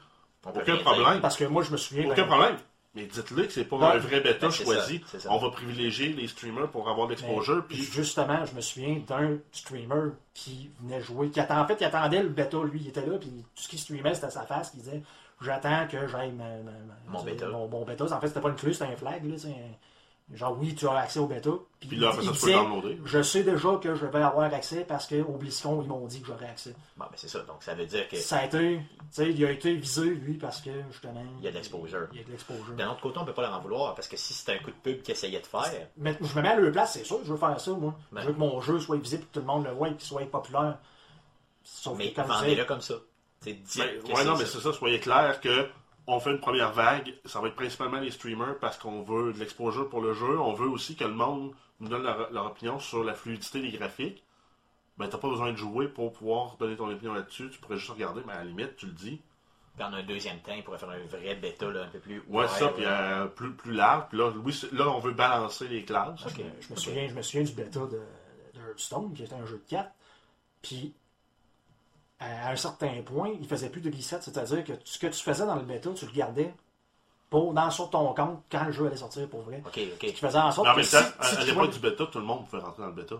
On aucun problème. Parce que moi, je me souviens. Aucun ben, problème. Mais dites-le que c'est pas un vrai bêta Ben, choisi. ça, c'est ça. On va privilégier les streamers pour avoir l'exposure. Puis Puis justement, je me souviens d'un streamer qui venait jouer, qui attend, en fait, il attendait le bêta, lui, il était là, puis tout ce qu'il streamait, c'était à sa face, qui disait J'attends que j'aille ma- ma- ma- Mon bêta. Mon, mon bêta. En fait, c'était pas une clé, c'était un flag, là, c'est un- Genre, oui, tu as accès au bêta. Puis, Puis là, après ça, tu peux downloader. Je sais déjà que je vais avoir accès parce qu'au BlizzCon, ils m'ont dit que j'aurais accès. Bon, ben, c'est ça. Donc ça veut dire que Ça a été, tu sais, il a été visé, lui, parce que justement. Il y a de l'exposure. Il y a de l'exposure. d'un autre côté, on peut pas leur en vouloir, parce que si c'était un coup de pub qu'ils essayaient de faire, Mais je me mets à leur place, c'est sûr, je veux faire ça, moi. Ben. Je veux que mon jeu soit visible, que tout le monde le voit et qu'il soit populaire. Sauf mais vendez-le comme ça. C'est dit Ben, ouais, non, mais ça. c'est ça, soyez clair que on fait une première vague, ça va être principalement les streamers parce qu'on veut de l'exposure pour le jeu. On veut aussi que le monde nous donne leur, leur opinion sur la fluidité des graphiques. Ben, t'as pas besoin de jouer pour pouvoir donner ton opinion là-dessus. Tu pourrais juste regarder, mais à la limite, tu le dis. Puis en un deuxième temps, il pourrait faire un vrai bêta là, un peu plus. Ouais, c'est ça, puis euh, plus, plus large. Puis là, oui, là, on veut balancer les classes. Ok. je, me souviens, je me souviens du bêta de, de Hearthstone, qui était un jeu de 4. Puis, à un certain point, il faisait plus de reset, c'est-à-dire que ce que tu faisais dans le bêta, tu le gardais pour, dans, sur ton compte quand le jeu allait sortir pour vrai. Ok, Ce ok. qui faisait en sorte Mais que même si, si à, tu l'époque jouais- du bêta, tout le monde pouvait rentrer dans le bêta.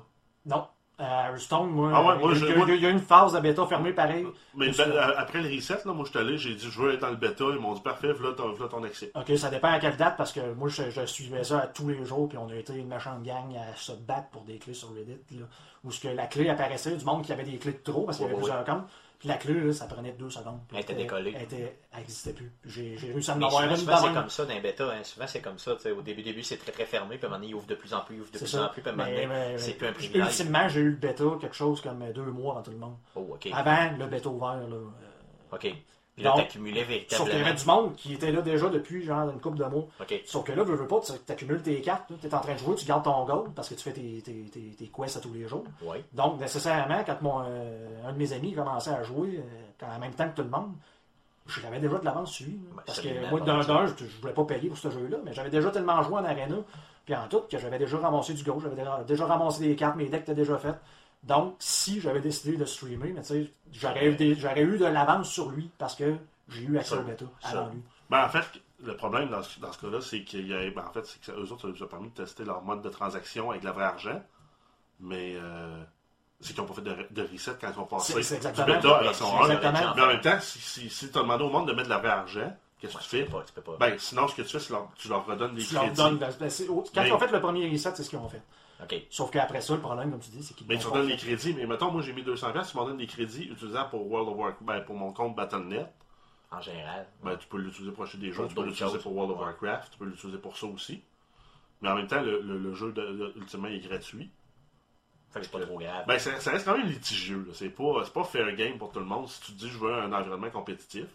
Non. À Hearthstone, moi, Ah ouais, moi, il, y a, je- il y a- moi- il y a une phase de bêta fermée pareil. Mais ben, à- après le reset, là, moi, je suis allé, j'ai dit, je veux être dans le bêta. Ils m'ont dit, parfait, voilà ton, voilà ton accès. Ok, ça dépend à quelle date, parce que moi, je, je suivais ça à tous les jours, puis on a été une méchante gang à se battre pour des clés sur Reddit, là, où ce que la clé apparaissait, du monde qui avait des clés de trop, parce qu'il y avait Ouais, ouais, plusieurs comptes, puis la clé, là, ça prenait deux secondes. Elle était décollée. Elle, était, elle existait plus. J'ai j'ai réussi à en Mais avoir souvent, une souvent, dans c'est comme ça dans les bêta. Hein. Souvent, c'est comme ça. Au début, début c'est très très fermé. Puis à un moment donné, il ouvre de plus en plus, il ouvre de plus ça. en plus. Puis à un moment donné, mais- c'est mais- plus un privilège. Ultimement, j'ai eu le bêta quelque chose comme deux mois avant tout le monde. Oh, ok. Avant le bêta ouvert, là. euh, Ok. Là, Donc, t'accumulais Sauf qu'il y véritablement. avait du monde qui était là déjà depuis genre une couple de mois. Ok. Sauf que là, veux, veux pas, tu accumules tes cartes, tu es en train de jouer, tu gardes ton gold parce que tu fais tes, tes, tes, tes quests à tous les jours. Ouais. Donc, nécessairement, quand mon, euh, un de mes amis commençait à jouer euh, en même temps que tout le monde, je l'avais déjà de l'avance là. Ben, parce que moi, d'un, d'un, je, je voulais pas payer pour ce jeu-là, mais j'avais déjà tellement joué en arena, puis en tout, que j'avais déjà ramassé du gold, j'avais déjà, déjà ramassé des cartes, mes decks étaient déjà faits. Donc, si j'avais décidé de streamer, mais tu sais, j'aurais eu, des- j'aurais eu de l'avance sur lui parce que j'ai eu accès au bêta avant lui. Ben, en fait, le problème dans ce, dans ce cas-là, c'est qu'il y a, ben, en fait, c'est que eux autres, ça leur a permis de tester leur mode de transaction avec le vrai argent. Mais, euh, c'est qu'ils n'ont pas fait de, de reset quand ils sont passés C'est- c'est du bêta à Ouais, version c'est 1. exactement. Mais en même temps, si, si, si tu as demandé au monde de mettre de la vraie argent, qu'est-ce que Ouais, tu tu fais? peux pas, tu peux pas. Ben, sinon, ce que tu fais, c'est leur- tu leur redonnes des Tu leur crédits. donnes, ben, c'est- quand Mais- ils ont fait le premier reset, c'est ce qu'ils ont fait. Sauf qu'après ça, le problème, comme tu dis, c'est qu'ils Mais tu donnes les crédits. Mais mettons, moi, j'ai mis 200$, piastres, tu m'en donnes des crédits utilisables pour World of Warcraft, ben, pour mon compte Battle.net. En général. Ben, tu peux l'utiliser pour acheter des jeux, tu peux l'utiliser pour World of Ouais. Warcraft, tu peux l'utiliser pour ça aussi. Mais en même temps, le, le- le jeu, de, ultimement, est gratuit. Fait que c'est pas trop grave. Ben, ça, ça reste quand même litigieux. là. C'est pas, c'est pas fair game pour tout le monde si tu te dis je veux un environnement compétitif.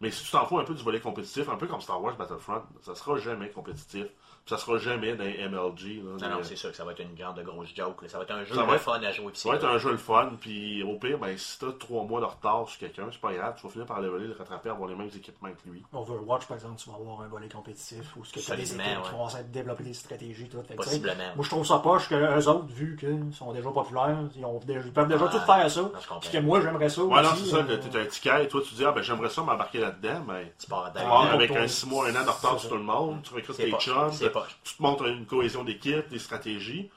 Mais si tu t'en fous un peu du volet compétitif, un peu comme Star Wars Battlefront, ça sera jamais compétitif. Ça sera jamais dans les MLG. là, non, des- non, c'est sûr que ça va être une grande de grosse joke. là. Ça va être un jeu Ça va le être- fun à jouer. ça va c'est être un jeu le fun, puis au pire, ben, si t'as trois mois de retard sur quelqu'un, c'est pas grave, tu vas finir par leveler, le rattraper, avoir les mêmes équipements que lui. Overwatch, par exemple, tu vas avoir un volet compétitif où tu as des Solidement, équipes ouais. qui vont essayer de développer des stratégies. Tout. Fait que, Possiblement. moi, je trouve ça poche que eux autres, vu qu'ils sont déjà populaires, ils, ont déjà- ils peuvent déjà tout faire ça. Non. Puis que moi, j'aimerais ça Ouais, non, aussi. c'est ça, euh, que t'es un ticket, et toi, tu dis, ah, ben, j'aimerais ça m'embarquer là-dedans, ben, Tu pars avec un 6 mois, un an de retard c'est sur ça. tout le monde, tu recrutes C'est tes chums, c'est poche. tu te montres une cohésion d'équipe, des stratégies.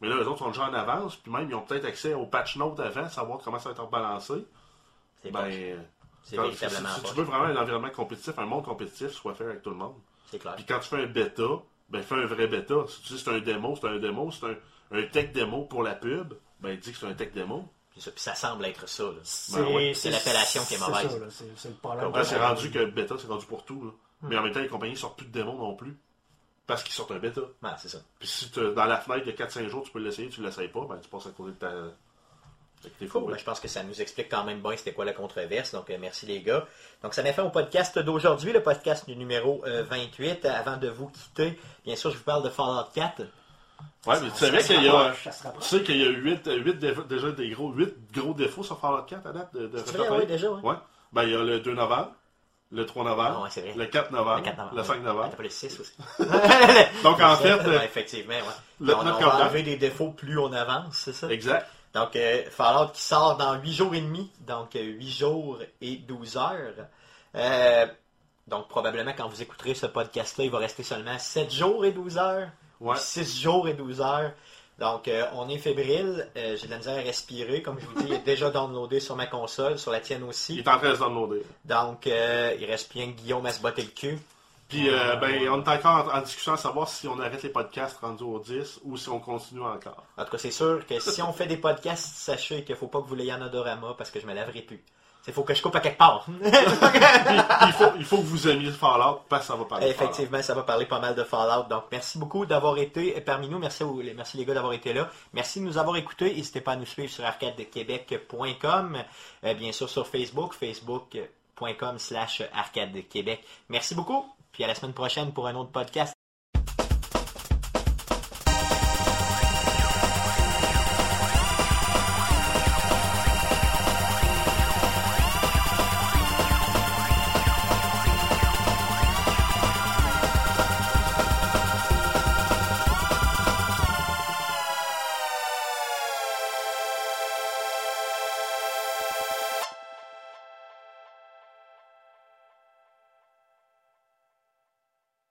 Mais là, les autres sont déjà en avance, puis même, ils ont peut-être accès au patch note avant, savoir comment ça va être balancé. C'est Ben. C'est si, véritablement si tu veux vraiment un environnement compétitif, un monde compétitif, soit fait avec tout le monde. C'est clair. Puis quand tu fais un bêta, ben fais un vrai bêta. Si tu dis que c'est un démo, c'est un démo, c'est un, un tech démo pour la pub, ben dis que c'est un tech démo. C'est ça, Puis ça semble être ça. là. C'est Ben ouais, c'est l'appellation qui est mauvaise. C'est c'est le problème. Là, c'est rendu que bêta, c'est rendu pour tout. là. Mais en même temps, les compagnies sortent plus de démons non plus. Parce qu'ils sortent un bêta. Ouais, c'est ça. Puis si t'as- dans la fenêtre de 4-5 jours, tu peux l'essayer, tu l'essayes pas, ben tu passes à côté de ta. Cool. Ben, je pense que ça nous explique quand même bien c'était quoi la controverse. Donc, euh, merci les gars. Donc, ça met fin au podcast d'aujourd'hui, le podcast du numéro euh, 28. Avant de vous quitter, bien sûr, je vous parle de Fallout 4. Ouais, mais tu savais qu'il y a. Tu sais qu'il y a 8, défauts, déjà des gros, 8 gros défauts sur Fallout 4 à date de, de C'est vrai, ouais, déjà, ouais. Ouais. Ben, il y a le 2 novembre, le 3 novembre, ouais, le 4 novembre, Le 4 novembre. le 5 Ouais, novembre. T'as pas le 6 aussi. [LAUGHS] Donc, en fait, euh, ouais, effectivement, ouais. le- on, on va enlever des défauts plus on avance, c'est ça? Exact. Donc, euh, Fallout qui sort dans 8 jours et demi, donc euh, 8 jours et 12 heures. Euh, donc, probablement, quand vous écouterez ce podcast-là, il va rester seulement 7 jours et 12 heures. Ouais. 6 jours et 12 heures. Donc, euh, on est fébrile. Euh, J'ai de la misère à respirer. Comme je vous dis, il est déjà downloadé sur ma console, sur la tienne Il aussi. est en train de se downloader. Donc, euh, il reste bien que Guillaume à se botter le cul. Puis, euh, ben, on est encore en, en discussion à savoir si on arrête les podcasts rendus au 10 ou si on continue encore. En tout cas, c'est sûr que si on fait des podcasts, sachez qu'il faut pas que vous l'ayez en odorama parce que je me laverai plus. Il faut que je coupe à quelque part. [LAUGHS] Il, faut, il faut que vous aimiez le Fallout parce que ça va parler de. Effectivement, ça va parler pas mal de Fallout. Donc, merci beaucoup d'avoir été parmi nous. Merci, merci les gars d'avoir été là. Merci de nous avoir écoutés. N'hésitez pas à nous suivre sur arcadequebec.com. Euh, bien sûr, sur Facebook, facebook.com slash arcadequebec. Merci beaucoup. Puis à la semaine prochaine pour un autre podcast.